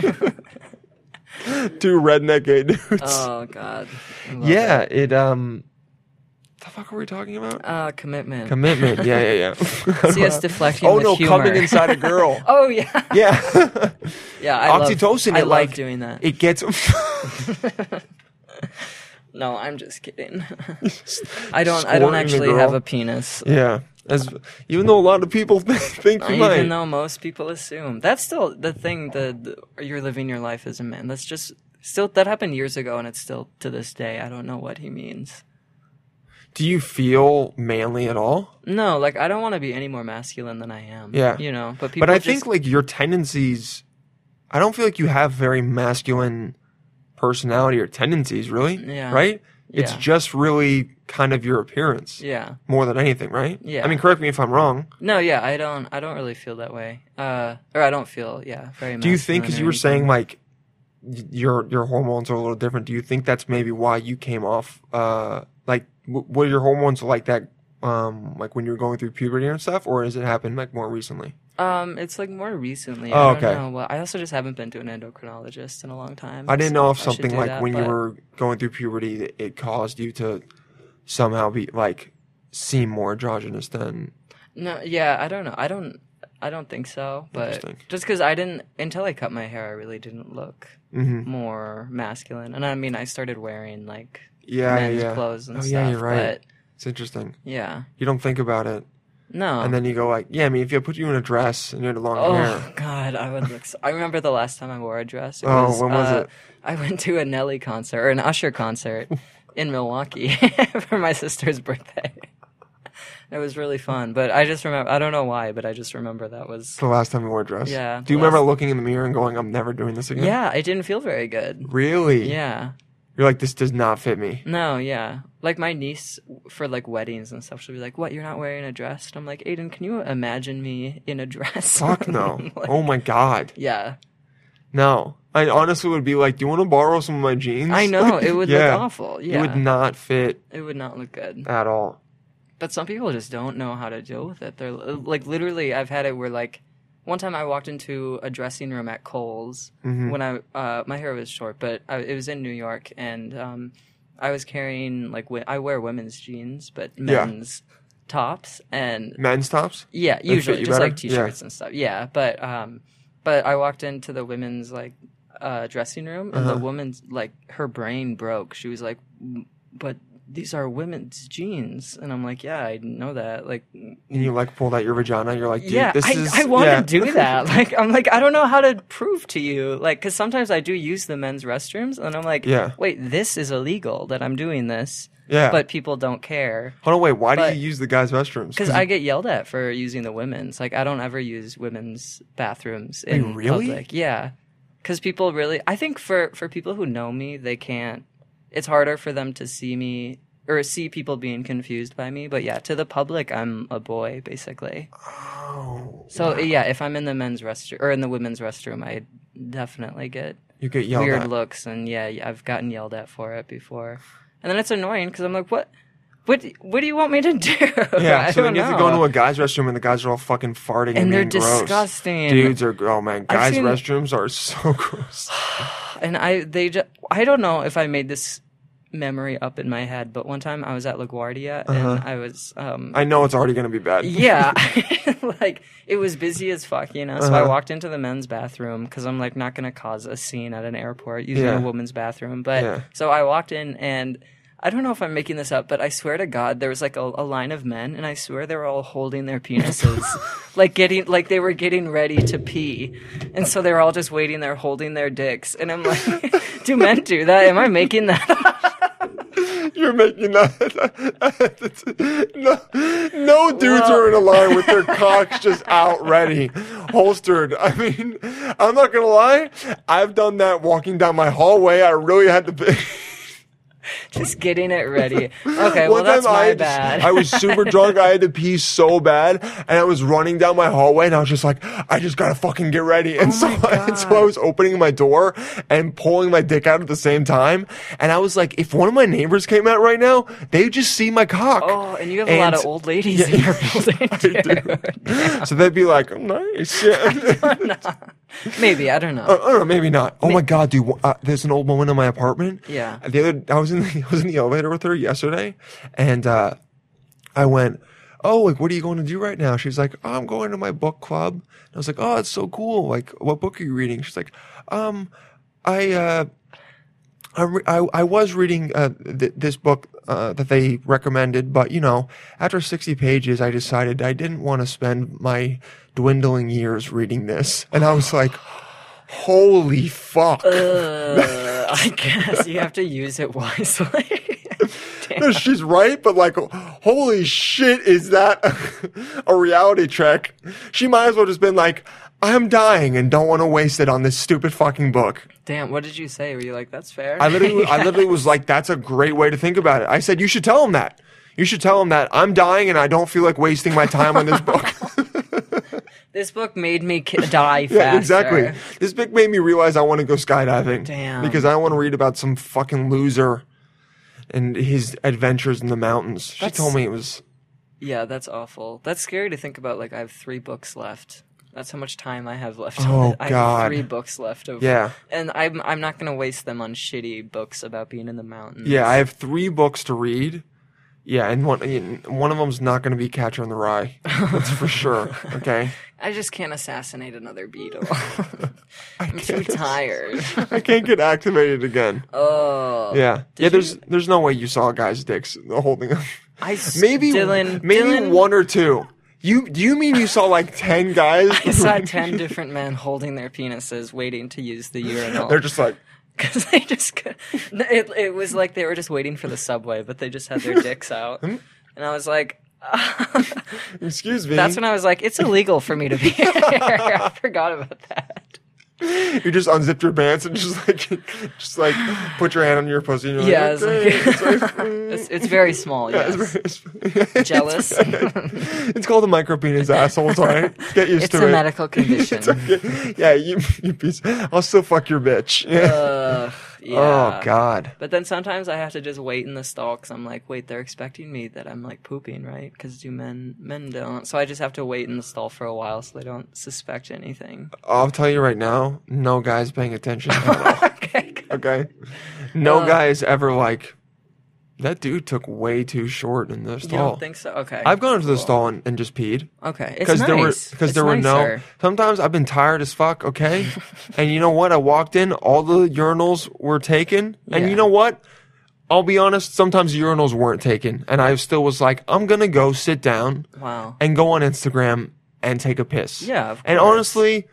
redneck gay dudes. oh god. Yeah, it um the fuck are we talking about? Uh, commitment. Commitment. Yeah, yeah, yeah. See us deflecting oh with no, humor. coming inside a girl. Oh yeah. yeah. Yeah. I Oxytocin, Love, I it love like doing that. it gets No, I'm just kidding. I don't. Squirting I don't actually girl. have a penis. Yeah. As even though a lot of people think you might. Even though most people assume that's still the thing. The, the you're living your life as a man. That's just still that happened years ago, and it's still to this day. I don't know what he means. Do you feel manly at all? No, like I don't want to be any more masculine than I am. Yeah. you know. But people. But I just, think like your tendencies I don't feel like you have very masculine personality or tendencies, really. Yeah. Right? It's just really kind of your appearance. Yeah. More than anything, right? Yeah. I mean, correct me if I'm wrong. No, yeah, I don't. I don't really feel that way. Uh, or I don't feel, yeah, very. Much. Do you think, because you were saying like your your hormones are a little different, do you think that's maybe why you came off? Uh, were your hormones like that? Um, like when you were going through puberty and stuff, or has it happened like more recently? Um, it's like more recently. Oh, I don't okay. know. Well, I also just haven't been to an endocrinologist in a long time. I didn't so know if something like that, when you were going through puberty, it, caused you to somehow be like seem more androgynous than. No, yeah, I don't know. I don't. I don't think so. But just because I didn't until I cut my hair, I really didn't look Mhm. more masculine. And I mean, I started wearing like Yeah, men's yeah. clothes and oh, stuff. yeah, you're right. But It's interesting. yeah, You don't think about it, no. and then you go like, "Yeah, I mean, if you put you in a dress and you had long hair Oh hair, God, I would look. So, I remember the last time I wore a dress. It Oh, was, when was uh, it? I went to a Nelly concert or an Usher concert in Milwaukee for my sister's birthday. It was really fun, but I just remember. I don't know why, but I just remember that was. The last time you wore a dress. Yeah, Do you remember looking in the mirror and going, "I'm never doing this again"? Yeah, it didn't feel very good. Really? Yeah. You're like, this does not fit me. No, yeah. Like my niece for like weddings and stuff, she'll be like, "What? You're not wearing a dress?" And I'm like, "Aiden, can you imagine me in a dress?" Fuck no. Like, oh my god. Yeah, No. I honestly would be like, do you want to borrow some of my jeans? I know it would Yeah. look awful. Yeah, It would not fit It would not look good. at all. But some people just don't know how to deal with it. They're like, literally, I've had it where like, one time I walked into a dressing room at Kohl's Mm-hmm. when I uh, my hair was short, but I, it was in New York, and um, I was carrying like wi- I wear women's jeans, but Yeah. men's tops, and Men's tops? Yeah, usually just like t-shirts and stuff. Yeah, but um, but I walked into the women's like uh dressing room, and Uh-huh. the woman's like her brain broke. She was like, "Mm, "But these are women's jeans," and I'm like, "Yeah, I know that." Like, And you like pulled out your vagina. You're like, dude, yeah, this I, is. I want yeah. to do that. Like, I'm like, I don't know how to prove to you, like, because sometimes I do use the men's restrooms, and I'm like, Yeah. wait, this is illegal that I'm doing this, Yeah. but people don't care. Hold on, wait. Why but- do you use the guys' restrooms? Because I get yelled at for using the women's. Like I don't ever use women's bathrooms in really? public. Yeah, because people really. I think for for people who know me, they can't. It's harder for them to see me or see people being confused by me. But yeah, to the public, I'm a boy basically. Oh, So yeah, if I'm in the men's restroom or in the women's restroom, I definitely get you get yelled weird at. looks, and yeah, I've gotten yelled at for it before. And then it's annoying because I'm like, what? What, what do you want me to do? Yeah, so then you have to go into a guy's restroom and the guys are all fucking farting and, and they're being gross. disgusting. Dudes are oh man, guys' seen- restrooms are so gross. And I they just I don't know if I made this memory up in my head, but one time I was at LaGuardia and I was um Uh-huh. I know it's already gonna be bad. yeah, like it was busy as fuck, you know. So I Uh-huh. walked into the men's bathroom because I'm like not gonna cause a scene at an airport using Yeah. a woman's bathroom. But Yeah. so I walked in and I don't know if I'm making this up, but I swear to God, there was like a, a line of men, and I swear they were all holding their penises, like getting like they were getting ready to pee, and so they were all just waiting there holding their dicks. And I'm like, do men do that? Am I making that? You're making that. no, no dudes are in a line with their cocks just out ready, holstered. I mean, I'm not gonna lie. I've done that walking down my hallway. I really had to. Just getting it ready. Okay, well that's my I, had- bad. I was super drunk. I had to pee so bad, and I was running down my hallway, and I was just like, I just gotta fucking get ready. Oh And so, and so I was opening my door and pulling my dick out at the same time, and I was like, if one of my neighbors came out right now, they'd just see my cock. Oh, and you have a lot of old ladies in your building. dude. So they'd be like, oh, nice. Yeah. Maybe I don't know. I don't know, maybe not. Oh my god, dude! Uh, there's an old woman in my apartment. Yeah. The other, I was in the, I was in the elevator with her yesterday, and uh, I went, "Oh, like, what are you going to do right now?" She's like, oh, "I'm going to my book club." And I was like, "Oh, it's so cool! Like, what book are you reading?" She's like, "Um, I uh, I, re- I, I was reading uh, th- this book uh, that they recommended, but you know, after 60 pages, I decided I didn't want to spend my dwindling years reading this. And I was like, holy fuck. Uh, I guess you have to use it wisely. No, She's right, but like, holy shit, is that a reality check? She might as well just been like, I'm dying and don't want to waste it on this stupid fucking book. Damn, what did you say? Were you like, that's fair? I literally, I literally was like, that's a great way to think about it. I said, you should tell him that. You should tell him that I'm dying and I don't feel like wasting my time on this book. This book made me ki- die faster. yeah, exactly. This book made me realize I want to go skydiving. Damn. Because I want to read about some fucking loser and his adventures in the mountains. She That's- told me it was. Yeah, that's awful. That's scary to think about. Like, I have three books left. That's how much time I have left. Oh, on it. I God. have three books left. Over. Yeah. and I'm I'm not gonna waste them on shitty books about being in the mountains. Yeah, I have three books to read. Yeah, and one one of them's not going to be Catcher in the Rye. That's for sure. Okay. I just can't assassinate another Beatle. I'm too tired. I can't get activated again. Oh, Yeah. Yeah, there's you- there's no way you saw a guy's dicks holding them. I Maybe Dylan. maybe Dylan, one or two. You do you mean you saw like 10 guys? I saw ten different men holding their penises, waiting to use the urinal. They're just like because they just it it was like they were just waiting for the subway, but they just had their dicks out, Hmm? and I was like, Excuse me. That's when I was like, it's illegal for me to be here. I forgot about that. you just unzipped your pants and just like, just like put your hand on your pussy. And you're Yeah, like, it's, okay, it's like, it's, it's very small. Yeah, Yes. it's very- it's- Jealous. It's called a micro penis, assholes. All right, get used It's to a it. medical condition. It's okay. Yeah, you, you piece. I'll still fuck your bitch. Yeah. Ugh, yeah. Oh God. But then sometimes I have to just wait in the stall because I'm like, wait, they're expecting me that I'm like pooping, right? Because do men men don't? So I just have to wait in the stall for a while so they don't suspect anything. I'll tell you right now, no guy's paying attention okay. Okay. No Uh, guy is ever like, that dude took way too short in the You stall. don't think so? Okay. I've gone into the Cool. stall and, and just peed Okay. It's because nice. there were because there were nicer. no. Sometimes I've been tired as fuck. Okay, and you know what? I walked in, all the urinals were taken, and Yeah. you know what? I'll be honest. Sometimes the urinals weren't taken, and I still was like, I'm gonna go sit down Wow. and go on Instagram and take a piss. Yeah, of and honestly,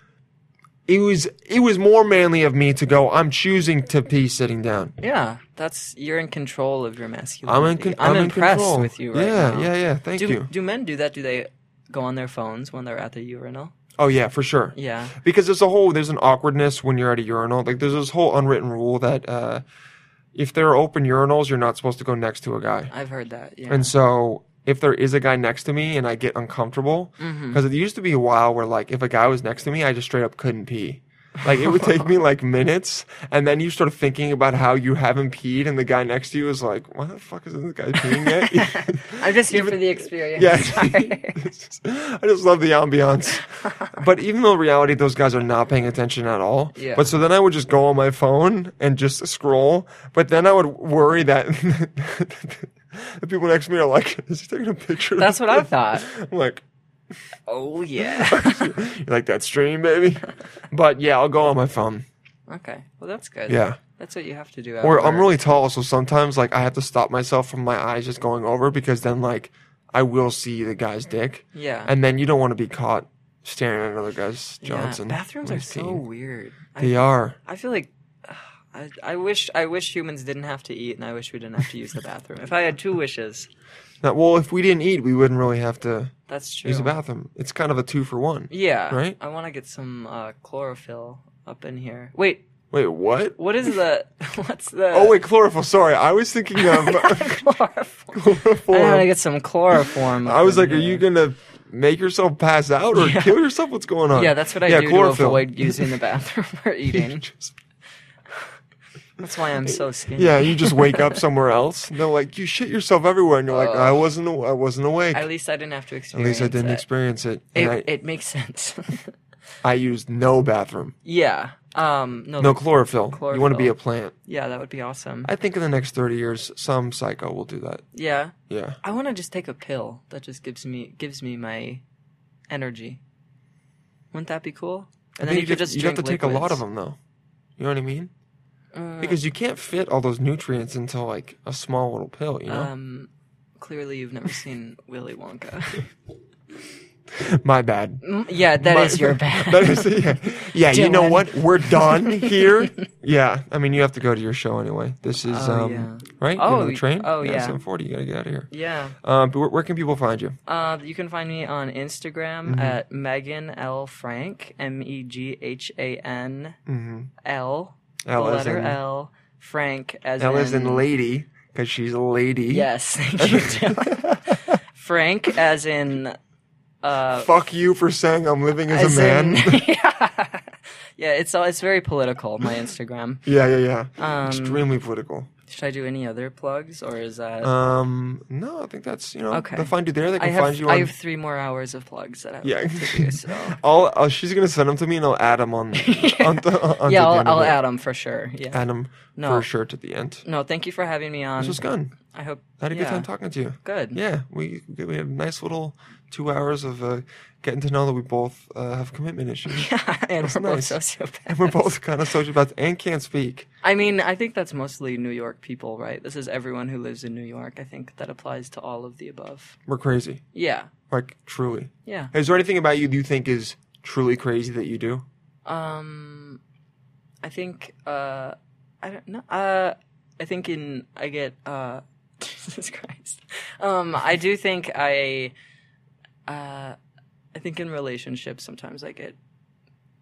it was it was more manly of me to go. I'm choosing to pee sitting down. Yeah, that's you're in control of your masculinity. I'm in. Con- I'm, in impressed control. with you right yeah, now. yeah, yeah. Thank do, you. Do men do that? Do they go on their phones when they're at the urinal? Oh yeah, for sure. Yeah. because there's a whole there's an awkwardness when you're at a urinal. Like there's this whole unwritten rule that uh, if there are open urinals, you're not supposed to go next to a guy. I've heard that. Yeah. And so if there is a guy next to me and I get uncomfortable, Mm-hmm. because it used to be a while where like if a guy was next to me, I just straight up couldn't pee. Like it would take me like minutes, and then you start thinking about how you haven't peed, and the guy next to you is like, "Why the fuck isn't this guy peeing yet?" I'm just here for the experience. Yeah. Just- I just love the ambiance. But even though in reality those guys are not paying attention at all. Yeah. But so then I would just go on my phone and just scroll. But then I would worry that the people next to me are like, "Is he taking a picture?" That's what I thought. I'm like, Oh yeah. "You like that stream, baby?" But yeah, I'll go on my phone. okay. Well, that's good. Yeah. That's what you have to do. Or I'm really tall, so sometimes like I have to stop myself from my eyes just going over because then like I will see the guy's dick. Yeah. And then you don't want to be caught staring at another guy's yeah. Johnson. Bathrooms are so weird. They I, are. I feel like. I, I wish I wish humans didn't have to eat, and I wish we didn't have to use the bathroom. If I had two wishes, Now, well, if we didn't eat, we wouldn't really have to that's true. use the bathroom. It's kind of a two for one. Yeah. Right? I want to get some uh, chlorophyll up in here. Wait, Wait, what? what is the? What's the? Oh wait, chlorophyll. Sorry, I was thinking of chlorophyll. I want to get some chloroform. up I was in like, are here. you gonna make yourself pass out or Yeah. kill yourself? What's going on? Yeah, that's what I do to avoid using the bathroom or eating. That's why I'm so skinny. Yeah, you just wake up somewhere else. And they're like, you shit yourself everywhere, and you're like, I wasn't, I wasn't awake. At least I didn't have to experience it. At experience. least I didn't it. experience it. It, And it makes sense. I, I used no bathroom, yeah. Um. No. no chlorophyll. You want to be a plant. yeah, that would be awesome. I think in the next thirty years, some psycho will do that. yeah. Yeah. I want to just take a pill that just gives me gives me my energy. Wouldn't that be cool? I And then you could just you have to drink take a lot of liquids. them though. You know what I mean? Uh, Because you can't fit all those nutrients into like a small little pill. You know. um, clearly you've never seen Willy Wonka. My bad. Yeah, that My- is your bad. that is, yeah. yeah you know what? We're done here. yeah. I mean, you have to go to your show anyway. This is Oh, um yeah. right. Oh, the train. oh, yeah. Seven forty. You gotta get out of here. yeah. Um, but where, where can people find you? Uh, you can find me on Instagram Mm-hmm. at Meghan L Frank M E G H A N L Mm-hmm. L the letter in L Frank as L in, as in lady because she's a lady. Yes, thank you. Frank as in uh Fuck you for saying I'm living as, as a man. in- yeah. yeah, it's it's very political. My Instagram. yeah, yeah, yeah. Um, Extremely political. Should I do any other plugs or is that? Um, no, I think that's you know Okay. they'll find you there. They I can have find you on. I have three more hours of plugs that I Yeah. like to do. So. I'll, I'll, she's gonna send them to me and I'll add them on. on the, on yeah, I'll, I'll add them for sure. Yeah. Add them No. for sure at the end. No, thank you for having me on. This was good. I hope I had a yeah. good time talking to you. Good. Yeah, we we had a nice little two hours of uh, getting to know that we both uh, have commitment issues. Yeah, and That's we're both sociopaths. and we're both kind of sociopaths and can't speak. I mean, I think that's mostly New York people, right? This is everyone who lives in New York. I think that applies to all of the above. We're crazy, Yeah. like truly. Yeah. Is there anything about you you think is truly crazy that you do? Um, I think uh, I don't know. Uh, I think in I get uh, Jesus Christ. Um, I do think I, uh, I think in relationships sometimes I get,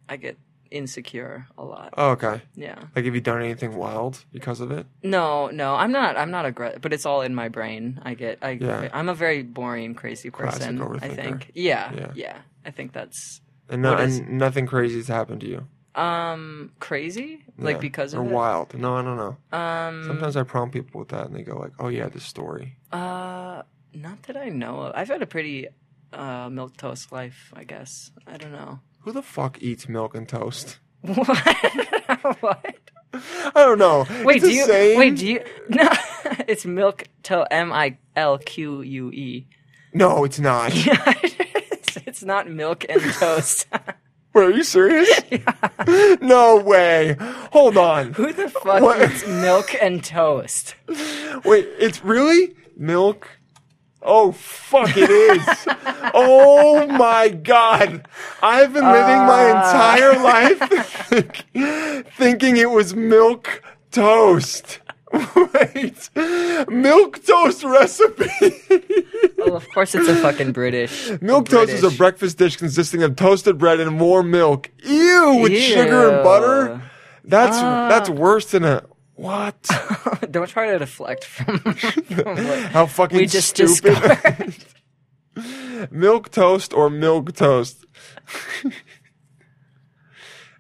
I get insecure a lot. Oh, okay. Yeah. Like, have you done anything wild because of it? No, no, I'm not. I'm not aggressive, but it's all in my brain. I get. I. Yeah. I'm a very boring, crazy person. I think. Yeah, Yeah. yeah. I think that's And, no, What is- and nothing crazy has happened to you. um crazy. Like Yeah. because or of it? wild. No, I don't know. Um. Sometimes I prompt people with that, and they go like, "Oh yeah, this story." Uh, not that I know of. I've had a pretty uh milk toast life. I guess. I don't know. Who the fuck eats milk and toast? What? what? I don't know. Wait, do you? saying. Wait, do you? No, it's milk to M I L Q U E. No, it's not. it's, it's not milk and toast. Wait, are you serious? no way. Hold on. Who the fuck What? eats milk and toast? Wait, it's really milk? Oh fuck it is. oh my god. I've been living my ah. entire life thinking it was milk toast. Wait. Milk toast recipe. Oh, of course it's a fucking British. milk toast is a breakfast dish consisting of toasted bread and more milk. Ew, with sugar and butter? That's ah. that's worse than a what? Don't try to deflect from, from How fucking we just stupid. milk toast or milk toast?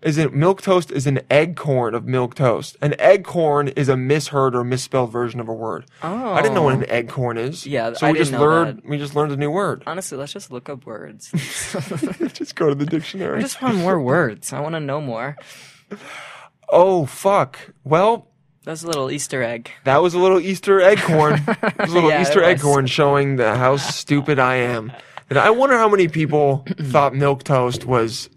is it milk toast is an eggcorn of milk toast. An eggcorn is a misheard or misspelled version of a word. Oh. I didn't know what an oh. eggcorn is. Yeah, so I we just learned that. we just learned a new word. Honestly, let's just look up words. just go to the dictionary. I just want more words. I want to know more. oh fuck. Well, That's a little Easter egg. that was a little Easter egg corn. It was a little Yeah, Easter egg was. corn showing the how stupid I am. And I wonder how many people thought milk toast was.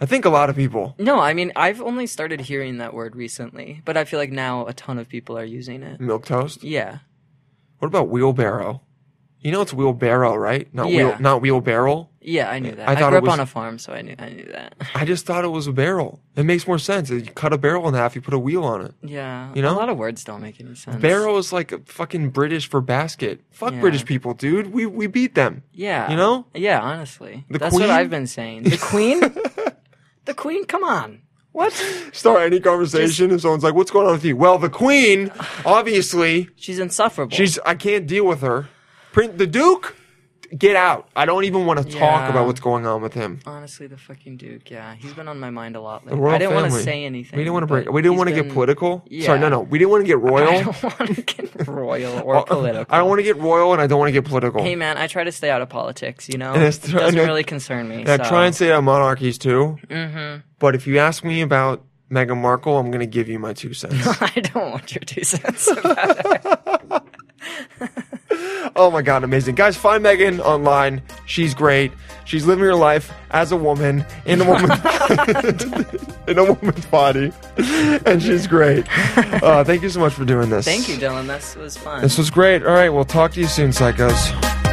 I think a lot of people. No, I mean I've only started hearing that word recently, but I feel like now a ton of people are using it. Milk toast. Yeah. What about wheelbarrow? You know it's wheelbarrow, right? Not wheel, not wheelbarrow. Yeah, I knew that. I I, thought grew it up was- on a farm, so I knew I knew that. I just thought it was a barrel. It makes more sense. You cut a barrel in half, you put a wheel on it. Yeah. You know? a lot of words don't make any sense. Barrel is like a fucking British for basket. Fuck Yeah. British people, dude. We we beat them. Yeah. You know? Yeah, honestly. The That's Queen? what I've been saying. The Queen? the Queen? Come on. What? Start any conversation if someone's like, "What's going on with you?" Well, the Queen, obviously, She's insufferable. she's. I can't deal with her. Print the Duke. Get out. I don't even want to talk about what's going on with him. honestly the fucking Duke. Yeah, he's been on my mind a lot lately. I didn't want to say anything. We didn't want to break. We didn't want to get political. Sorry, no, no. We didn't want to get royal. I don't want to get royal or political. I don't want to get royal, and I don't want to get political. Hey man, I try to stay out of politics. You know, And it it's- doesn't and I- really concern me. And I try and stay out of monarchies too. Mm-hmm. But if you ask me about Meghan Markle, I'm going to give you my two cents. I don't want your two cents. Oh my god, amazing. Guys, find Meghan online. She's great. She's living her life as a woman in a woman's in a woman's body. And she's great. Uh, thank you so much for doing this. Thank you, Dylan. This was fun. This was great. All right, we'll talk to you soon, psychos.